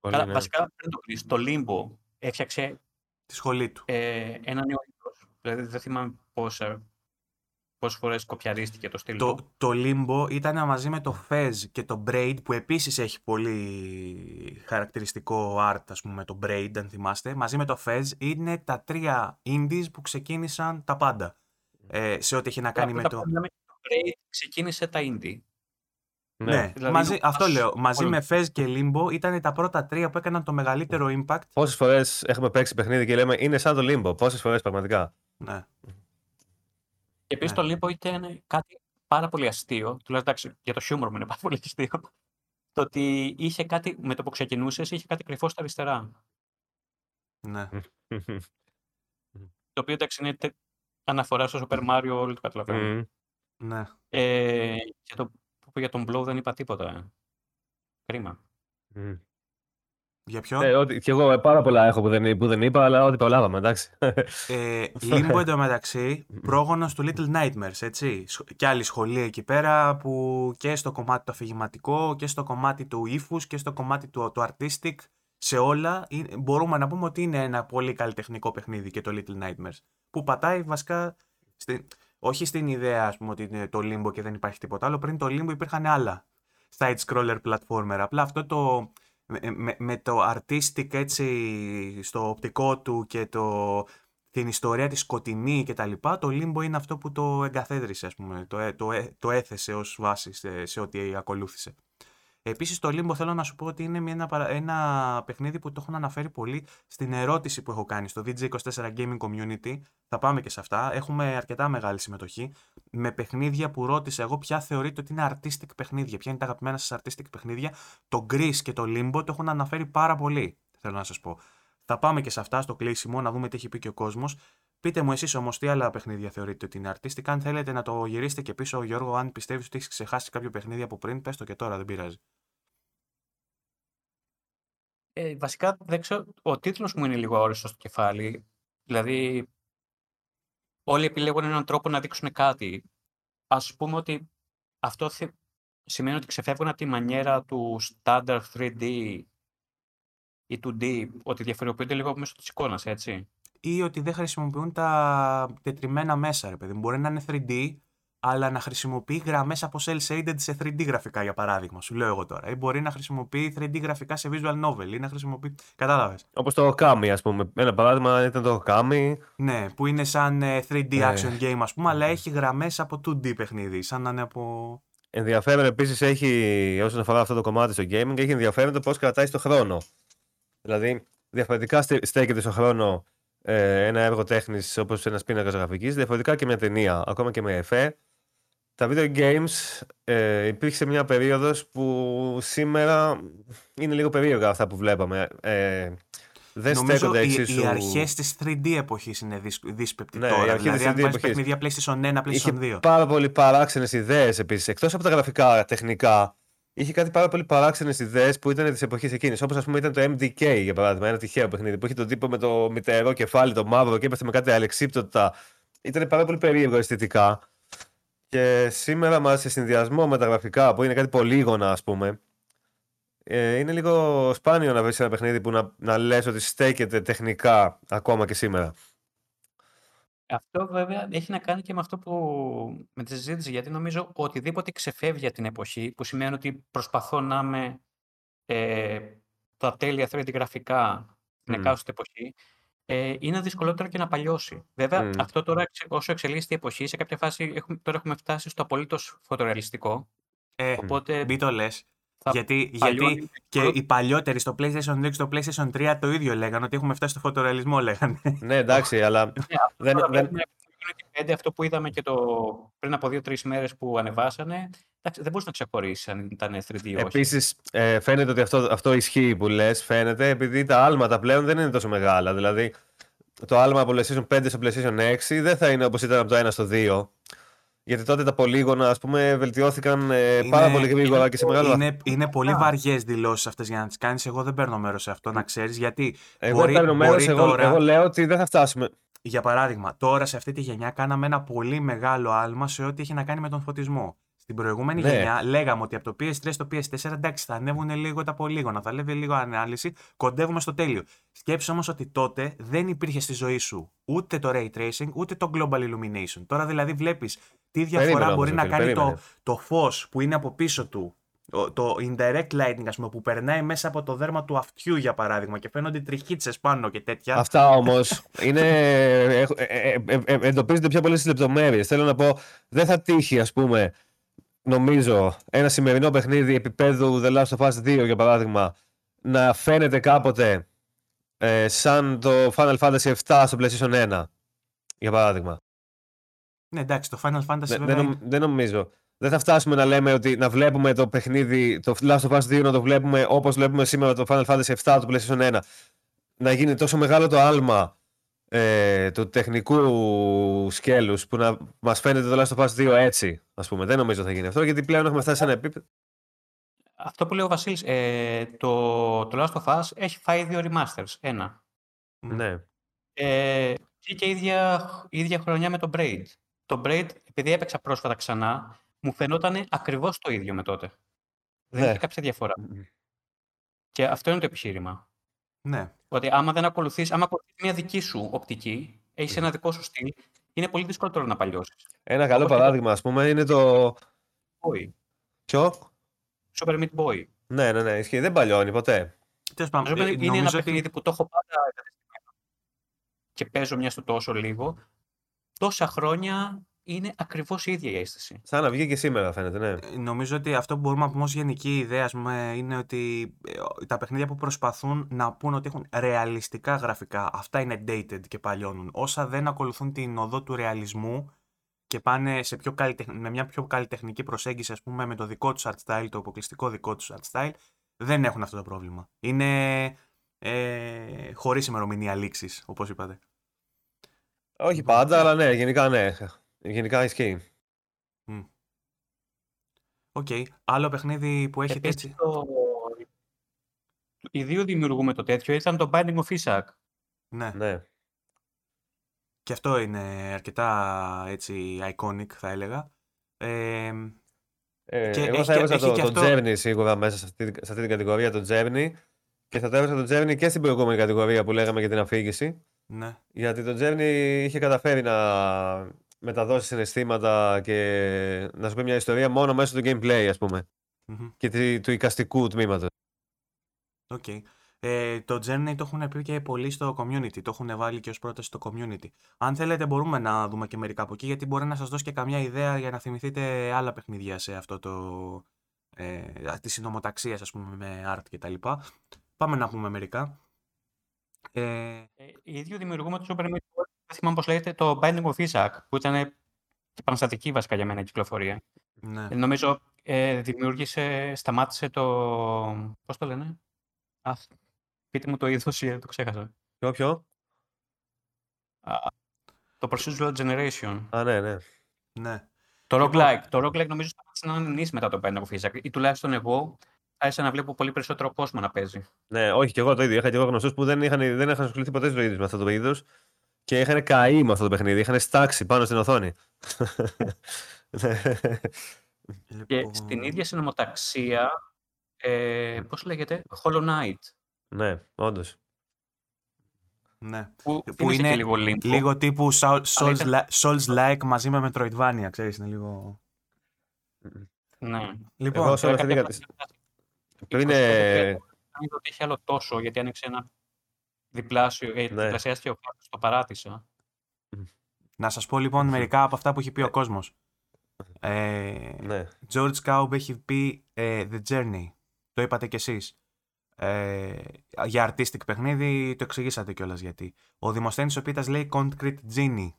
Καλά, ναι. Βασικά δεν το Greece, το Limbo έφτιαξε τη σχολή του. Ε, ένα νέο είδος. Δηλαδή δεν θυμάμαι πόσα, πόσες φορές κοπιαρίστηκε το στυλ το, Το Limbo ήταν μαζί με το Fez και το Braid που επίσης έχει πολύ χαρακτηριστικό art ας πούμε το Braid αν θυμάστε. Μαζί με το Fez είναι τα τρία indies που ξεκίνησαν τα πάντα. Ε, σε ό,τι έχει να κάνει με το... Το Braid ξεκίνησε τα indie. Ναι, Δηλαδή, μαζί, ο- αυτό ας- λέω. Μαζί όλο- με Fez και Limbo ήταν τα πρώτα τρία που έκαναν το μεγαλύτερο impact. Πόσες φορές έχουμε παίξει παιχνίδι και λέμε είναι σαν το Limbo. Πόσες φορές πραγματικά. Ναι. Και επίσης Ναι. το Limbo ήταν κάτι πάρα πολύ αστείο. Τουλάχιστον εντάξει, για το χιούμορ μου είναι πάρα πολύ αστείο. Το ότι είχε κάτι, με το που ξεκινούσες, είχε κάτι κρυφό στα αριστερά. ναι. Το οποίο εντάξει είναι τε- αναφορά στο Super Mario, όλοι το καταλαβαίνουν. Μμμ. ναι. Ε, για, το, που είπε για τον Blow δεν είπα τίποτα. ε. Κρίμα. Μμμ. Για ποιο; Ε, ό,τι- κι εγώ ε, πάρα πολλά έχω που δεν, που δεν είπα, αλλά ό,τι προλάβαμε, εντάξει. Ε, Limbo εντωμεταξύ, πρόγονος του Little Nightmares, έτσι. Σχ- Και άλλη σχολεία εκεί πέρα που και στο κομμάτι το αφηγηματικό και στο κομμάτι του ύφους και στο κομμάτι του, του artistic, σε όλα είναι- μπορούμε να πούμε ότι είναι ένα πολύ καλλιτεχνικό παιχνίδι και το Little Nightmares. Που πατάει βασικά, στη, όχι στην ιδέα ας πούμε ότι είναι το Limbo και δεν υπάρχει τίποτα άλλο, πριν το Limbo υπήρχαν άλλα side-scroller platformer. Απλά αυτό το, με, με- με το artistic έτσι στο οπτικό του και το, την ιστορία της σκοτεινή και τα λοιπά, το Limbo είναι αυτό που το εγκαθίδρυσε, ας πούμε, το, ε- το, ε- το έθεσε ως βάση σε, σε ό,τι ακολούθησε. Επίσης το Limbo θέλω να σου πω ότι είναι μια- ένα, παρα- ένα παιχνίδι που το έχουν αναφέρει πολύ στην ερώτηση που έχω κάνει στο DJ24 Gaming Community. Θα πάμε και σε αυτά. Έχουμε αρκετά μεγάλη συμμετοχή. Με παιχνίδια που ρώτησα εγώ ποια θεωρείτε ότι είναι artistic παιχνίδια. Ποια είναι τα αγαπημένα σας artistic παιχνίδια. Το Gris και το Limbo το έχουν αναφέρει πάρα πολύ. Θέλω να σας πω. Θα πάμε και σε αυτά στο κλείσιμο να δούμε τι έχει πει και ο κόσμος. Πείτε μου εσείς όμως τι άλλα παιχνίδια θεωρείτε ότι είναι artistic. Αν θέλετε να το γυρίσετε και πίσω, Γιώργο, αν πιστεύεις ότι έχεις ξεχάσει κάποιο παιχνίδι από πριν, πες το και τώρα, δεν πειράζει. Ε, βασικά, δεν ξέρω, ο τίτλος μου είναι λίγο αόριστος στο κεφάλι. Δηλαδή, όλοι επιλέγουν έναν τρόπο να δείξουν κάτι. Ας πούμε ότι αυτό θε- σημαίνει ότι ξεφεύγουν από τη μανιέρα του standard 3D ή 2D, ότι διαφοροποιούνται λίγο μέσω της εικόνας, έτσι. Ή ότι δεν χρησιμοποιούν τα τετριμένα μέσα, ρε παιδί. μου. Μπορεί να είναι 3D, αλλά να χρησιμοποιεί γραμμές από cel shaded σε 3D γραφικά, για παράδειγμα. Σου λέω εγώ τώρα. Ή μπορεί να χρησιμοποιεί 3D γραφικά σε visual novel, ή να χρησιμοποιεί. Κατάλαβες. Όπως το Okami, ας πούμε. Ένα παράδειγμα ήταν το Okami. Ναι, που είναι σαν ε, 3D Ναι. action game, ας πούμε, αλλά έχει γραμμές από 2D παιχνίδι. Σαν να είναι από. Ενδιαφέρον επίσης έχει, όσον αφορά αυτό το κομμάτι στο gaming, έχει ενδιαφέρον το πώς κρατάει το χρόνο. Δηλαδή, διαφορετικά στε- στέκεται στο χρόνο ε, ένα έργο τέχνης όπως ένας πίνακας γραφικής, διαφορετικά και μια ταινία, ακόμα και με εφέ. Τα video games ε, υπήρξε μια περίοδος που σήμερα είναι λίγο περίεργα αυτά που βλέπαμε. Ε, δεν Νομίζω στέκονται οι, εξίσου. οι αρχές της 3D εποχής είναι δύσ- δύσπεπτοι Ναι, η τώρα. αρχή της Δηλαδή, αν 3D πάρει εποχής. παιχνίδια PlayStation 1, PlayStation Είχε 2. πάρα πολύ παράξενες ιδέες επίσης. Εκτός από τα γραφικά τεχνικά, είχε κάτι πάρα πολύ παράξενες ιδέες που ήταν της εποχής εκείνης. Όπως ας πούμε ήταν το MDK για παράδειγμα, ένα τυχαίο παιχνίδι που είχε τον τύπο με το μητερό κεφάλι, το μαύρο και έπεθε με κάτι αλεξίπτωτα. Ήταν πάρα πολύ περίεργο αισθητικά. Και σήμερα μα σε συνδυασμό με τα γραφικά που είναι κάτι πολύγωνα, ας πούμε, ε, είναι λίγο σπάνιο να βρεις ένα παιχνίδι που να, να λες ότι στέκεται τεχνικά ακόμα και σήμερα. Αυτό βέβαια έχει να κάνει και με αυτό που με τη συζήτηση, γιατί νομίζω οτιδήποτε ξεφεύγει από την εποχή, που σημαίνει ότι προσπαθώ να είμαι ε, τα τέλεια 3D γραφικά την Μμ. εκάστοτε εποχή, ε, είναι δυσκολότερο και να παλιώσει. Βέβαια, Μμ. αυτό τώρα εξε- όσο εξελίσσεται η εποχή, σε κάποια φάση έχουμε, τώρα έχουμε φτάσει στο απολύτως φωτορεαλιστικό. Ε, Οπότε μην το λες. Θα Γιατί, παλιώνει γιατί και οι παλιότεροι στο PlayStation 2 και στο PlayStation 3 το ίδιο λέγανε, ότι έχουμε φτάσει στο φωτορεαλισμό, λέγανε. Ναι, εντάξει, αλλά Ναι, αυτό δεν, τώρα δεν, βλέπουμε στο Unity 5, αυτό που είδαμε και το, πριν από δύο-τρεις μέρες που ανεβάσανε, εντάξει, δεν μπορούσε να ξεχωρίσει αν ήταν 3D ή όχι. Επίσης, ε, φαίνεται ότι αυτό, αυτό ισχύει που λες. Φαίνεται επειδή τα άλματα πλέον δεν είναι τόσο μεγάλα. Δηλαδή, το άλμα από PlayStation 5 στο PlayStation 6 δεν θα είναι όπως ήταν από το 1 στο 2. Γιατί τότε τα πολύγωνα, ας πούμε, βελτιώθηκαν ε, πάρα Είναι- πολύ γρήγορα και σε μεγάλο βαθμό. είναι, είναι πολύ βαριές δηλώσεις αυτές για να τις κάνεις. Εγώ δεν παίρνω μέρος σε αυτό, να ξέρεις. Γιατί, Εγώ μπορεί- παίρνω μέρος, μπορεί εγώ, τώρα- εγώ λέω ότι δεν θα φτάσουμε. για παράδειγμα, τώρα σε αυτή τη γενιά κάναμε ένα πολύ μεγάλο άλμα σε ό,τι έχει να κάνει με τον φωτισμό. Στην προηγούμενη Ναι. γενιά λέγαμε ότι από το PS3 στο PS4 εντάξει θα ανέβουν λίγο τα πολύγωνα, θα ανέβει λίγο ανάλυση, κοντεύουμε στο τέλειο. Σκέψου όμως ότι τότε δεν υπήρχε στη ζωή σου ούτε το ray tracing ούτε το global illumination. Τώρα δηλαδή βλέπεις τι διαφορά Περίμενε όμως, μπορεί ρε να φίλε, κάνει το, περίμενε. το φως που είναι από πίσω του. Το, το indirect lighting, ας πούμε, που περνάει μέσα από το δέρμα του αυτιού, για παράδειγμα, και φαίνονται τριχίτσες πάνω και τέτοια. Αυτά όμως είναι. έχω- ε, ε, ε, ε, εντοπίζονται πιο πολλέ λεπτομέρειες. Θέλω να πω, δεν θα τύχει, ας πούμε, νομίζω ένα σημερινό παιχνίδι επίπεδου The Last of Us 2 για παράδειγμα να φαίνεται κάποτε ε, σαν το Final Fantasy 7 στο PlayStation 1 για παράδειγμα. Ναι, εντάξει, το Final Fantasy Δεν, βέβαια... δεν, νομ- δεν νομίζω. Δεν θα φτάσουμε να λέμε ότι να βλέπουμε το παιχνίδι, το Last of Us 2 να το βλέπουμε όπως βλέπουμε σήμερα το Final Fantasy 7 του PlayStation 1. Να γίνει τόσο μεγάλο το άλμα ε, του τεχνικού σκέλους που να μας φαίνεται το Last of Us 2 έτσι, ας πούμε. Δεν νομίζω θα γίνει αυτό γιατί πλέον έχουμε φτάσει σε ένα επίπεδο. Αυτό που λέει ο Βασίλης, ε, το, το Last of Us έχει φάει δύο remasters. Ένα. Μμ. Ναι. Ε, και ίδια, ίδια χρονιά με το Braid. Το Braid, επειδή έπαιξα πρόσφατα ξανά, μου φαινόταν ακριβώς το ίδιο με τότε. Δεν Ναι. είχε κάποια διαφορά. Και αυτό είναι το επιχείρημα. Ναι. Ότι άμα δεν ακολουθείς, άμα ακολουθείς μια δική σου οπτική, έχεις ένα δικό σου στυλ, είναι πολύ δύσκολο να παλιώσεις. Ένα καλό Όπως και το- παράδειγμα, ας πούμε, είναι το... Boy. Ποιο; Super Meat Boy. Ναι, ναι, ναι, ισχύει. Δεν παλιώνει ποτέ. Τέλος πάντων, Νομίζω ε, είναι ένα νομίζω ότι- παιχνίδι που το έχω πάντα εγκατεστημένο και παίζω μια στο τόσο λίγο. Τόσα χρόνια είναι ακριβώς η ίδια η αίσθηση. Σαν να βγει και σήμερα φαίνεται, ναι. Ε, Νομίζω ότι αυτό που μπορούμε να πούμε ως γενική ιδέα ας πούμε, είναι ότι ε, τα παιχνίδια που προσπαθούν να πούν ότι έχουν ρεαλιστικά γραφικά, αυτά είναι dated και παλιώνουν. Όσα δεν ακολουθούν την οδό του ρεαλισμού και πάνε σε πιο καλλιτεχ- με μια πιο καλλιτεχνική προσέγγιση, ας πούμε, με το δικό τους art style, το αποκλειστικό δικό τους art style, δεν έχουν αυτό το πρόβλημα. Είναι ε, χωρίς ημερομηνία λήξης, όπως είπατε. Όχι πάντα, αλλά ναι, γενικά ναι. Γενικά ισχύει. Οκ. Άλλο παιχνίδι που έχετε Επίσης, έτσι; το... Ίδιου δημιουργού με το τέτοιο ήταν το Binding of Isaac. Ναι. Ναι. Και αυτό είναι αρκετά έτσι iconic θα έλεγα. Ε, Ε, Και εγώ έχει θα και- έβαζα έχει το, και το αυτό- Journey σίγουρα μέσα σε αυτή, σε αυτή την κατηγορία, το Journey. Και θα το έβαζα το Journey και στην προηγούμενη κατηγορία που λέγαμε για την αφήγηση. ναι. Γιατί το Journey είχε καταφέρει να μεταδώσει συναισθήματα και να σου πει μια ιστορία μόνο μέσω του gameplay, ας πούμε. μμμ, Και τη- του εικαστικού τμήματος. οκ. Ε, το Journey το έχουν πει και πολύ στο community. Το έχουν βάλει και ως πρόταση στο community. Αν θέλετε μπορούμε να δούμε και μερικά από εκεί γιατί μπορεί να σας δώσει και καμιά ιδέα για να θυμηθείτε άλλα παιχνίδια σε αυτό το... Ε, τη συνομοταξία ας πούμε με art και τα λοιπά. Πάμε να πούμε μερικά. Ε, Ε, οι ίδιοι δημιουργούμε το Super Meat Boy. Δεν θυμάμαι πώς λέγεται, το Binding of Isaac, που ήταν και επαναστατική βασικά για μένα η κυκλοφορία. ναι. Ε, νομίζω ε, δημιούργησε, σταμάτησε το. Πώς το λένε. Αχ, πείτε μου το είδος, το ξέχασα. Ποιο, ποιο; Α, το Procedural Generation. Α, ναι, ναι. ναι. Το Λοιπόν- roguelike. Το roguelike νομίζω σταμάτησε να είναι νης μετά το Binding of Isaac. Ή τουλάχιστον εγώ άρχισα να βλέπω πολύ περισσότερο κόσμο να παίζει. Ναι, όχι και εγώ το ίδιο. Είχα και εγώ γνωστούς που δεν είχαν, δεν είχαν ασχοληθεί ποτέ στη ζωή του με αυτό το είδος και είχαν καεί με αυτό το παιχνίδι. Είχαν στάξει πάνω στην οθόνη. Ναι. Και Λοιπόν, στην ίδια συνομοταξία. Ε, Πώς λέγεται, Hollow Knight. ναι, όντως. ναι. Που, Που θύμισε είναι και λίγο Limbo. Λίγο τύπου Soul- Αλλά Souls, ήταν- li- Souls-like μαζί με Metroidvania, ξέρεις, είναι λίγο... Ναι. Λοιπόν, Εγώ σε όλη αυτή την κάποια κατα- πράγματα- Το είναι. Αν είδα ότι έχει άλλο τόσο, γιατί άνοιξε ένα διπλάσιο, ε, Ναι. διπλασιάστηκε ο χάρτης, το παράτησα. να σας πω λοιπόν μερικά από αυτά που έχει πει ο κόσμος. Ε, Ναι. George Caub έχει πει ε, The Journey. Το είπατε κι εσείς. Ε, για artistic παιχνίδι το εξηγήσατε κιόλας γιατί. Ο Δημοσθένης ο Πίτας λέει Concrete Genie.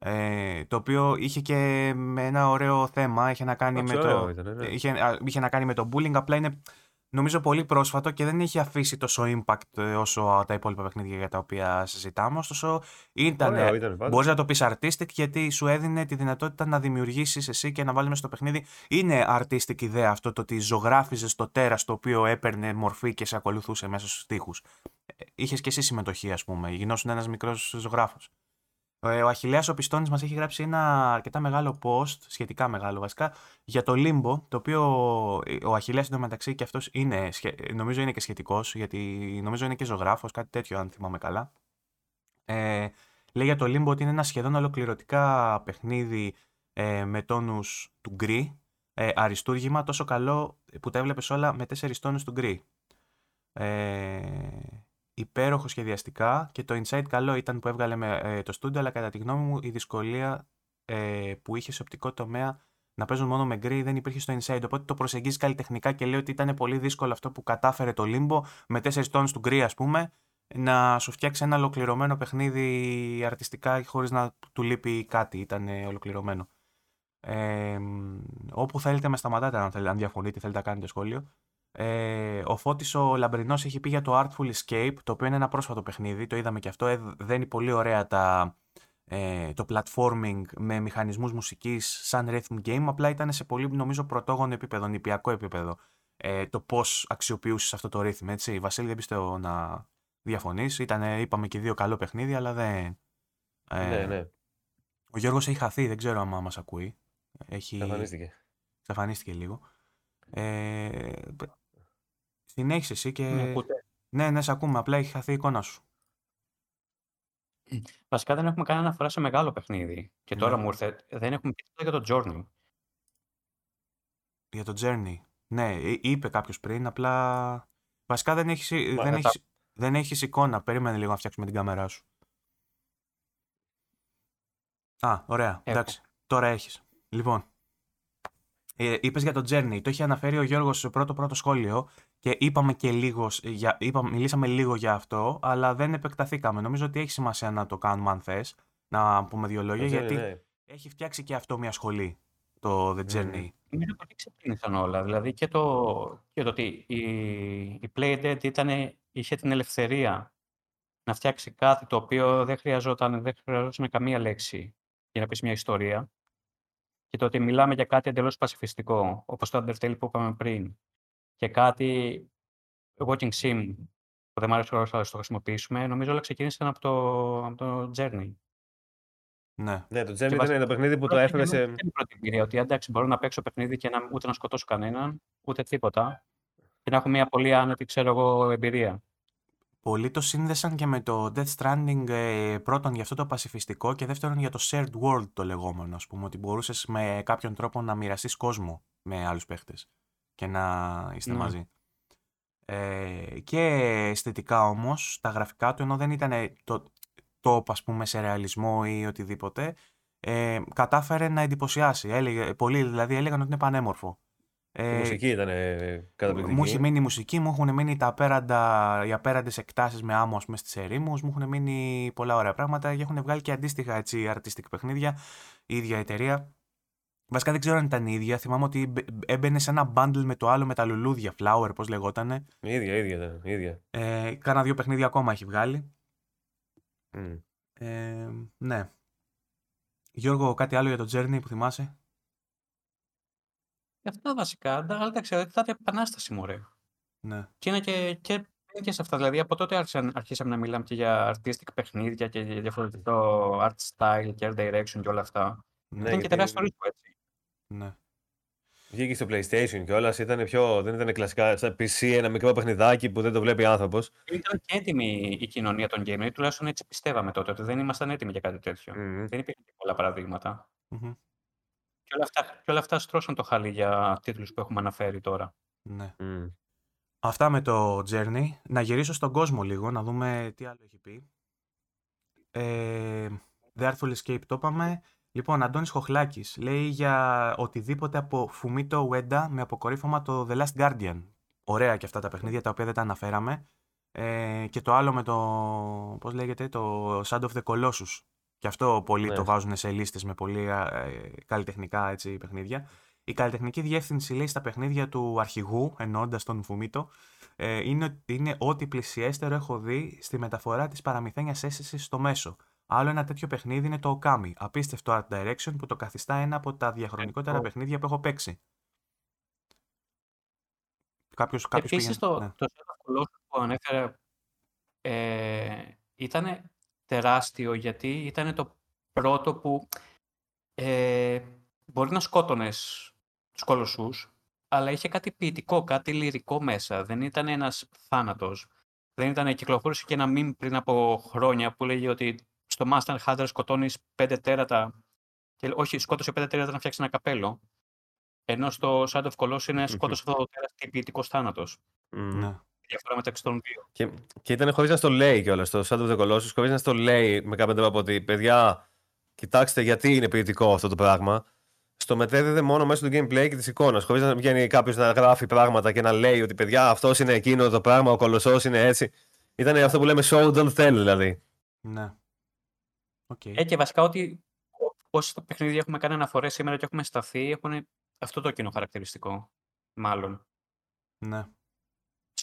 Ε, το οποίο είχε και με ένα ωραίο θέμα, είχε να κάνει Εντάξει, με ωραίο το, ήταν, ναι. είχε, α, είχε να κάνει με το bullying, απλά είναι νομίζω πολύ πρόσφατο και δεν έχει αφήσει τόσο impact ε, όσο τα υπόλοιπα παιχνίδια για τα οποία συζητάμε, ωστόσο ήταν, Ωραίο ήταν πάντως. Μπορείς να το πεις artistic γιατί σου έδινε τη δυνατότητα να δημιουργήσεις εσύ και να βάλεις μέσα στο παιχνίδι. Είναι artistic ιδέα αυτό το ότι ζωγράφιζες το τέρας το οποίο έπαιρνε μορφή και σε ακολουθούσε μέσα στους τοίχους. Είχες και εσύ συμμετοχή, ας πούμε. Γινόσουν ένας μικρός ζωγράφος. Ε, Ο Αχιλέας ο Πιστώνης μας έχει γράψει ένα αρκετά μεγάλο post, σχετικά μεγάλο βασικά, για το Limbo, το οποίο ο Αχιλέας εντωμεταξύ και αυτός είναι, σχε- νομίζω είναι και σχετικός, γιατί νομίζω είναι και ζωγράφος, κάτι τέτοιο αν θυμάμαι καλά. Ε, λέει για το Limbo ότι είναι ένα σχεδόν ολοκληρωτικά παιχνίδι ε, με τόνους του γκρι, ε, αριστούργημα, τόσο καλό που τα έβλεπες όλα με τέσσερις τόνους του γκρι. Ε, υπέροχο σχεδιαστικά και το Inside καλό ήταν που έβγαλε με, ε, το στούντιο, αλλά κατά τη γνώμη μου η δυσκολία ε, που είχε σε οπτικό τομέα να παίζουν μόνο με γκρι δεν υπήρχε στο Inside. Οπότε το προσεγγίζει καλλιτεχνικά και λέει ότι ήταν πολύ δύσκολο αυτό που κατάφερε το Limbo με τέσσερις τόνους του γκρι, ας πούμε, να σου φτιάξει ένα ολοκληρωμένο παιχνίδι αρτιστικά χωρίς να του λείπει κάτι. Ήταν ολοκληρωμένο. Ε, όπου θέλετε με σταματάτε αν, θέλετε, αν διαφωνείτε, θέλετε να κάνετε σχόλιο. Ε, ο Φώτης ο Λαμπρινός έχει πει για το Artful Escape, το οποίο είναι ένα πρόσφατο παιχνίδι, το είδαμε και αυτό, ε, δένει πολύ ωραία τα, ε, το platforming με μηχανισμούς μουσικής σαν rhythm game, απλά ήταν σε πολύ νομίζω πρωτόγονο επίπεδο, νηπιακό επίπεδο, ε, το πώς αξιοποιούσες αυτό το rhythm, έτσι. Βασίλη δεν πιστεύω να διαφωνείς, ήταν, είπαμε και δύο καλό παιχνίδι, αλλά δεν... Ε, ναι, ναι. Ο Γιώργος έχει χαθεί, δεν ξέρω αν μας ακούει. Έχει... Εξαφανίστηκε. Εξαφανίστηκε λίγο. Ε, συνέχισε εσύ και... Ναι, ναι, ναι, σε ακούμε. Απλά έχει χαθεί η εικόνα σου. Βασικά δεν έχουμε κάνει αναφορά σε μεγάλο παιχνίδι. Και τώρα Ναι. μου ήρθε, δεν έχουμε πει τίποτα για το Journey. Για το Journey. Ναι, εί- είπε κάποιος πριν, απλά. Βασικά δεν έχεις, Μα δεν, μετά- έχεις, δεν έχεις εικόνα. Περίμενε λίγο να φτιάξουμε την κάμερά σου. Α, ωραία. Έχω. Εντάξει. Τώρα έχεις. Λοιπόν. Ε, είπες για το Journey. Το είχε αναφέρει ο Γιώργος στο πρώτο πρώτο σχόλιο και είπαμε και λίγος, σ- για, είπαμε, μιλήσαμε λίγο για αυτό, αλλά δεν επεκταθήκαμε. Νομίζω ότι έχει σημασία να το κάνουμε αν θες, να πούμε δύο λόγια, Το Journey, γιατί ναι. έχει φτιάξει και αυτό μια σχολή, το The Journey. Νομίζω ότι ξεκίνησαν όλα. Δηλαδή και το, και το ότι η, η Play Dead ήτανε, είχε την ελευθερία να φτιάξει κάτι το οποίο δεν χρειαζόταν, δεν χρειαζόταν καμία λέξη για να πεις μια ιστορία. Και το ότι μιλάμε για κάτι εντελώς πασιφιστικό, όπως το Undertale που είπαμε πριν. Και κάτι Watching Sim, που δεν μου άρεσε όσο θα το χρησιμοποιήσουμε, νομίζω όλα ξεκίνησαν από το, από το Journey. Ναι. Ναι, το Journey Και ήταν βασικά- το παιχνίδι που το Πρώτα έφερε και σε. Είναι η πρώτη εμπειρία ότι εντάξει, μπορώ να παίξω παιχνίδι και να, ούτε να σκοτώσω κανέναν, ούτε τίποτα. Και να έχω μια πολύ άνετη, ξέρω εγώ, εμπειρία. Πολλοί το σύνδεσαν και με το Death Stranding ε, πρώτον για αυτό το πασιφιστικό και δεύτερον για το shared world το λεγόμενο, ας πούμε, ότι μπορούσες με κάποιον τρόπο να μοιραστείς κόσμο με άλλους παίχτες και να είστε Ναι. μαζί. Ε, και αισθητικά όμως, τα γραφικά του, ενώ δεν ήταν το top, ας πούμε, σε ρεαλισμό ή οτιδήποτε, ε, κατάφερε να εντυπωσιάσει. Έλεγε, πολλοί δηλαδή έλεγαν ότι είναι πανέμορφο. Η Ε, μουσική ήταν καταπληκτική. μου έχει μείνει η μουσική, μου έχουν μείνει τα απέραντα, οι απέραντες εκτάσεις με άμμο ας πούμε, στις ερήμους, μου έχουν μείνει πολλά ωραία πράγματα και έχουν βγάλει και αντίστοιχα έτσι, artistic παιχνίδια, η ίδια εταιρεία. Βασικά δεν ξέρω αν ήταν η ίδια, θυμάμαι ότι μπε- έμπαινε σε ένα bundle με το άλλο με τα λουλούδια, flower πώς λεγότανε. Η ίδια, η ίδια ήταν. η ίδια. Ε, κάνα δύο παιχνίδια ακόμα έχει βγάλει. Μμ. Ε, ναι. Γιώργο, κάτι άλλο για το Journey που θυμάσαι; Και αυτά βασικά, αλλά εντάξει, ήταν επανάσταση μωρέ. Ναι. Και είναι και, και, και σε αυτά. Δηλαδή από τότε άρχισαν, αρχίσαμε να μιλάμε και για artistic παιχνίδια και για διαφορετικό art style και art direction και όλα αυτά. Ναι, ήταν και γιατί- τεράστιο ρίσκο έτσι. ναι. Βγήκε στο PlayStation κιόλας. Ήταν πιο. Δεν ήταν κλασικά. Στα PC ένα μικρό παιχνιδάκι που δεν το βλέπει άνθρωπος. Ήταν και έτοιμη η κοινωνία των gamer, τουλάχιστον έτσι πιστεύαμε τότε, ότι δεν ήμασταν έτοιμοι για κάτι τέτοιο. Δεν υπήρχαν και πολλά παραδείγματα. Μμμ. Και όλα αυτά, και όλα αυτά στρώσαν το χάλι για τίτλους που έχουμε αναφέρει τώρα. ναι. Αυτά με το Journey. Να γυρίσω στον κόσμο λίγο, να δούμε τι άλλο έχει πει. Ε, The Artful Escape το είπαμε. Λοιπόν, Αντώνης Χοχλάκης λέει για οτιδήποτε από Fumito Ueda με αποκορύφωμα το The Last Guardian. Ωραία και αυτά τα παιχνίδια τα οποία δεν τα αναφέραμε. Ε, και το άλλο με το, πώς λέγεται, το Shadow of the Colossus. Και αυτό πολλοί Ναι. το βάζουν σε λίστες με πολύ ε, καλλιτεχνικά έτσι, παιχνίδια. Η καλλιτεχνική διεύθυνση λέει στα παιχνίδια του αρχηγού, εννοώντα τον Φουμίτο, ε, είναι, ότι είναι ό,τι πλησιέστερο έχω δει στη μεταφορά της παραμυθένιας αίσθησης στο μέσο. Άλλο ένα τέτοιο παιχνίδι είναι το Okami, απίστευτο art direction που το καθιστά ένα από τα διαχρονικότερα Εγώ. παιχνίδια που έχω παίξει. Κάποιος, κάποιος Επίσης πήγαινε- το, ναι. το Shadow of Colossus που ανέφερε ε, ήταν τεράστιο γιατί ήταν το πρώτο που ε, μπορεί να σκότωνες τους κολοσσούς αλλά είχε κάτι ποιητικό, κάτι λυρικό μέσα. Δεν ήταν ένας θάνατος. Δεν ήταν, κυκλοφόρησε και ένα meme πριν από χρόνια που λέγει ότι στο Master Hunter σκοτώνεις πέντε τέρατα και, όχι, σκότωσε πέντε τέρατα να φτιάξει ένα καπέλο. Ενώ στο Shadow of Colossus είναι σκότωσε αυτό το τεράστιο ποιητικός θάνατος. Ναι. Διαφορά μεταξύ των δύο. Και, και ήταν χωρίς να στο λέει κιόλας. Το Shadow of the Colossus, χωρίς να στο λέει με κάποιον τρόπο ότι παιδιά, κοιτάξτε γιατί είναι ποιητικό αυτό το πράγμα. στο μετέδιδε μόνο μέσω του gameplay και της εικόνας. Χωρίς να βγαίνει κάποιος να γράφει πράγματα και να λέει ότι παιδιά αυτός είναι εκείνο το πράγμα, ο κολοσσός είναι έτσι. Ήταν αυτό που λέμε show don't tell δηλαδή. Ναι. Okay. Ε, και βασικά ότι όσα παιχνίδια έχουμε κάνει αναφορές σήμερα και έχουμε σταθεί έχουν αυτό το κοινό χαρακτηριστικό. Μάλλον. Ναι.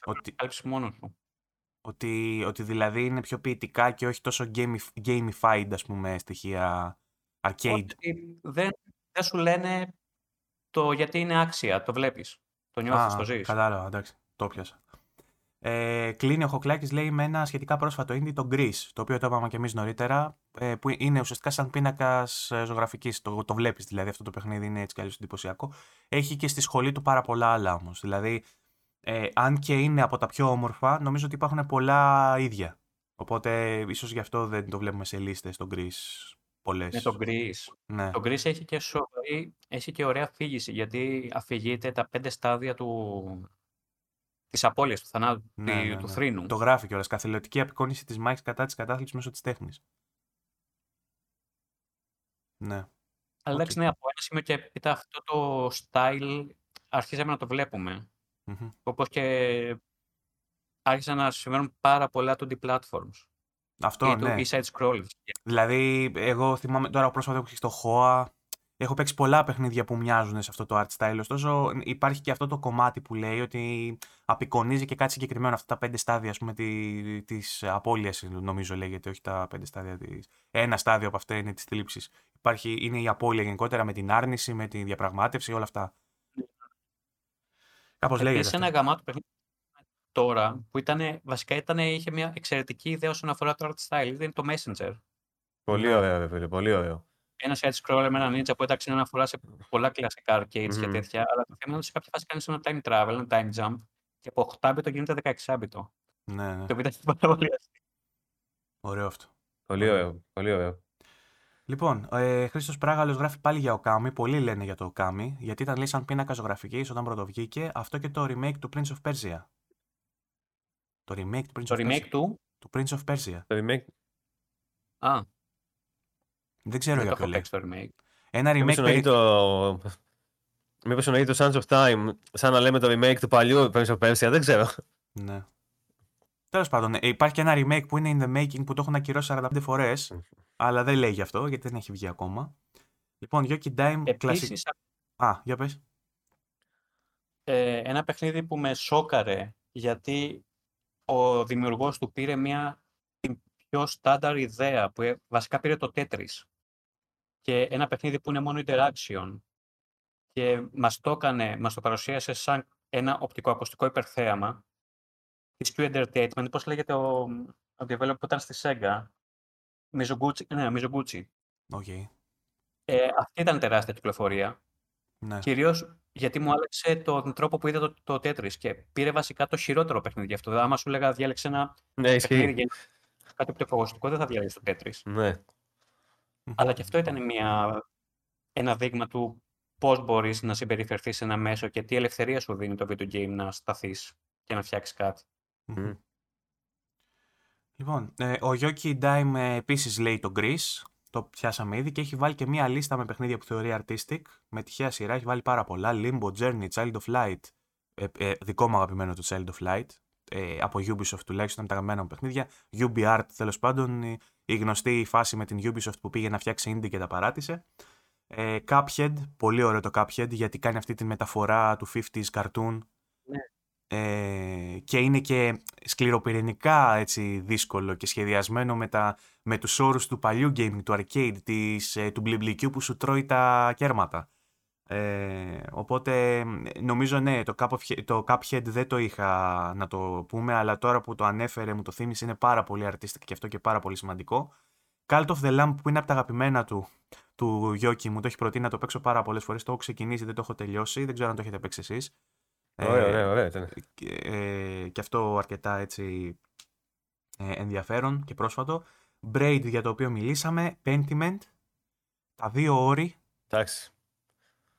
Ότι... μόνος σου. Ότι, ότι δηλαδή είναι πιο ποιητικά και όχι τόσο gamified, ας πούμε, στοιχεία arcade. Ότι δεν, δεν σου λένε το γιατί είναι άξια, το βλέπεις. Το νιώθεις, το ζεις. Κατάλαβα, εντάξει, το πιάσα. Ε, κλείνει ο Χοκλάκης, λέει, με ένα σχετικά πρόσφατο indie, το Greece, το οποίο το είπαμε και εμείς νωρίτερα, ε, που είναι ουσιαστικά σαν πίνακας ε, ζωγραφικής. Το, το βλέπεις δηλαδή αυτό το παιχνίδι, είναι έτσι κι αλλιώς εντυπωσιακό. Έχει και στη σχολή του πάρα πολλά άλλα όμως. Δηλαδή, ε, αν και είναι από τα πιο όμορφα, νομίζω ότι υπάρχουν πολλά ίδια. Οπότε ίσως γι' αυτό δεν το βλέπουμε σε λίστες στο Greece πολλές. Ναι, το Greece. Ναι. Το Greece έχει και, έχει και ωραία αφήγηση, γιατί αφηγείται τα πέντε στάδια του, της απώλειας του θανάτου, ναι, ναι, του ναι. θρήνου. Το γράφει κιόλας. Καθηλωτική απεικόνηση της μάχη κατά της κατάθλιψης μέσω της τέχνης. Ναι. Αλλά εντάξει, ναι, από ένα σημείο και έπειτα αυτό το style αρχίζαμε να το βλέπουμε. Mm-hmm. Όπως και άρχισαν να συμβαίνουν πάρα πολλά 2D platforms. Αυτό, ή ναι. side scroll. Δηλαδή, εγώ θυμάμαι τώρα πρόσφατα που έχει στο HOA, έχω παίξει πολλά παιχνίδια που μοιάζουν σε αυτό το art style. Ωστόσο, υπάρχει και αυτό το κομμάτι που λέει ότι απεικονίζει και κάτι συγκεκριμένο αυτά τα πέντε στάδια ας πούμε, τη απώλειας, νομίζω λέγεται, όχι τα πέντε στάδια της... Ένα στάδιο από αυτά είναι της θλίψης. είναι η απώλεια γενικότερα με την άρνηση, με τη διαπραγμάτευση, όλα αυτά. Κάπως λέγεται. Επίσης, ένα γαμάτο παιχνίδι τώρα που ήταν, βασικά ήταν, είχε μια εξαιρετική ιδέα όσον αφορά το art style. Ήταν το Messenger. Πολύ ναι. ωραίο, φίλε, πολύ ωραίο. Ένα side scroller με ένα ninja που έταξε να αναφορά σε πολλά κλασικά arcades mm-hmm. και τέτοια. Αλλά το θέμα είναι ότι σε κάποια φάση κάνεις ένα time travel, ένα time jump και από 8 γίνεται 16 bit. Ναι, ναι. Το οποίο ήταν πάρα πολύ Ωραίο αυτό. Πολύ ωραίο. Πολύ ωραίο. Λοιπόν, ε, Χρήστος Πράγαλος γράφει πάλι για Οκάμι. Πολλοί λένε για το Οκάμι, γιατί ήταν λέει σαν πίνακα ζωγραφικής όταν πρωτοβγήκε. Αυτό και το remake του Prince of Persia. Το remake του Prince το of remake Persia. του; Του Prince of Persia. Το remake. Α. Δεν ξέρω Δεν για ποιο λέει. Το remake. Ένα remake. Μήπως περί... το... Μήπως εννοεί το Sands of Time, σαν να λέμε το remake του παλιού Prince of Persia, δεν ξέρω. Ναι. Τέλος πάντων, ε, υπάρχει και ένα remake που είναι in the making που το έχουν ακυρώσει 45 φορές, αλλά δεν λέει γι' αυτό γιατί δεν έχει βγει ακόμα. Λοιπόν, Yoki Dime. Επίσης, Α, για πες. Ε, ένα παιχνίδι που με σόκαρε γιατί ο δημιουργός του πήρε μια πιο στάνταρ ιδέα που ε, βασικά πήρε το Tetris και ένα παιχνίδι που είναι μόνο interaction και μας το έκανε, μας το παρουσίασε σαν ένα οπτικοακουστικό υπερθέαμα της Q Entertainment, πώς λέγεται ο, ο developer που ήταν στη Sega, Mizoguchi, ναι, Mizoguchi. Okay. Ε, αυτή ήταν τεράστια κυκλοφορία. Ναι. Κυρίως γιατί μου άλλαξε τον τρόπο που είδα το, το Tetris και πήρε βασικά το χειρότερο παιχνίδι γι' αυτό. Άμα σου λέγα διάλεξε ένα ναι, παιχνίδι κάτι οπτικοακουστικό, δεν θα διάλεξε το Tetris. Ναι. Αλλά και αυτό ήταν μια, ένα δείγμα του πώς μπορείς να συμπεριφερθείς σε ένα μέσο και τι ελευθερία σου δίνει το video game να σταθείς και να φτιάξεις κάτι. Λοιπόν, ε, ο Yoki Dime ε, επίσης λέει το Greece, το πιάσαμε ήδη και έχει βάλει και μία λίστα με παιχνίδια που θεωρεί artistic, με τυχαία σειρά, έχει βάλει πάρα πολλά, Limbo, Journey, Child of Light, ε, ε, δικό μου αγαπημένο το Child of Light, ε, από Ubisoft τουλάχιστον, τα αγαπημένα μου παιχνίδια, UbiArt τέλος πάντων, η, η γνωστή φάση με την Ubisoft που πήγε να φτιάξει indie και τα παράτησε. Ε, Cuphead, πολύ ωραίο το Cuphead γιατί κάνει αυτή τη μεταφορά του 50s cartoon ναι. Ε, και είναι και σκληροπυρηνικά έτσι, δύσκολο και σχεδιασμένο με, τα, με τους όρους του παλιού gaming, του arcade, της, ε, του μπλιμπλικιού που σου τρώει τα κέρματα. Ε, οπότε νομίζω ναι, το, Cuphead, το Cuphead δεν το είχα να το πούμε, αλλά τώρα που το ανέφερε μου το θύμισε είναι πάρα πολύ artistic και αυτό και πάρα πολύ σημαντικό. Cult of the Lamb που είναι από τα αγαπημένα του, του Γιώκη μου, το έχει προτείνει να το παίξω πάρα πολλές φορές. Το έχω ξεκινήσει, δεν το έχω τελειώσει. Δεν ξέρω αν το έχετε παίξει εσείς. Ωραία, ωραία, ωραία. Και, ε, και αυτό αρκετά έτσι ε, ενδιαφέρον και πρόσφατο. Braid για το οποίο μιλήσαμε. Pentiment. Τα δύο όρη. Εντάξει.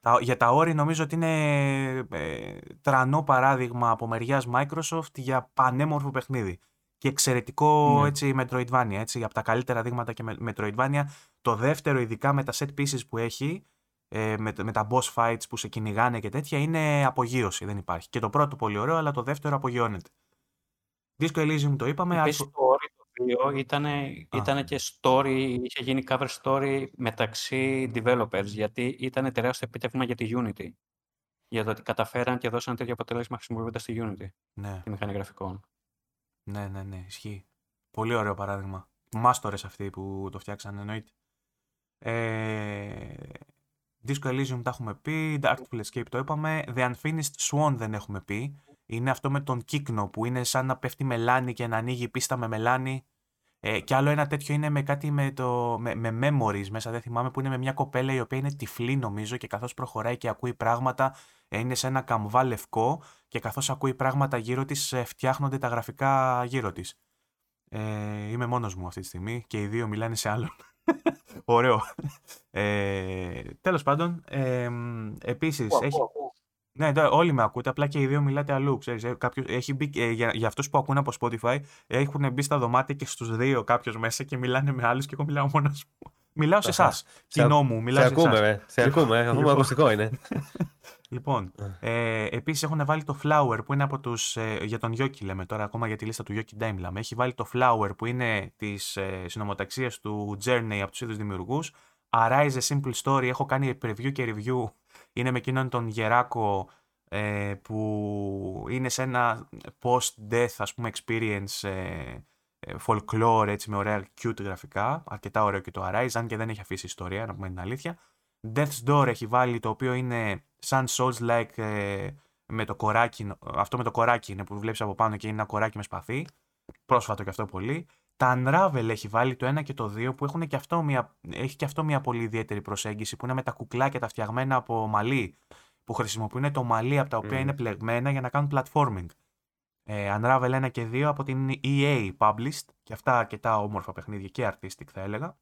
Τα, για τα όρη νομίζω ότι είναι ε, τρανό παράδειγμα από μεριάς Microsoft για πανέμορφο παιχνίδι. Και εξαιρετικό ναι. έτσι Metroidvania, έτσι, από τα καλύτερα δείγματα και Metroidvania. Το δεύτερο ειδικά με τα set pieces που έχει, ε, με, με τα boss fights που σε κυνηγάνε και τέτοια είναι απογείωση, δεν υπάρχει. Και το πρώτο πολύ ωραίο, αλλά το δεύτερο απογειώνεται. Disco Elysium το είπαμε. Επίσης το story το 2 ήταν, ήταν και story, είχε γίνει cover story μεταξύ developers, γιατί ήταν τεράστιο επίτευγμα για τη Unity. Για το ότι καταφέραν και δώσαν τέτοιο αποτέλεσμα χρησιμοποιώντας τη Unity, Ναι, τη μηχανή γραφικών. ναι, ναι, ναι, ισχύει. Πολύ ωραίο παράδειγμα. Μάστορες αυτοί που το φτιάξαν, εννοείται. Ε, Disco Elysium τα έχουμε πει, Darkful Escape το είπαμε, The Unfinished Swan δεν έχουμε πει. Είναι αυτό με τον κύκνο που είναι σαν να πέφτει μελάνι και να ανοίγει η πίστα με μελάνι. Ε, και άλλο ένα τέτοιο είναι με κάτι με, το, με, με memories μέσα, δεν θυμάμαι, που είναι με μια κοπέλα η οποία είναι τυφλή νομίζω και καθώς προχωράει και ακούει πράγματα, ε, είναι σε ένα καμβά λευκό και καθώς ακούει πράγματα γύρω της ε, φτιάχνονται τα γραφικά γύρω της. Ε, είμαι μόνος μου αυτή τη στιγμή και οι δύο μιλάνε σε άλλον. Ωραίο. Ε, τέλος πάντων, ε, επίσης, Ακούω, έχει, ακούω, ακούω. ναι, ναι, όλοι με ακούτε, απλά και οι δύο μιλάτε αλλού. Ξέρεις, ε, κάποιος, έχει μπει, ε, για, για αυτούς που ακούνε από Spotify, έχουν μπει στα δωμάτια και στους δύο κάποιος μέσα και μιλάνε με άλλους και εγώ μιλάω μόνος μου. Μιλάω σε Αχα. εσάς. Κοινό μου, μιλάω Σε σε ακούμε, εσάς. ρε. Σε Λοιπόν, ακούμε. Αφού λοιπόν. ακουστικό είναι. Λοιπόν, ε, επίσης έχουν βάλει το Flower που είναι από τους, ε, για τον Yoki λέμε τώρα, ακόμα για τη λίστα του Yoki Dime μιλάμε. Έχει βάλει το Flower που είναι της ε, συνομοταξίας του Journey από τους ίδιους δημιουργούς. Arise a Simple Story, έχω κάνει preview και review. Είναι με εκείνον τον Γεράκο ε, που είναι σε ένα post-death ας πούμε experience ε, ε, folklore έτσι με ωραία cute γραφικά. Αρκετά ωραίο και το Arise, αν και δεν έχει αφήσει ιστορία, να πούμε την αλήθεια. Death's Door έχει βάλει το οποίο είναι σαν Souls-like ε, με το κοράκι, αυτό με το κοράκι είναι που βλέπεις από πάνω και είναι ένα κοράκι με σπαθί. Πρόσφατο και αυτό πολύ. Τα Unravel έχει βάλει το 1 και το 2 που έχουν και αυτό μια, έχει και αυτό μια πολύ ιδιαίτερη προσέγγιση που είναι με τα κουκλάκια τα φτιαγμένα από μαλλί που χρησιμοποιούν το μαλλί από τα οποία Μμμ. είναι πλεγμένα για να κάνουν platforming. Ε, Unravel 1 και 2 από την EA published και αυτά αρκετά όμορφα παιχνίδια και artistic θα έλεγα.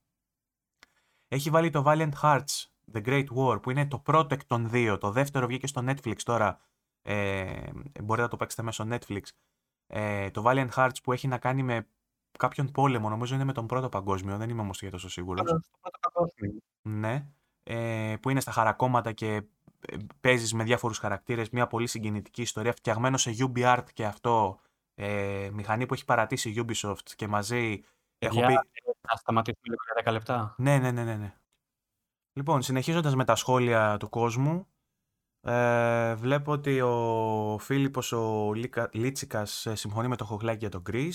Έχει βάλει το Valiant Hearts The Great War που είναι το πρώτο εκ των δύο. Το δεύτερο βγήκε στο Netflix τώρα. Ε, μπορείτε να το παίξετε μέσω Netflix. Ε, το Valiant Hearts που έχει να κάνει με κάποιον πόλεμο. Νομίζω είναι με τον πρώτο παγκόσμιο. Δεν είμαι όμως και τόσο σίγουρος. Στο πρώτο παγκόσμιο. Ναι. Ε, που είναι στα χαρακόμματα και ε, παίζεις με διάφορους χαρακτήρες. Μια πολύ συγκινητική ιστορία. Φτιαγμένο σε UbiArt και αυτό. Ε, μηχανή που έχει παρατήσει η Ubisoft και μαζί έχω Παιδιά, πει... ε, να σταματήσουμε λίγο για 10 λεπτά. Ναι, ναι, ναι, ναι, ναι. Λοιπόν, συνεχίζοντας με τα σχόλια του κόσμου, ε, βλέπω ότι ο Φίλιππος ο Λίκα, Λίτσικας ε, συμφωνεί με το Χοχλάκι για τον Chris.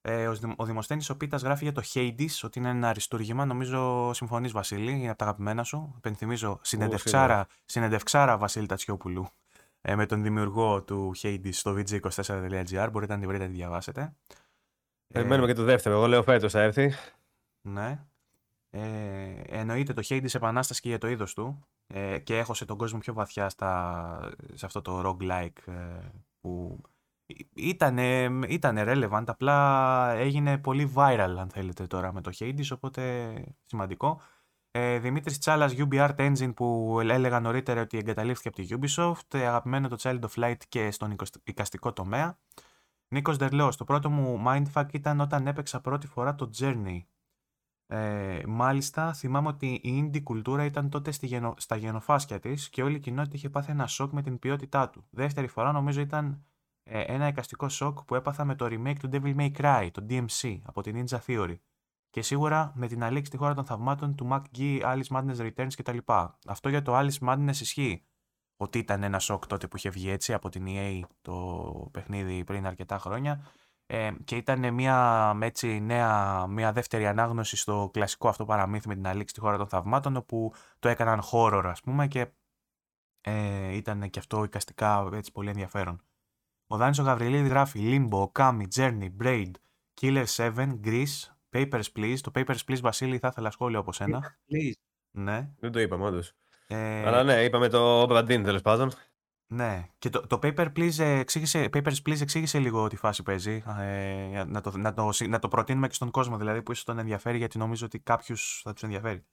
Ε, ο, Δημ- ο Δημοσθένης ο Πίτας γράφει για το Hades, ότι είναι ένα αριστούργημα. Νομίζω συμφωνείς Βασίλη, είναι από τα αγαπημένα σου. Υπενθυμίζω, συνεντευξάρα, συνεντευξάρα Βασίλη Τατσιόπουλου ε, με τον δημιουργό του Hades στο vg24.gr. Μπορείτε να τη βρείτε να τη διαβάσετε. Ε, Περιμένουμε και το δεύτερο. Εγώ λέω φέτος θα έρθει. ναι. Ε, εννοείται το Hades επανάσταση και για το είδος του ε, και έχωσε τον κόσμο πιο βαθιά στα, σε αυτό το roguelike ε, που ήταν, ήταν relevant, απλά έγινε πολύ viral αν θέλετε τώρα με το Hades, οπότε σημαντικό. Ε, Δημήτρης Τσάλας, UbiArt Engine που έλεγα νωρίτερα ότι εγκαταλείφθηκε από τη Ubisoft, ε, αγαπημένο το Child of Light και στον οικοσ- οικαστικό τομέα. Νίκος Δερλός, το πρώτο μου mindfuck ήταν όταν έπαιξα πρώτη φορά το Journey. Ε, μάλιστα, θυμάμαι ότι η indie κουλτούρα ήταν τότε στη γενο... στα γενοφάσκια της και όλη η κοινότητα είχε πάθει ένα σοκ με την ποιότητά του. Δεύτερη φορά νομίζω ήταν ε, ένα εικαστικό σοκ που έπαθα με το remake του Devil May Cry, το DMC, από την Ninja Theory. Και σίγουρα με την αλήξη στη χώρα των θαυμάτων του McGee, Alice Madness Returns κτλ. Αυτό για το Alice Madness ισχύει. Ότι ήταν ένα σοκ τότε που είχε βγει έτσι από την EA το παιχνίδι πριν αρκετά χρόνια. Ε, και ήταν μια έτσι, νέα, μια δεύτερη ανάγνωση στο κλασικό αυτό παραμύθι με την αλήξη στη χώρα των θαυμάτων όπου το έκαναν horror ας πούμε και ε, ήταν και αυτό εικαστικά έτσι πολύ ενδιαφέρον. Ο Δάνης ο Γαβριλίδης γράφει Limbo, Okami, Journey, Braid, Killer 7, Grease, Papers, Please. Το Papers, Please, Βασίλη, θα ήθελα σχόλιο από σένα. Please. ναι. Δεν το είπαμε, όντως. Ε, Αλλά ναι, είπαμε το Brandin τέλος πάντων. Ναι. Και το, το Paper Please εξήγησε, Papers, Please εξήγησε λίγο τη φάση παίζει. Ε, για να, το, να, το, να το προτείνουμε και στον κόσμο δηλαδή που ίσως τον ενδιαφέρει γιατί νομίζω ότι κάποιους θα τους ενδιαφέρει.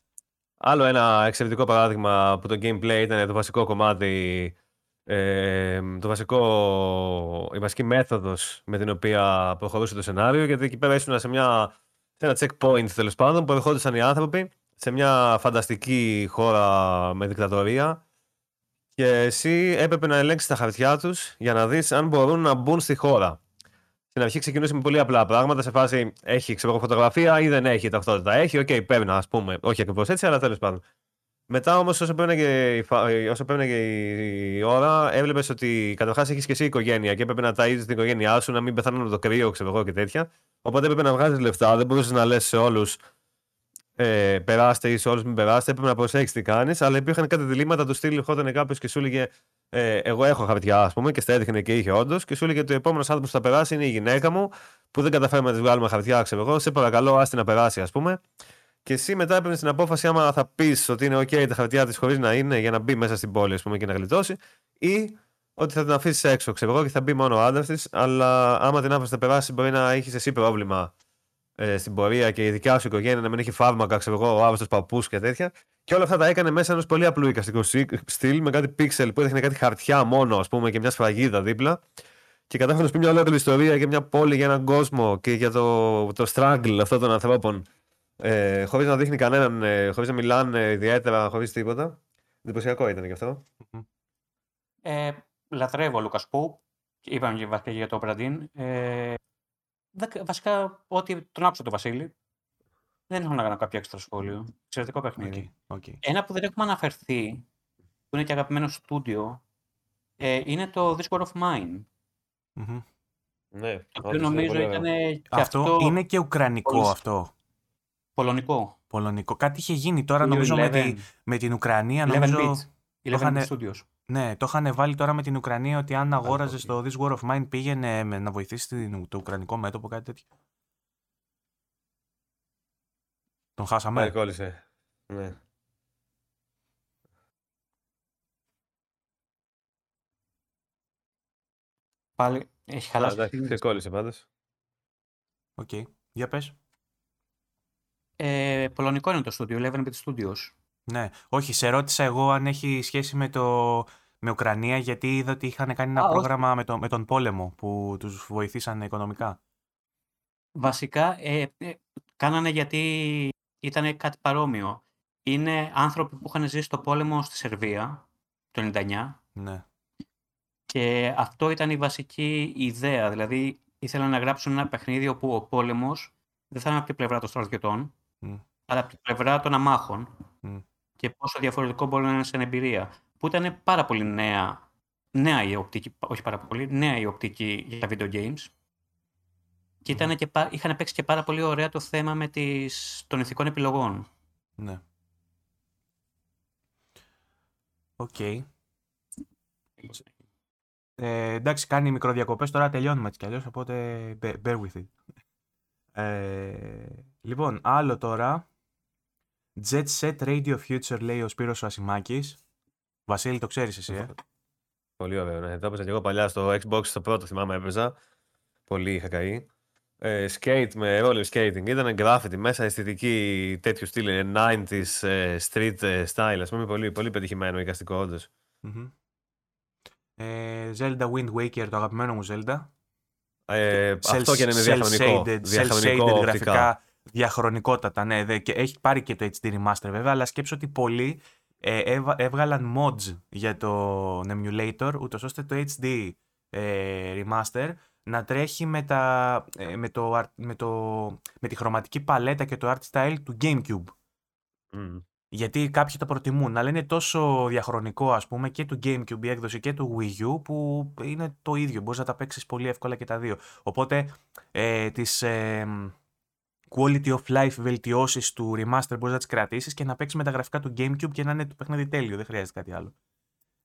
Άλλο ένα εξαιρετικό παράδειγμα που το gameplay ήταν το βασικό κομμάτι, ε, το βασικό, η βασική μέθοδος με την οποία προχωρούσε το σενάριο, γιατί εκεί πέρα ήσουν σε, μια, σε ένα checkpoint τέλος πάντων που ερχόντουσαν οι άνθρωποι σε μια φανταστική χώρα με δικτατορία και εσύ έπρεπε να ελέγξεις τα χαρτιά τους για να δεις αν μπορούν να μπουν στη χώρα. Στην αρχή ξεκινούσε με πολύ απλά πράγματα. Σε φάση έχει ξέρω, φωτογραφία ή δεν έχει ταυτότητα. Έχει, OK, okay, παίρνει, ας πούμε. Όχι ακριβώς έτσι, αλλά τέλος πάντων. Μετά όμως, όσο παίρνει και, όσο και η ώρα, έβλεπες ότι καταρχάς έχεις και εσύ οικογένεια και έπρεπε να ταΐζεις την οικογένειά σου, να μην πεθάνουν με το κρύο, ξέρω εγώ και τέτοια. Οπότε έπρεπε να βγάζεις λεφτά. Δεν μπορούσες να λες σε όλους ε, περάστε ή σε όλου μην περάστε. Έπρεπε να προσέξεις τι κάνεις. Αλλά υπήρχαν κάτι διλήμματα τους στυλ. Ερχόταν κάποιος και σου έλεγε ε, Εγώ έχω χαρτιά, ας πούμε, και στα έδειχνε και είχε όντως. Και σου έλεγε ότι ο επόμενος άνθρωπος που θα περάσει είναι η γυναίκα μου, που δεν καταφέρουμε να της βγάλουμε χαρτιά, ξέρω εγώ. Σε παρακαλώ, άστι να περάσει, ας πούμε. Και εσύ μετά έπαιρνες την απόφαση άμα θα πεις ότι είναι OK τα χαρτιά της χωρίς να είναι για να μπει μέσα στην πόλη ας πούμε, και να γλιτώσει, ή ότι θα την αφήσεις έξω, ξέρω εγώ, και θα μπει μόνο ο άντρας της. Αλλά άμα την άφησες να περάσει, μπορεί να έχεις εσύ πρόβλημα ε, στην πορεία και η δικιά σου οικογένεια να μην έχει φάρμακα, ξέρω εγώ, ο άβαστος παππούς και τέτοια. Και όλα αυτά τα έκανε μέσα ενός πολύ απλού εικαστικού στυλ με κάτι πίξελ που έδειχνε κάτι χαρτιά μόνο, ας πούμε, και μια σφραγίδα δίπλα. Και κατάφερε να σου πει μια ολόκληρη ιστορία για μια πόλη, για έναν κόσμο και για το, το struggle αυτών των ανθρώπων ε, χωρίς να δείχνει κανέναν, ε, χωρίς να μιλάνε ιδιαίτερα, χωρίς τίποτα. Εντυπωσιακό ήταν και αυτό. Ε, λατρεύω ο Λούκας Πού. Είπαμε και βασικά για το Μπραντίν. Ε, βασικά, ό,τι τον άκουσα τον Βασίλη, δεν έχω να κάνω κάποιο έξτρα σχόλιο. Εξαιρετικό παιχνίδι. Okay, okay. Ένα που δεν έχουμε αναφερθεί, που είναι και αγαπημένο στούντιο, ε, είναι το This War of Mine. Mm-hmm. Ναι, το οποίο νομίζω ήταν και αυτό, αυτό. είναι και ουκρανικό Πολυ... αυτό. Πολωνικό. Πολωνικό. Κάτι είχε γίνει τώρα, νομίζω, με, τη, με την Ουκρανία. Νομίζω, το είχαν, Studios. Ναι, το είχαν βάλει τώρα με την Ουκρανία ότι αν αγόραζε το This War of Mine πήγαινε να βοηθήσει το Ουκρανικό μέτωπο, κάτι τέτοιο. Τον χάσαμε. Ναι, κόλλησε. Ναι. Πάλι έχει χαλάσει. Εντάξει, κόλλησε πάντως. OK. Okay. Για πες. Ε, πολωνικό είναι το στούντιο, 11 Bit Studios. Ναι. Όχι, σε ρώτησα εγώ αν έχει σχέση με, το, με Ουκρανία, γιατί είδα ότι είχαν κάνει ένα πρόγραμμα με, το, με τον πόλεμο που τους βοηθήσαν οικονομικά. Βασικά, ε, ε, κάνανε γιατί ήταν κάτι παρόμοιο. Είναι άνθρωποι που είχαν ζήσει το πόλεμο στη Σερβία το 19. Ναι. Και αυτό ήταν η βασική ιδέα. Δηλαδή, ήθελαν να γράψουν ένα παιχνίδι όπου ο πόλεμος δεν θα είναι από την πλευρά των στρατιωτών, αλλά από την πλευρά των αμάχων και πόσο διαφορετικό μπορεί να είναι σε εμπειρία. Που ήταν πάρα πολύ νέα, νέα η οπτική, όχι πάρα πολύ, νέα η οπτική για τα video games. Και, ήταν και, είχαν παίξει και πάρα πολύ ωραία το θέμα με τις, των ηθικών επιλογών. Ναι. OK. Okay. Ε, εντάξει, κάνει μικροδιακοπές, τώρα τελειώνουμε έτσι κι αλλιώς, οπότε bear with it. Ε, λοιπόν, άλλο τώρα. Jet Set Radio Future λέει ο Σπύρος ο Ασημάκης. Βασίλη, το ξέρεις εσύ, ε; Πολύ ωραίο, ναι. Το έπαιζα και εγώ παλιά στο Xbox, στο πρώτο θυμάμαι έπαιζα. Πολύ είχα καεί. Ε, skate με roller skating. Ήταν graffiti μέσα, αισθητική τέτοιου στυλ, 90s ε, street ε, style. Ας πούμε, πολύ, πολύ πετυχημένο εικαστικό, όντως. Mm-hmm. Ε, Zelda Wind Waker, το αγαπημένο μου Zelda. Ε, αυτό και να είναι διαχρονικό. Διαχρονικό γραφικά διαχρονικότατα, ναι. Δε, και έχει πάρει και το HD Remaster βέβαια, αλλά σκέψω ότι πολλοί ε, έβγαλαν mods για το emulator, ούτως ώστε το HD ε, Remaster να τρέχει με, τα, ε, με, το, με, το, με τη χρωματική παλέτα και το art style του GameCube. Mm. Γιατί κάποιοι το προτιμούν, αλλά είναι τόσο διαχρονικό ας πούμε και του GameCube η έκδοση και του Wii U που είναι το ίδιο, μπορείς να τα παίξεις πολύ εύκολα και τα δύο. Οπότε ε, τις ε, quality of life βελτιώσεις του remaster μπορείς να τις κρατήσεις και να παίξεις με τα γραφικά του GameCube και να είναι το παιχνίδι τέλειο, δεν χρειάζεται κάτι άλλο.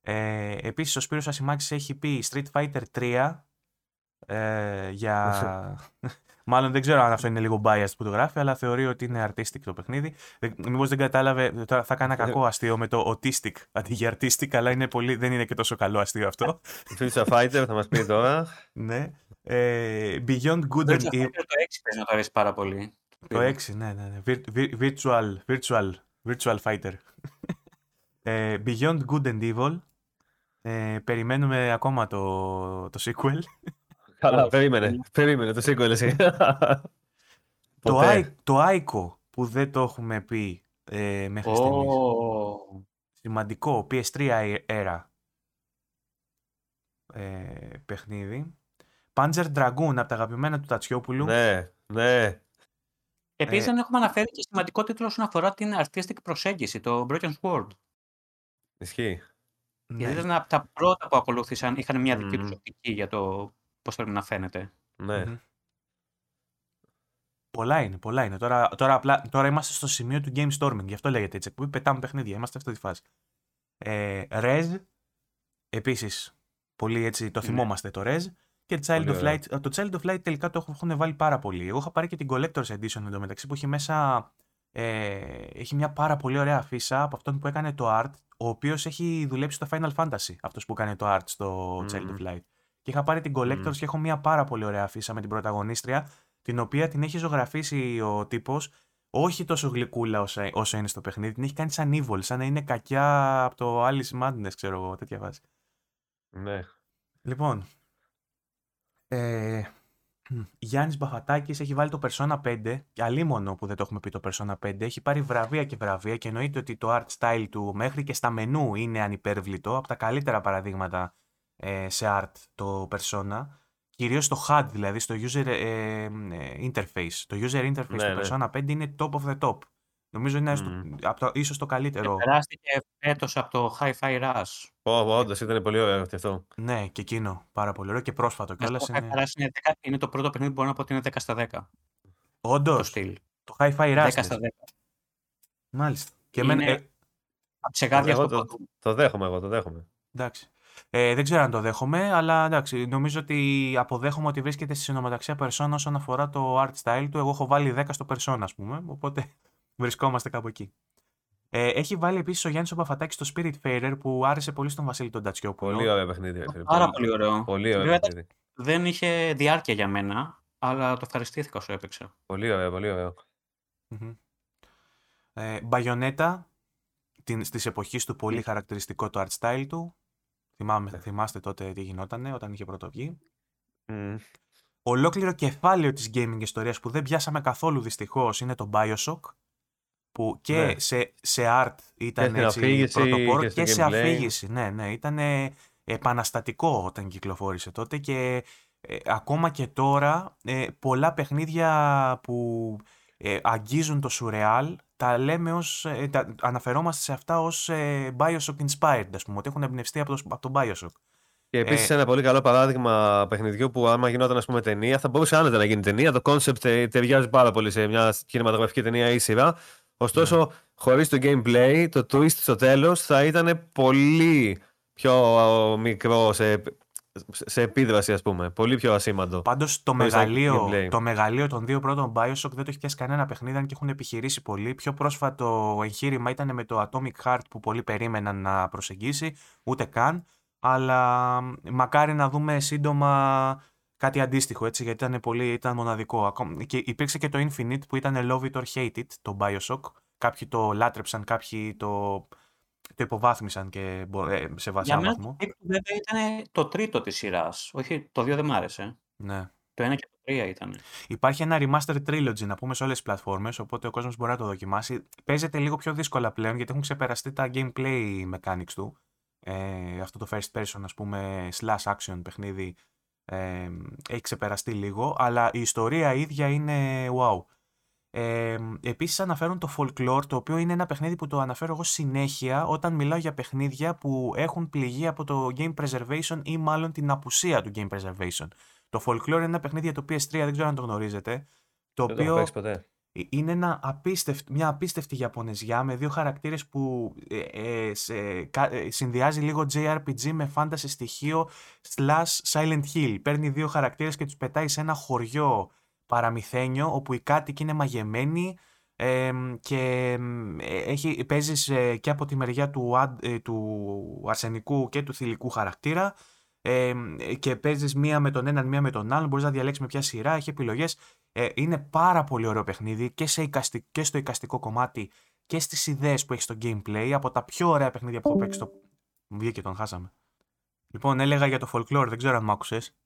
Ε, επίσης ο Σπύρος Ασημάκης έχει πει Street Fighter 3 ε, για... Μάλλον δεν ξέρω αν αυτό είναι λίγο biased που το γράφει, αλλά θεωρεί ότι είναι artistic το παιχνίδι. Μήπως δεν κατάλαβε. Τώρα θα κάνω κακό αστείο με το autistic αντί για artistic, αλλά είναι πολύ, δεν είναι και τόσο καλό αστείο αυτό. Future Fighter θα μας πει τώρα. ναι. Ε, Beyond Good and Evil. Το 6 πρέπει να το αρέσει πάρα πολύ. Το 6, ναι, ναι. ναι. Virtual, virtual, virtual Fighter. ε, Beyond Good and Evil. Ε, περιμένουμε ακόμα το, το sequel. Καλά, περίμενε. Περίμενε το sequel εσύ. το, το Aiko που δεν το έχουμε πει ε, μέχρι στιγμής. Ω, Σημαντικό PS3 era ε, παιχνίδι. Panzer Dragoon από τα αγαπημένα του Τατσιόπουλου. Ναι, ναι. Επίσης Ε, δεν έχουμε αναφέρει και σημαντικό τίτλο όσον αφορά την artistic προσέγγιση, το Broken Sword. Ισχύει. Ναι. Γιατί ήταν από τα πρώτα που ακολούθησαν, είχαν μια δική τους Μμμ. οπτική για το πώς θέλουν να φαίνεται. Ναι. Μμμ. Πολλά είναι, πολλά είναι. Τώρα, τώρα, απλά, τώρα είμαστε στο σημείο του game storming, γι' αυτό λέγεται έτσι. Που πετάμε παιχνίδια, είμαστε σε αυτή τη φάση. Ε, Rez, επίσης, πολύ έτσι, το Ναι. θυμόμαστε το Rez. Και Child Πολύ of ωραίο. Light. Ε, Το Child of Light τελικά το έχουν βάλει πάρα πολύ. Εγώ είχα πάρει και την Collector's Edition εντωμεταξύ που έχει μέσα. Ε, έχει μια πάρα πολύ ωραία αφίσα από αυτόν που έκανε το art, ο οποίος έχει δουλέψει στο Final Fantasy, αυτός που έκανε το art στο Child Μμμ. of Light. Και είχα πάρει την Collector's Μμμ. και έχω μια πάρα πολύ ωραία αφίσα με την πρωταγωνίστρια, την οποία την έχει ζωγραφίσει ο τύπος, όχι τόσο γλυκούλα όσο, όσο είναι στο παιχνίδι, την έχει κάνει σαν evil, σαν να είναι κακιά από το Alice Madness, ξέρω εγώ, τέτοια βάση. ναι. Λοιπόν, ε, Γιάννης Μπαφατάκης έχει βάλει το Persona 5 και αλίμονο που δεν το έχουμε πει το Persona 5 έχει πάρει βραβεία και βραβεία και εννοείται ότι το art style του μέχρι και στα μενού είναι ανυπέρβλητο από τα καλύτερα παραδείγματα ε, σε art το Persona. Κυρίως στο HUD δηλαδή στο user ε, ε, interface. Το user interface Ναι, του ναι. Persona 5 είναι top of the top νομίζω είναι στο, Μμμ. από το, ίσως το καλύτερο Περάστηκε φέτος από το Hi-Fi Rush. Πω, πω, όντως ήταν πολύ ωραίο και αυτό. ναι και εκείνο πάρα πολύ ωραίο και πρόσφατο Να σου κιόλας πω, Hi-Fi είναι Rush είναι, 10 είναι το πρώτο παιχνίδι που μπορώ να πω ότι είναι 10 στα 10. Το όντως στυλ. το Hi-Fi Rush 10 λες. στα 10. Μάλιστα. Και Είναι- εμένα, ε, Από τις εγγάδιες Εγώ του το, παντού. το δέχομαι εγώ, το δέχομαι. εντάξει. Ε, δεν ξέρω αν το δέχομαι, αλλά εντάξει, νομίζω ότι αποδέχομαι ότι βρίσκεται στη συνομοταξία Persona όσον αφορά το art style του. Εγώ έχω βάλει 10 στο Persona, ας πούμε, οπότε βρισκόμαστε κάπου εκεί. Ε, έχει βάλει επίσης ο Γιάννης ο Παφατάκης στο Spirit Fairer που άρεσε πολύ στον Βασίλη τον Τατσιόπουλο. Πολύ ωραίο παιχνίδι. ρε φίλε. Πάρα πολύ ωραίο. Πολύ ωραίο Βέβαια, παιχνίδι. Δεν είχε διάρκεια για μένα, αλλά το ευχαριστήθηκα όσο έπαιξα. Πολύ ωραίο, πολύ ωραίο. Μμμ. Ε, Μπαγιονέτα, την, στις εποχής του πολύ χαρακτηριστικό το art style του. Θυμάμαι, Ναι. θυμάστε τότε τι γινότανε όταν είχε πρωτοβγεί. Μμ. Ολόκληρο κεφάλαιο της gaming ιστορίας που δεν πιάσαμε καθόλου δυστυχώς είναι το Bioshock που και Ναι. σε, σε art ήταν στην έτσι αφήγηση πρωτοπόρο και και, στο σε gameplay. αφήγηση. Ναι, ναι, ήταν επαναστατικό όταν κυκλοφόρησε τότε και ε, ακόμα και τώρα ε, πολλά παιχνίδια που ε, αγγίζουν το σουρεάλ τα λέμε ως, ε, τα, αναφερόμαστε σε αυτά ως ε, Bioshock inspired, ας πούμε, ότι έχουν εμπνευστεί από το, από το Bioshock. Και επίσης Ε, ένα πολύ καλό παράδειγμα παιχνιδιού που άμα γινόταν ας πούμε, ταινία, θα μπορούσε άνετα να γίνει ταινία. Το concept ε, ταιριάζει πάρα πολύ σε μια κινηματογραφική ταινία ή σειρά. Ωστόσο, Ναι. χωρίς το gameplay, το twist στο τέλος θα ήταν πολύ πιο ε, μικρό σε, σε επίδραση, ας πούμε. Πολύ πιο ασήμαντο. Πάντως το Χωρίς μεγαλείο, gameplay. το μεγαλείο των δύο πρώτων Bioshock δεν το έχει πιάσει κανένα παιχνίδι αν και έχουν επιχειρήσει πολύ. Πιο πρόσφατο εγχείρημα ήταν με το Atomic Heart που πολλοί περίμεναν να προσεγγίσει, ούτε καν. Αλλά μακάρι να δούμε σύντομα κάτι αντίστοιχο, έτσι, γιατί ήταν, πολύ, ήταν μοναδικό. Ακόμα- Και υπήρξε και το Infinite που ήταν love it or hate it, το Bioshock. Κάποιοι το λάτρεψαν, κάποιοι το, το υποβάθμισαν και μπο- ε, σε Για βασά μένα βαθμό. το Take Two βέβαια ήταν το τρίτο της σειράς. Όχι, το δύο δεν μ' άρεσε. Ναι. Το ένα και το τρία ήταν. Υπάρχει ένα remastered trilogy να πούμε σε όλες τις πλατφόρμες, οπότε ο κόσμος μπορεί να το δοκιμάσει. Παίζεται λίγο πιο δύσκολα πλέον γιατί έχουν ξεπεραστεί τα gameplay mechanics του. Ε, αυτό το first person ας πούμε slash action παιχνίδι ε, έχει ξεπεραστεί λίγο, αλλά η ιστορία ίδια είναι wow. Ε, επίσης αναφέρουν το folklore, το οποίο είναι ένα παιχνίδι που το αναφέρω εγώ συνέχεια όταν μιλάω για παιχνίδια που έχουν πληγεί από το game preservation ή μάλλον την απουσία του game preservation. Το folklore είναι ένα παιχνίδι για το PS3, δεν ξέρω αν το γνωρίζετε, το Δεν το έχω οποίο παίξει ποτέ. Ε, είναι ένα απίστευτ, μια απίστευτη Ιαπωνεζιά με δύο χαρακτήρες που ε, ε, σε- κα- ε, συνδυάζει λίγο JRPG με fantasy στοιχείο slash Silent Hill. Παίρνει δύο χαρακτήρες και τους πετάει σε ένα χωριό παραμυθένιο όπου οι κάτοικοι είναι μαγεμένοι ε, και ε, έχει, παίζεις ε, και από τη μεριά του, αν- ε, του αρσενικού και του θηλυκού χαρακτήρα ε, και παίζεις μία με τον έναν, μία με τον άλλον, μπορείς να διαλέξεις με ποια σειρά, έχει επιλογές. Ε, είναι πάρα πολύ ωραίο παιχνίδι και, σε εικαστι- και στο εικαστικό κομμάτι και στις ιδέες που έχει στο gameplay, από τα πιο ωραία παιχνίδια που έχω παίξει στο... Μου βγήκε τον χάσαμε. Λοιπόν, έλεγα για το folklore, δεν ξέρω αν μ' άκουσες.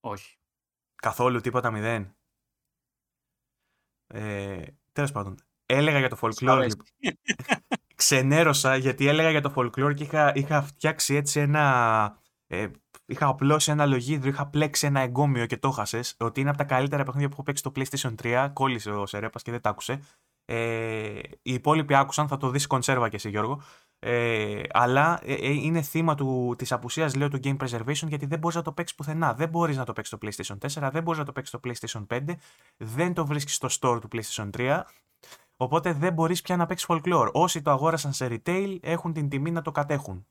Όχι. Καθόλου τίποτα μηδέν. Ε, τέλος πάντων. έλεγα για το folklore. λοιπόν. Ξενέρωσα γιατί έλεγα για το folklore και είχα, είχα φτιάξει έτσι ένα. Ε, είχα απλώσει ένα λογίδριο, είχα πλέξει ένα εγκόμιο και το χάσε. Ότι είναι από τα καλύτερα παιχνίδια που έχω παίξει στο PlayStation 3. Κόλλησε ο Σερέπας και δεν τα άκουσε. Ε, οι υπόλοιποι άκουσαν, θα το δεις κονσέρβα και εσύ Γιώργο. Ε, αλλά ε, ε, είναι θύμα του, της απουσίας λέω του game preservation γιατί δεν μπορείς να το παίξεις πουθενά. Δεν μπορείς να το παίξεις στο PlayStation 4, δεν μπορείς να το παίξεις στο PlayStation 5, δεν το βρίσκεις στο store του PlayStation 3, οπότε δεν μπορείς πια να παίξεις folklore. Όσοι το αγόρασαν σε retail έχουν την τιμή να το κατέχουν.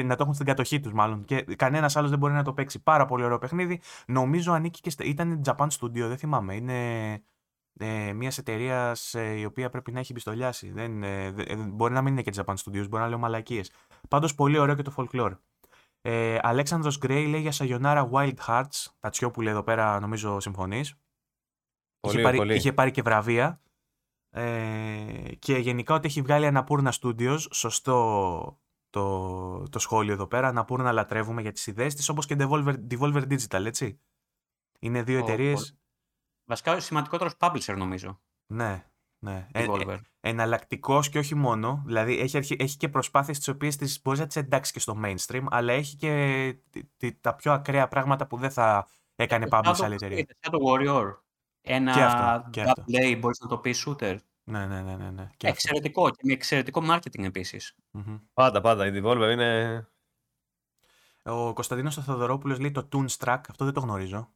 Στην- Να το έχουν στην κατοχή τους, μάλλον. Και κανένας άλλος δεν μπορεί να το παίξει. Πάρα πολύ ωραίο παιχνίδι. Νομίζω ανήκει και. στα- Ήταν Japan Studio, δεν θυμάμαι. Είναι ε, μιας εταιρείας η οποία πρέπει να έχει πιστολιάσει. Δεν, ε, δε- ε, μπορεί να μην είναι και Japan Studios, μπορεί να λέω μαλακίες. Πάντως πολύ ωραίο και το folklore. Ε, Αλέξανδρος Γκρέι λέει για Sayonara Wild Hearts. Τατσιόπουλε εδώ πέρα νομίζω συμφωνείς. Πολύ, είχε, πάρει, πολύ. είχε πάρει και βραβεία. Ε, και γενικά ότι έχει βγάλει Αναπούρνα Studios. Σωστό το, το σχόλιο εδώ πέρα. Αναπούρνα λατρεύουμε για τις ιδέες της, όπως και Devolver, Devolver Digital, έτσι. Είναι δύο Ο- εταιρείες. ο- Βασικά ο σημαντικότερος publisher νομίζω. Ναι, ναι. Ε, ε, Devolver. εναλλακτικός και όχι μόνο. Δηλαδή έχει, αρχι- έχει και προσπάθειες τις οποίες μπορείς να τις εντάξει και στο mainstream, αλλά έχει και τι- τι- τα πιο ακραία πράγματα που δεν θα έκανε Το publish Shadow- άλλη εταιρεία. Shadow Warrior. Ένα Και αυτό, και αυτό. double A μπορείς να το πεις shooter. Ναι, ναι, ναι. ναι, ναι. Και αυτό. Εξαιρετικό και με εξαιρετικό marketing επίσης. Μμμ. Πάντα, πάντα. Η Devolver είναι. Ο Κωνσταντίνος Θεοδωρόπουλος λέει το Toonstruck. Αυτό δεν το γνωρίζω.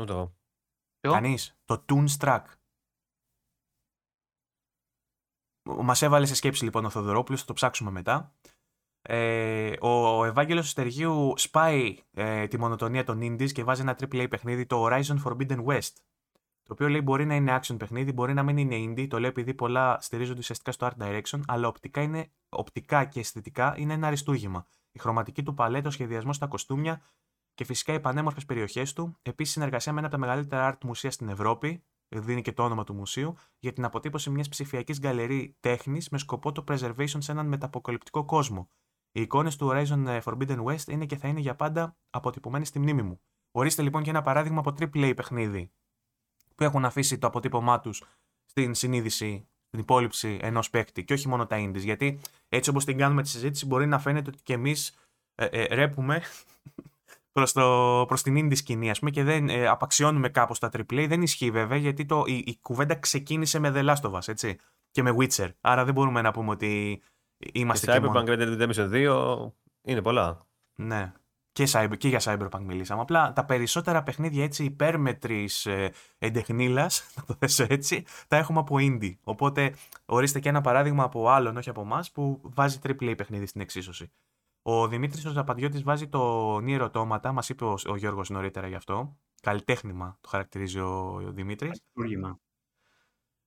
Ούτε εγώ. Ποιο; Κανείς. Το Toonstruck. Μας έβαλε σε σκέψη λοιπόν ο Θεοδωρόπουλος, θα το ψάξουμε μετά. Ε, ο Ευάγγελος Στεργίου σπάει ε, τη μονοτονία των indies και βάζει ένα AAA παιχνίδι, το Horizon Forbidden West. Το οποίο λέει μπορεί να είναι action παιχνίδι, μπορεί να μην είναι indie. Το λέω επειδή πολλά στηρίζονται ουσιαστικά στο art direction, αλλά οπτικά, είναι, οπτικά και αισθητικά είναι ένα αριστούργημα. Η χρωματική του παλέτα, ο σχεδιασμός στα κοστούμια και φυσικά οι πανέμορφες περιοχές του. Επίσης, συνεργασία με ένα από τα μεγαλύτερα art μουσεία στην Ευρώπη, δίνει και το όνομα του μουσείου, για την αποτύπωση μιας ψηφιακής γκαλερί τέχνης με σκοπό το preservation σε έναν μεταποκαλυπτικό κόσμο. Οι εικόνες του Horizon ε, Forbidden West είναι και θα είναι για πάντα αποτυπωμένες στη μνήμη μου. Ορίστε λοιπόν και ένα παράδειγμα από AAA παιχνίδι που έχουν αφήσει το αποτύπωμά τους στην συνείδηση, στην υπόλοιψη ενός παίκτη και όχι μόνο τα indies. Γιατί έτσι όπως την κάνουμε τη συζήτηση, μπορεί να φαίνεται ότι και εμείς ε, ε, ρέπουμε προς, το, προς την indie σκηνή, ας πούμε, και δεν ε, απαξιώνουμε κάπως τα AAA. Δεν ισχύει βέβαια, γιατί το, η, η κουβέντα ξεκίνησε με The Last of Us, έτσι, και με Witcher. Άρα δεν μπορούμε να πούμε ότι είμαστε Και και, μόνο... Cyberpunk Red Dead Redemption 2 είναι πολλά. Ναι. Και, cyber, και για Cyberpunk μιλήσαμε. Απλά τα περισσότερα παιχνίδια έτσι υπέρμετρης ε, εντεχνίλας, να το θέσω έτσι, τα έχουμε από indie. Οπότε ορίστε και ένα παράδειγμα από άλλον, όχι από εμάς, που βάζει AAA παιχνίδι στην εξίσωση. Ο Δημήτρης ο Ζαπαντιώτης βάζει το Nier Automata, μας είπε ο, ο Γιώργος νωρίτερα γι' αυτό. Καλλιτέχνημα το χαρακτηρίζει ο, ο Δημήτρης. Αριστούργημα.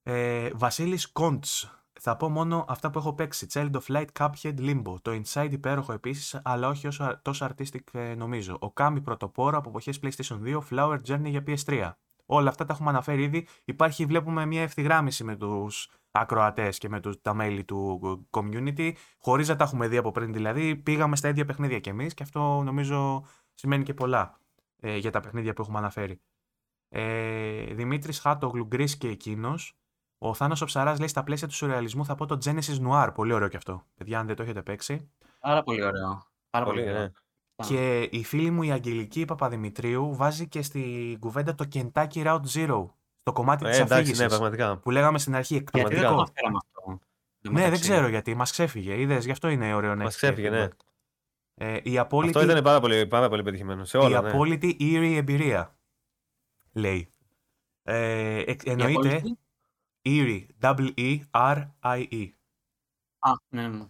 Ε, Βασίλης Κόντς. Θα πω μόνο αυτά που έχω παίξει. Child of Light, Cuphead, Limbo. Το Inside υπέροχο επίσης, αλλά όχι όσο, τόσο artistic ε, νομίζω. Ο Kami πρωτοπόρο από εποχέ PlayStation 2, Flower Journey για PS3. Όλα αυτά τα έχουμε αναφέρει ήδη. Υπάρχει, βλέπουμε, μια ευθυγράμμιση με τους ακροατές και με τους, τα μέλη του community, χωρίς να τα έχουμε δει από πριν. Δηλαδή, πήγαμε στα ίδια παιχνίδια κι εμείς και αυτό νομίζω σημαίνει και πολλά ε, για τα παιχνίδια που έχουμε αναφέρει. Ε, Δημήτρης Χάτογλου, γκρι και εκείνος. Ο Θάνος ο Ψαράς λέει στα πλαίσια του σουρεαλισμού θα πω το Genesis Noir. Πολύ ωραίο κι αυτό. Παιδιά, αν δεν το έχετε παίξει. Πάρα πολύ ωραίο. Πάρα πολύ, Πολύ, ωραίο. ναι. Και η φίλη μου η Αγγελική Παπαδημητρίου βάζει και στη κουβέντα το Kentucky Route Zero. Στο κομμάτι Ε, της εντάξει, αφήγησης. ναι, πραγματικά. Που λέγαμε στην αρχή Γιατί δεν το εκπληκτικό. αναφέραμε αυτό. εν τω Ναι, δεν μεταξύ. ξέρω γιατί. Μας ξέφυγε. Είδες, γι' αυτό είναι ωραίο να Μας έχεις ξέφυγε, ναι. feedback. Ε, η απόλυτη, Αυτό ήταν πάρα πολύ, πάρα πολύ πετυχημένο. Σε η όλα, ναι. απόλυτη eerie εμπειρία. Λέει. Ε, εκ- Η εννοείται απόλυτη- eerie. W-E-R-I-E. Α, ναι, ναι.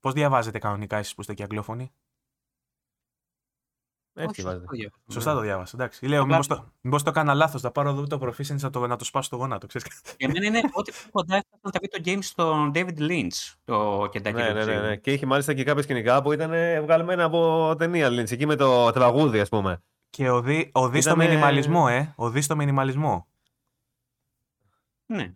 Πώς διαβάζετε κανονικά εσείς που είστε και αγγλόφωνοι; Έτσι Όχι, βάζετε. σωστό διάβασα. Σωστά το διάβασα. Εντάξει. Λέω, Απλά- μήπως το, μήπως το έκανα λάθος. Θα πάρω εδώ το proficiency να το, να το σπάσω στο γόνατο. Ξέρεις. Για μένα είναι ό,τι πιο κοντά έφτασαν τα video games στον David Lynch. Το Kentucky Ναι, Route ναι, ναι, Zero. ναι. Και είχε μάλιστα και κάποια σκηνικά που ήταν ε, βγαλμένα από ταινία Lynch, εκεί με το τραγούδι, ας πούμε. Και οδεί, οδεί στο Ήτανε- μινιμαλισμό, ε. Οδεί στο μινιμαλισμό. Ναι.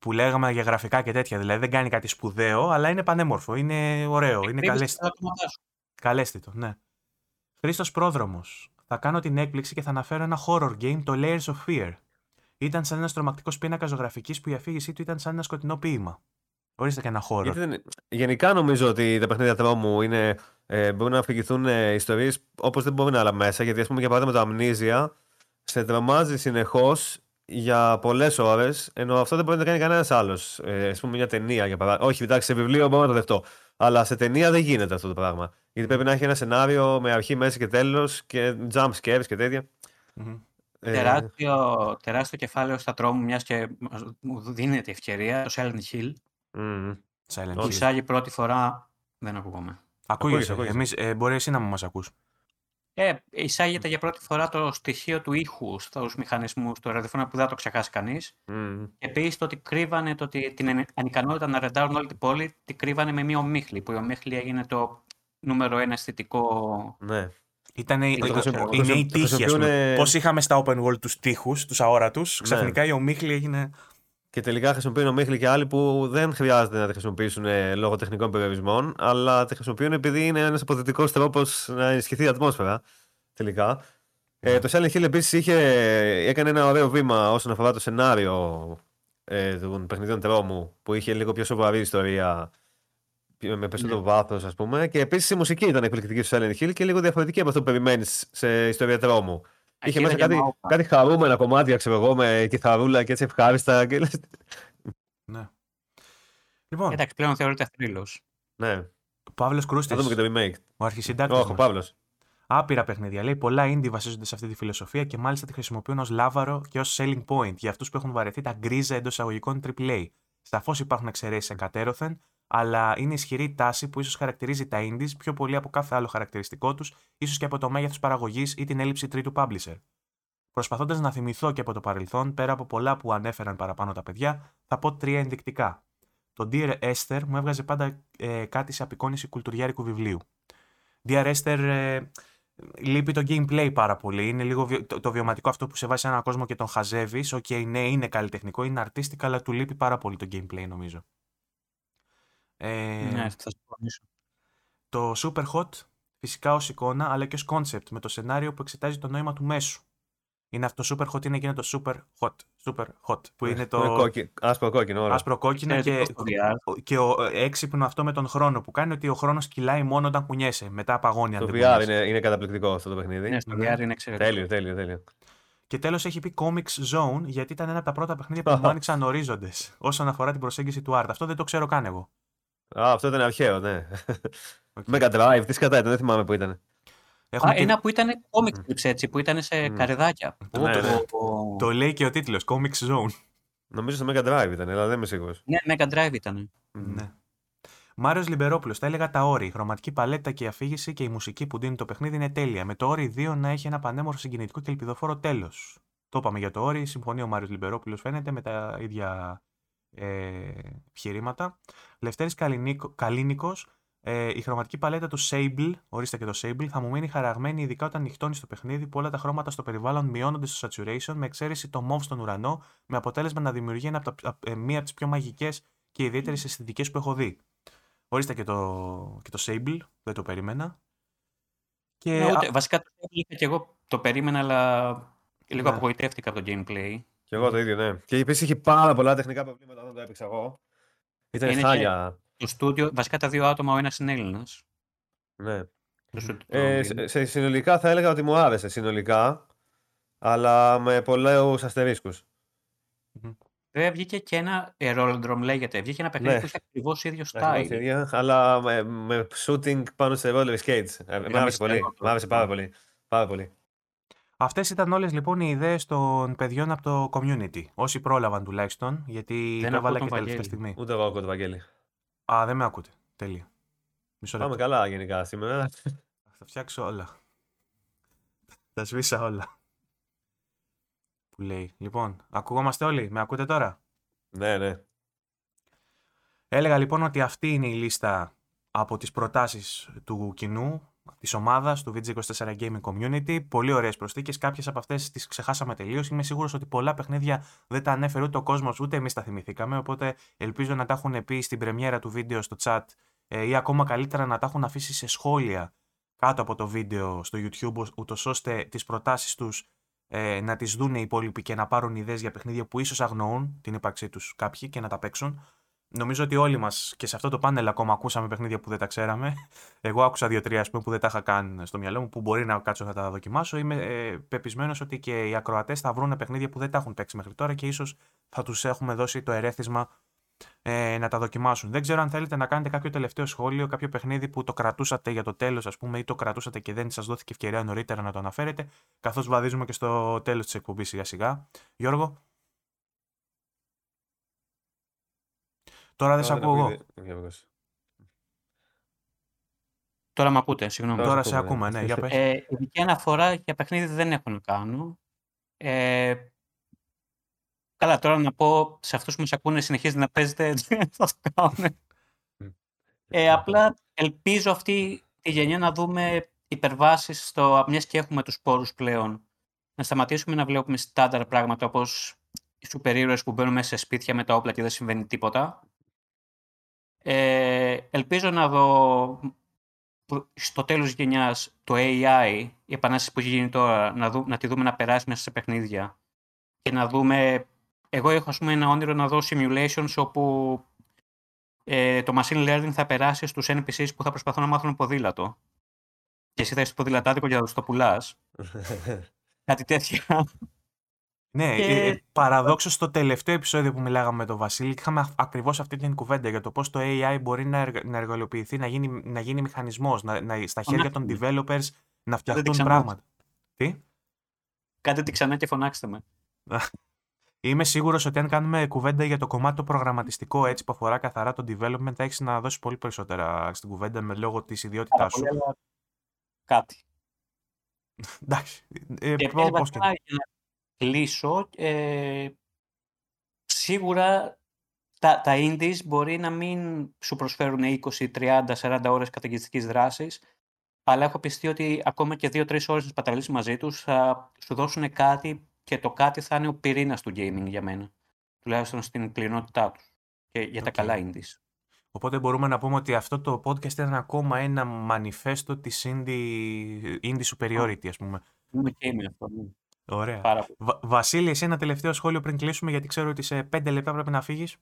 Που λέγαμε για γραφικά και τέτοια. Δηλαδή δεν κάνει κάτι σπουδαίο, αλλά είναι πανέμορφο. Είναι ωραίο. Είναι Κρύβεις καλέσθητο. τα άτοματά σου. Καλέσθητο, ναι. Χρήστος Πρόδρομος. Θα κάνω την έκπληξη και θα αναφέρω ένα horror game, το Layers of Fear. ήταν σαν ένας τρομακτικός πίνακας ζωγραφικής που η αφήγησή του ήταν σαν ένα σκοτεινό ποίημα. Ορίστε και ένα χώρο. Γιατί δεν... Γενικά νομίζω ότι τα παιχνίδια τρόμου είναι, ε, μπορούν να αφηγηθούν ε, ιστορίες όπως δεν μπορεί να άλλα μέσα. Γιατί, ας πούμε, για παράδειγμα, το Αμνίζια σε τρομάζει συνεχώς για πολλές ώρες, ενώ αυτό δεν μπορεί να το κάνει κανένας άλλος. Ε, ας πούμε, μια ταινία για παράδειγμα. Όχι, εντάξει, σε βιβλίο μπορώ να το δεχτώ. Αλλά σε ταινία δεν γίνεται αυτό το πράγμα. Γιατί πρέπει να έχει ένα σενάριο με αρχή, μέση και τέλος και jump scares και τέτοια. Μμμ. Ε, Τεράστιο, τεράστιο κεφάλαιο στα τρόμου, μιας και μου δίνεται ευκαιρία, το Silent Hill. μμμ. Silent Που Hill. εισάγει πρώτη φορά. Δεν ακούγομαι. Ακούγεσαι. ακούγεσαι. Εμείς, ε, μπορεί εσύ να μου μας ακούς. Ε, εισάγεται για πρώτη φορά το στοιχείο του ήχου στους μηχανισμούς του ραδιοφώνου που δεν θα το ξεχάσει κανείς. Μμμ. Επίσης το ότι κρύβανε το ότι την ανε- ανικανότητα να ρεντάρουν όλη την πόλη, τη κρύβανε με μία ομίχλη. Που η ομίχλη έγινε το νούμερο ένα αισθητικό. Ναι. Ήτανε, το ε, χρησιμο- είναι το η τύχη, ας πούμε. χρησιμοποιούνε- Πώς είχαμε στα open world τους τείχους, τους αόρατους, Ναι. ξαφνικά η ομίχλη έγινε... Και τελικά χρησιμοποιούν ομίχλη και άλλοι που δεν χρειάζεται να τη χρησιμοποιήσουν ε, λόγω τεχνικών περιορισμών, αλλά τη χρησιμοποιούν επειδή είναι ένας αποδυτικό τρόπος να ενισχυθεί η ατμόσφαιρα. Τελικά. Ε, το Silent Hill επίσης έκανε ένα ωραίο βήμα όσον αφορά το σενάριο ε, των παιχνιδιών τρόμου, που είχε λίγο πιο σοβαρή ιστορία, πιο- με περισσότερο Ναι. βάθος, ας πούμε. Και επίσης η μουσική ήταν εκπληκτική στο Silent Hill και λίγο διαφορετική από αυτό που περιμένεις σε ιστορία τρόμου. Είχε Αρχίδια μέσα και κάτι, μαούρα. κάτι χαρούμενα κομμάτια, ξέρω εγώ, με κιθαρούλα και έτσι ευχάριστα. Και... λες, Ναι. Λοιπόν, Εντάξει, πλέον θεωρείται θρύλος. ναι, Παύλος θα δούμε Κρούστης, και το remake. ο αρχισυντάκτης Όχι, ο μας. Παύλος. Άπειρα παιχνίδια. Λέει πολλά indie βασίζονται σε αυτή τη φιλοσοφία και μάλιστα τη χρησιμοποιούν ως λάβαρο και ως selling point για αυτούς που έχουν βαρεθεί τα γκρίζα εντός εισαγωγικών AAA. Σαφώ υπάρχουν εξαιρέσεις εκατέρωθεν, αλλά είναι ισχυρή η τάση που ίσως χαρακτηρίζει τα indies πιο πολύ από κάθε άλλο χαρακτηριστικό τους, ίσως και από το μέγεθος παραγωγής ή την έλλειψη τρίτου publisher. Προσπαθώντας να θυμηθώ και από το παρελθόν, πέρα από πολλά που ανέφεραν παραπάνω τα παιδιά, θα πω τρία ενδεικτικά. Το Dear Esther μου έβγαζε πάντα ε, κάτι σε απεικόνιση κουλτουριάρικου βιβλίου. Dear Esther ε, λείπει το gameplay πάρα πολύ. Είναι λίγο βιο- το, το βιωματικό αυτό που σε βάζει σε έναν κόσμο και τον χαζεύεις. Οκ, ναι, είναι καλλιτεχνικό, είναι artistic, αλλά του λείπει πάρα πολύ το gameplay, νομίζω. Ε, Ναι, θα συμφωνήσω. Το Super Hot, φυσικά ως εικόνα, αλλά και ως concept, με το σενάριο που εξετάζει το νόημα του μέσου. Είναι αυτό το Super Hot, είναι εκείνο το Super Hot, Super Hot, που είναι το κόκκι- άσπρο κόκκινο. ωραίο. άσπρο κόκκινο και, Εξαιρετικό στο VR. και ο, ε, έξυπνο αυτό με τον χρόνο που κάνει ότι ο χρόνος κυλάει μόνο όταν κουνιέσαι, μετά παγώνει αν Το δεν VR κουνιέσαι. είναι, είναι καταπληκτικό αυτό το παιχνίδι. Ναι, στο Ναι. VR είναι εξαιρετικό. Τέλειο, τέλειο, τέλειο. Και τέλος έχει πει Comix Zone, γιατί ήταν ένα από τα πρώτα παιχνίδια που μου άνοιξαν ορίζοντες όσον αφορά την προσέγγιση του art. Αυτό δεν το ξέρω καν εγώ. Α, αυτό ήταν αρχαίο, ναι. OK. Mega Drive, τι σκατά ήταν, δεν θυμάμαι που ήταν. Έχουμε Α, και- ένα που ήταν comic strips έτσι, που ήταν σε Μμ. καρεδάκια. Ναι, ναι. Το- Το λέει και ο τίτλος, Comics Zone. Νομίζω στο Mega Drive ήταν, αλλά δεν είμαι σίγουρος. Ναι, Mega Drive ήταν. Ναι. Μάριος Λιμπερόπουλος, τα έλεγα τα όρη. Η χρωματική παλέτα και η αφήγηση και η μουσική που δίνει το παιχνίδι είναι τέλεια. Με το όρι 2 να έχει ένα πανέμορφο συγκινητικό και ελπιδοφόρο τέλος. Το είπαμε για το όρι. Συμφωνεί ο Μάριος Λιμπερόπουλος, φαίνεται, με τα ίδια ε, επιχειρήματα. Λευτέρης Καλίνικο, ε, η χρωματική παλέτα του Sable, ορίστε και το Sable, θα μου μείνει χαραγμένη ειδικά όταν νυχτώνει στο παιχνίδι που όλα τα χρώματα στο περιβάλλον μειώνονται στο saturation με εξαίρεση το mauve στον ουρανό, με αποτέλεσμα να δημιουργεί ένα από τα, απ- ε, μία από τις πιο μαγικές και ιδιαίτερες αισθητικές που έχω δει. Ορίστε και το, και το Sable, δεν το περίμενα. Και Ναι, α- ούτε, βασικά το είχα και εγώ το περίμενα, αλλά λίγο Ναι. απογοητεύτηκα από το gameplay. Και εγώ το ίδιο, ναι. Και επίσης είχε πάρα πολλά τεχνικά προβλήματα όταν το έπαιξα εγώ. Ήταν Είναι και- χάλια. Το στούντιο, βασικά τα δύο άτομα, ο ένας είναι Έλληνας. Ναι. Το στούντιο του Ε, Longin. σε, σε συνολικά θα έλεγα ότι μου άρεσε συνολικά, αλλά με πολλούς αστερίσκους. Βέβαια βγήκε και ένα ε, Rollendrome λέγεται. Βγήκε ένα παιχνίδι Ναι. που είχε ακριβώς ίδιο style. Αλλά με, με shooting πάνω σε roller skates. Ε, Μ' άρεσε πολύ. μυστικό το- Μ' άρεσε πάρα πολύ. Πάρα πολύ. Αυτές ήταν όλες λοιπόν οι ιδέες των παιδιών από το community. Όσοι πρόλαβαν τουλάχιστον, γιατί Δεν το έβαλα ακούω και τον τελευταία Βαγγέλη. στιγμή. Ούτε εγώ ακούω το Βαγγέλη. Α, δεν με ακούτε. Τέλεια. Μισό Πάμε λεπτό. καλά γενικά σήμερα. Θα φτιάξω όλα. Θα σβήσα όλα. Που λέει. Λοιπόν, ακουγόμαστε όλοι; Με ακούτε τώρα; ναι, ναι. Έλεγα λοιπόν ότι αυτή είναι η λίστα από τις προτάσεις του κοινού, της ομάδας, του VG24 Gaming Community. Πολύ ωραίες προσθήκες. Κάποιες από αυτές τις ξεχάσαμε τελείως. Είμαι σίγουρος ότι πολλά παιχνίδια δεν τα ανέφερε ούτε ο κόσμος, ούτε εμείς τα θυμηθήκαμε. Οπότε ελπίζω να τα έχουν πει στην πρεμιέρα του βίντεο στο chat ε, ή ακόμα καλύτερα να τα έχουν αφήσει σε σχόλια κάτω από το βίντεο στο YouTube, ούτως ώστε τις προτάσεις τους ε, να τις δουν οι υπόλοιποι και να πάρουν ιδέες για παιχνίδια που ίσως αγνοούν την ύπαρξή τους κάποιοι και να τα παίξουν. Νομίζω ότι όλοι μας και σε αυτό το πάνελ ακόμα ακούσαμε παιχνίδια που δεν τα ξέραμε. Εγώ άκουσα δύο-τρία που δεν τα είχα καν στο μυαλό μου, που μπορεί να κάτσω να τα δοκιμάσω. Είμαι ε, πεπισμένος ότι και οι ακροατές θα βρουν παιχνίδια που δεν τα έχουν παίξει μέχρι τώρα και ίσως θα τους έχουμε δώσει το ερέθισμα ε, να τα δοκιμάσουν. Δεν ξέρω αν θέλετε να κάνετε κάποιο τελευταίο σχόλιο, κάποιο παιχνίδι που το κρατούσατε για το τέλος, ας πούμε, ή το κρατούσατε και δεν σας δόθηκε ευκαιρία νωρίτερα να το αναφέρετε, καθώς βαδίζουμε και στο τέλος της εκπομπής σιγά-σιγά. Γιώργο. Τώρα δεν σε ακούω εγώ. Τώρα με ακούτε, συγγνώμη. Τώρα σε ακούμε, ναι. Για πες. Ε, ειδική αναφορά για παιχνίδι δεν έχω να κάνω. Ε, καλά, τώρα να πω σε αυτούς που μας ακούνε συνεχίζει να παίζετε, θα το κάνουν. Ε, απλά ελπίζω αυτή τη γενιά να δούμε υπερβάσεις στο, μιας και έχουμε τους πόρους πλέον. Να σταματήσουμε να βλέπουμε στάνταρ πράγματα όπως οι σούπερ ήρωες που μπαίνουν μέσα σε σπίτια με τα όπλα και δεν συμβαίνει τίποτα. Ε, ελπίζω να δω στο τέλος της γενιάς το AI, η επανάσταση που έχει γίνει τώρα, να, δου, να τη δούμε να περάσει μέσα σε παιχνίδια και να δούμε... Εγώ έχω ας πούμε, ένα όνειρο να δω simulations όπου ε, το machine learning θα περάσει στους NPCs που θα προσπαθούν να μάθουν ποδήλατο. Και εσύ θα είσαι ποδηλατάδικο για να το πουλάς. Κάτι τέτοια. Ναι, και... Ε, ε, παραδόξως στο τελευταίο επεισόδιο που μιλάγαμε με τον Βασίλη είχαμε ακριβώς αυτή την κουβέντα για το πώς το AI μπορεί να, εργ, να εργαλειοποιηθεί, να γίνει, να γίνει μηχανισμός, να, να, στα χέρια των developers να φτιαχτούν πράγματα. Τι; Κάντε τη ξανά και φωνάξτε με. Είμαι σίγουρος ότι αν κάνουμε κουβέντα για το κομμάτι το προγραμματιστικό έτσι που αφορά καθαρά το development, θα έχεις να δώσεις πολύ περισσότερα στην κουβέντα με λόγω της ιδιότητάς σου. Κάτι. Εντάξει. Ε, και πώς και κλείσω, ε, σίγουρα τα, τα indies μπορεί να μην σου προσφέρουν 20, 30, 40 ώρες καταγγελιστικής δράσης, αλλά έχω πιστεί ότι ακόμα και 2-3 ώρες να παταλήσεις μαζί τους θα σου δώσουν κάτι και το κάτι θα είναι ο πυρήνας του gaming για μένα. Τουλάχιστον στην πλειονότητά τους. Και για τα καλά indies. Οπότε μπορούμε να πούμε ότι αυτό το podcast ήταν ακόμα ένα μανιφέστο της indie, indie superiority, ας πούμε. Είμαι και είμαι αυτό. Ναι. Ωραία. Βα- Βασίλη, εσύ ένα τελευταίο σχόλιο πριν κλείσουμε, γιατί ξέρω ότι σε πέντε λεπτά πρέπει να φύγεις.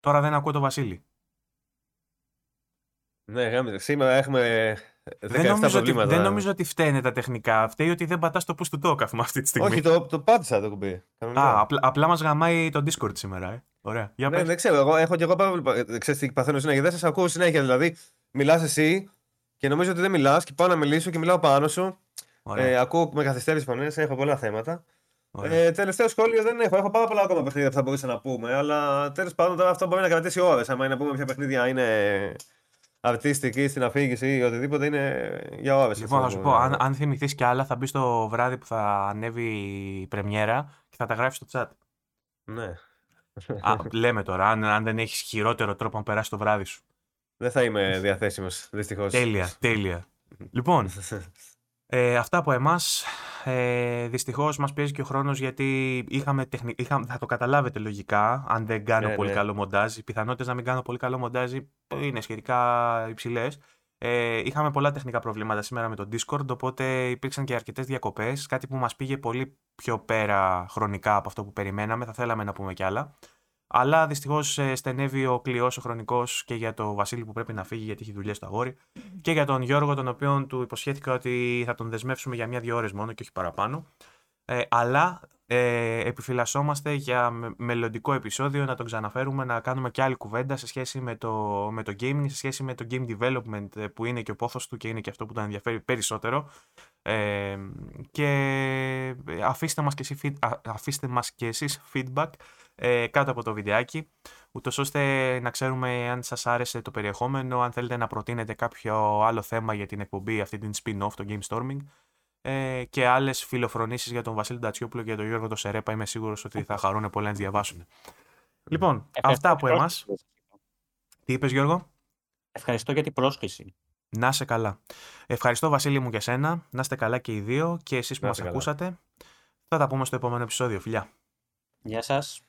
Τώρα δεν ακούω το Βασίλη. Ναι, γάμι, σήμερα έχουμε 17 δεν νομίζω, προβλήματα. Ότι, δεν νομίζω ότι φταίνε τα τεχνικά. Φταίει ότι δεν πατάς το push to talk αυτή τη στιγμή. Όχι, το, το πάτησα το κουμπί. Α, απλά, απλά μας γαμάει το Discord σήμερα. Ε. Ωραία. Για ναι, δεν ξέρω. Εγώ έχω και εγώ πάρα πολύ. Ξέρεις τι παθαίνω συνέχεια. Δεν σας ακούω συνέχεια. Δηλαδή, μιλάς εσύ και νομίζω ότι δεν μιλάς και πάω να μιλήσω και μιλάω πάνω σου. Ε, ακούω με καθυστέρηση φωνές, έχω πολλά θέματα. Ε, τελευταίο σχόλιο δεν έχω. Έχω πάρα πολλά ακόμα παιχνίδια που θα μπορούσα να πούμε. Αλλά τέλος πάντων τώρα αυτό μπορεί να κρατήσει ώρες. Αν είναι να πούμε ποια παιχνίδια είναι αρτιστική στην αφήγηση ή οτιδήποτε είναι για ώρες. Λοιπόν, θα σου πω, αν, αν θυμηθείς κι άλλα, θα μπει στο βράδυ που θα ανέβει η πρεμιέρα και θα τα γράφει στο chat. Ναι. Α, λέμε τώρα, αν, αν δεν έχεις χειρότερο τρόπο να περάσεις το βράδυ σου. Δεν θα είμαι διαθέσιμος, δυστυχώς. Τέλεια, τέλεια. λοιπόν, Ε, αυτά από εμάς. Ε, Δυστυχώς μας πιέζει και ο χρόνος γιατί είχαμε, τεχνη... είχαμε θα το καταλάβετε λογικά αν δεν κάνω ναι, πολύ ναι. καλό μοντάζ. Οι πιθανότητες να μην κάνω πολύ καλό μοντάζ είναι σχετικά υψηλές. Ε, είχαμε πολλά τεχνικά προβλήματα σήμερα με το Discord, οπότε υπήρξαν και αρκετές διακοπές. Κάτι που μας πήγε πολύ πιο πέρα χρονικά από αυτό που περιμέναμε. Θα θέλαμε να πούμε κι άλλα. Αλλά δυστυχώς ε, στενεύει ο κλειός ο χρονικός και για τον Βασίλη που πρέπει να φύγει γιατί έχει δουλειά στο αγόρι. Και για τον Γιώργο, τον οποίο του υποσχέθηκα ότι θα τον δεσμεύσουμε για μία-δύο ώρες μόνο και όχι παραπάνω. Ε, αλλά ε, επιφυλασσόμαστε για μελλοντικό επεισόδιο να τον ξαναφέρουμε, να κάνουμε και άλλη κουβέντα σε σχέση με το, με το gaming, σε σχέση με το game development ε, που είναι και ο πόθος του και είναι και αυτό που τον ενδιαφέρει περισσότερο. Ε, και αφήστε μας και, εσύ, αφήστε μας και εσείς feedback ε, κάτω από το βιντεάκι, ούτως ώστε να ξέρουμε αν σας άρεσε το περιεχόμενο, αν θέλετε να προτείνετε κάποιο άλλο θέμα για την εκπομπή, αυτή την spin-off, το Game Storming, ε, και άλλες φιλοφρονήσεις για τον Βασίλη Τατσιόπουλο και τον Γιώργο Σερέπα, είμαι σίγουρος ότι θα χαρούν πολύ να τις διαβάσουν. Λοιπόν, αυτά από εμάς. Τι είπες Γιώργο; Ευχαριστώ για την πρόσκληση. Να είσαι καλά. Ευχαριστώ Βασίλη μου και σένα. Να είστε καλά και οι δύο και εσείς που μας ακούσατε. Θα τα πούμε στο επόμενο επεισόδιο. Φιλιά. Γεια σας.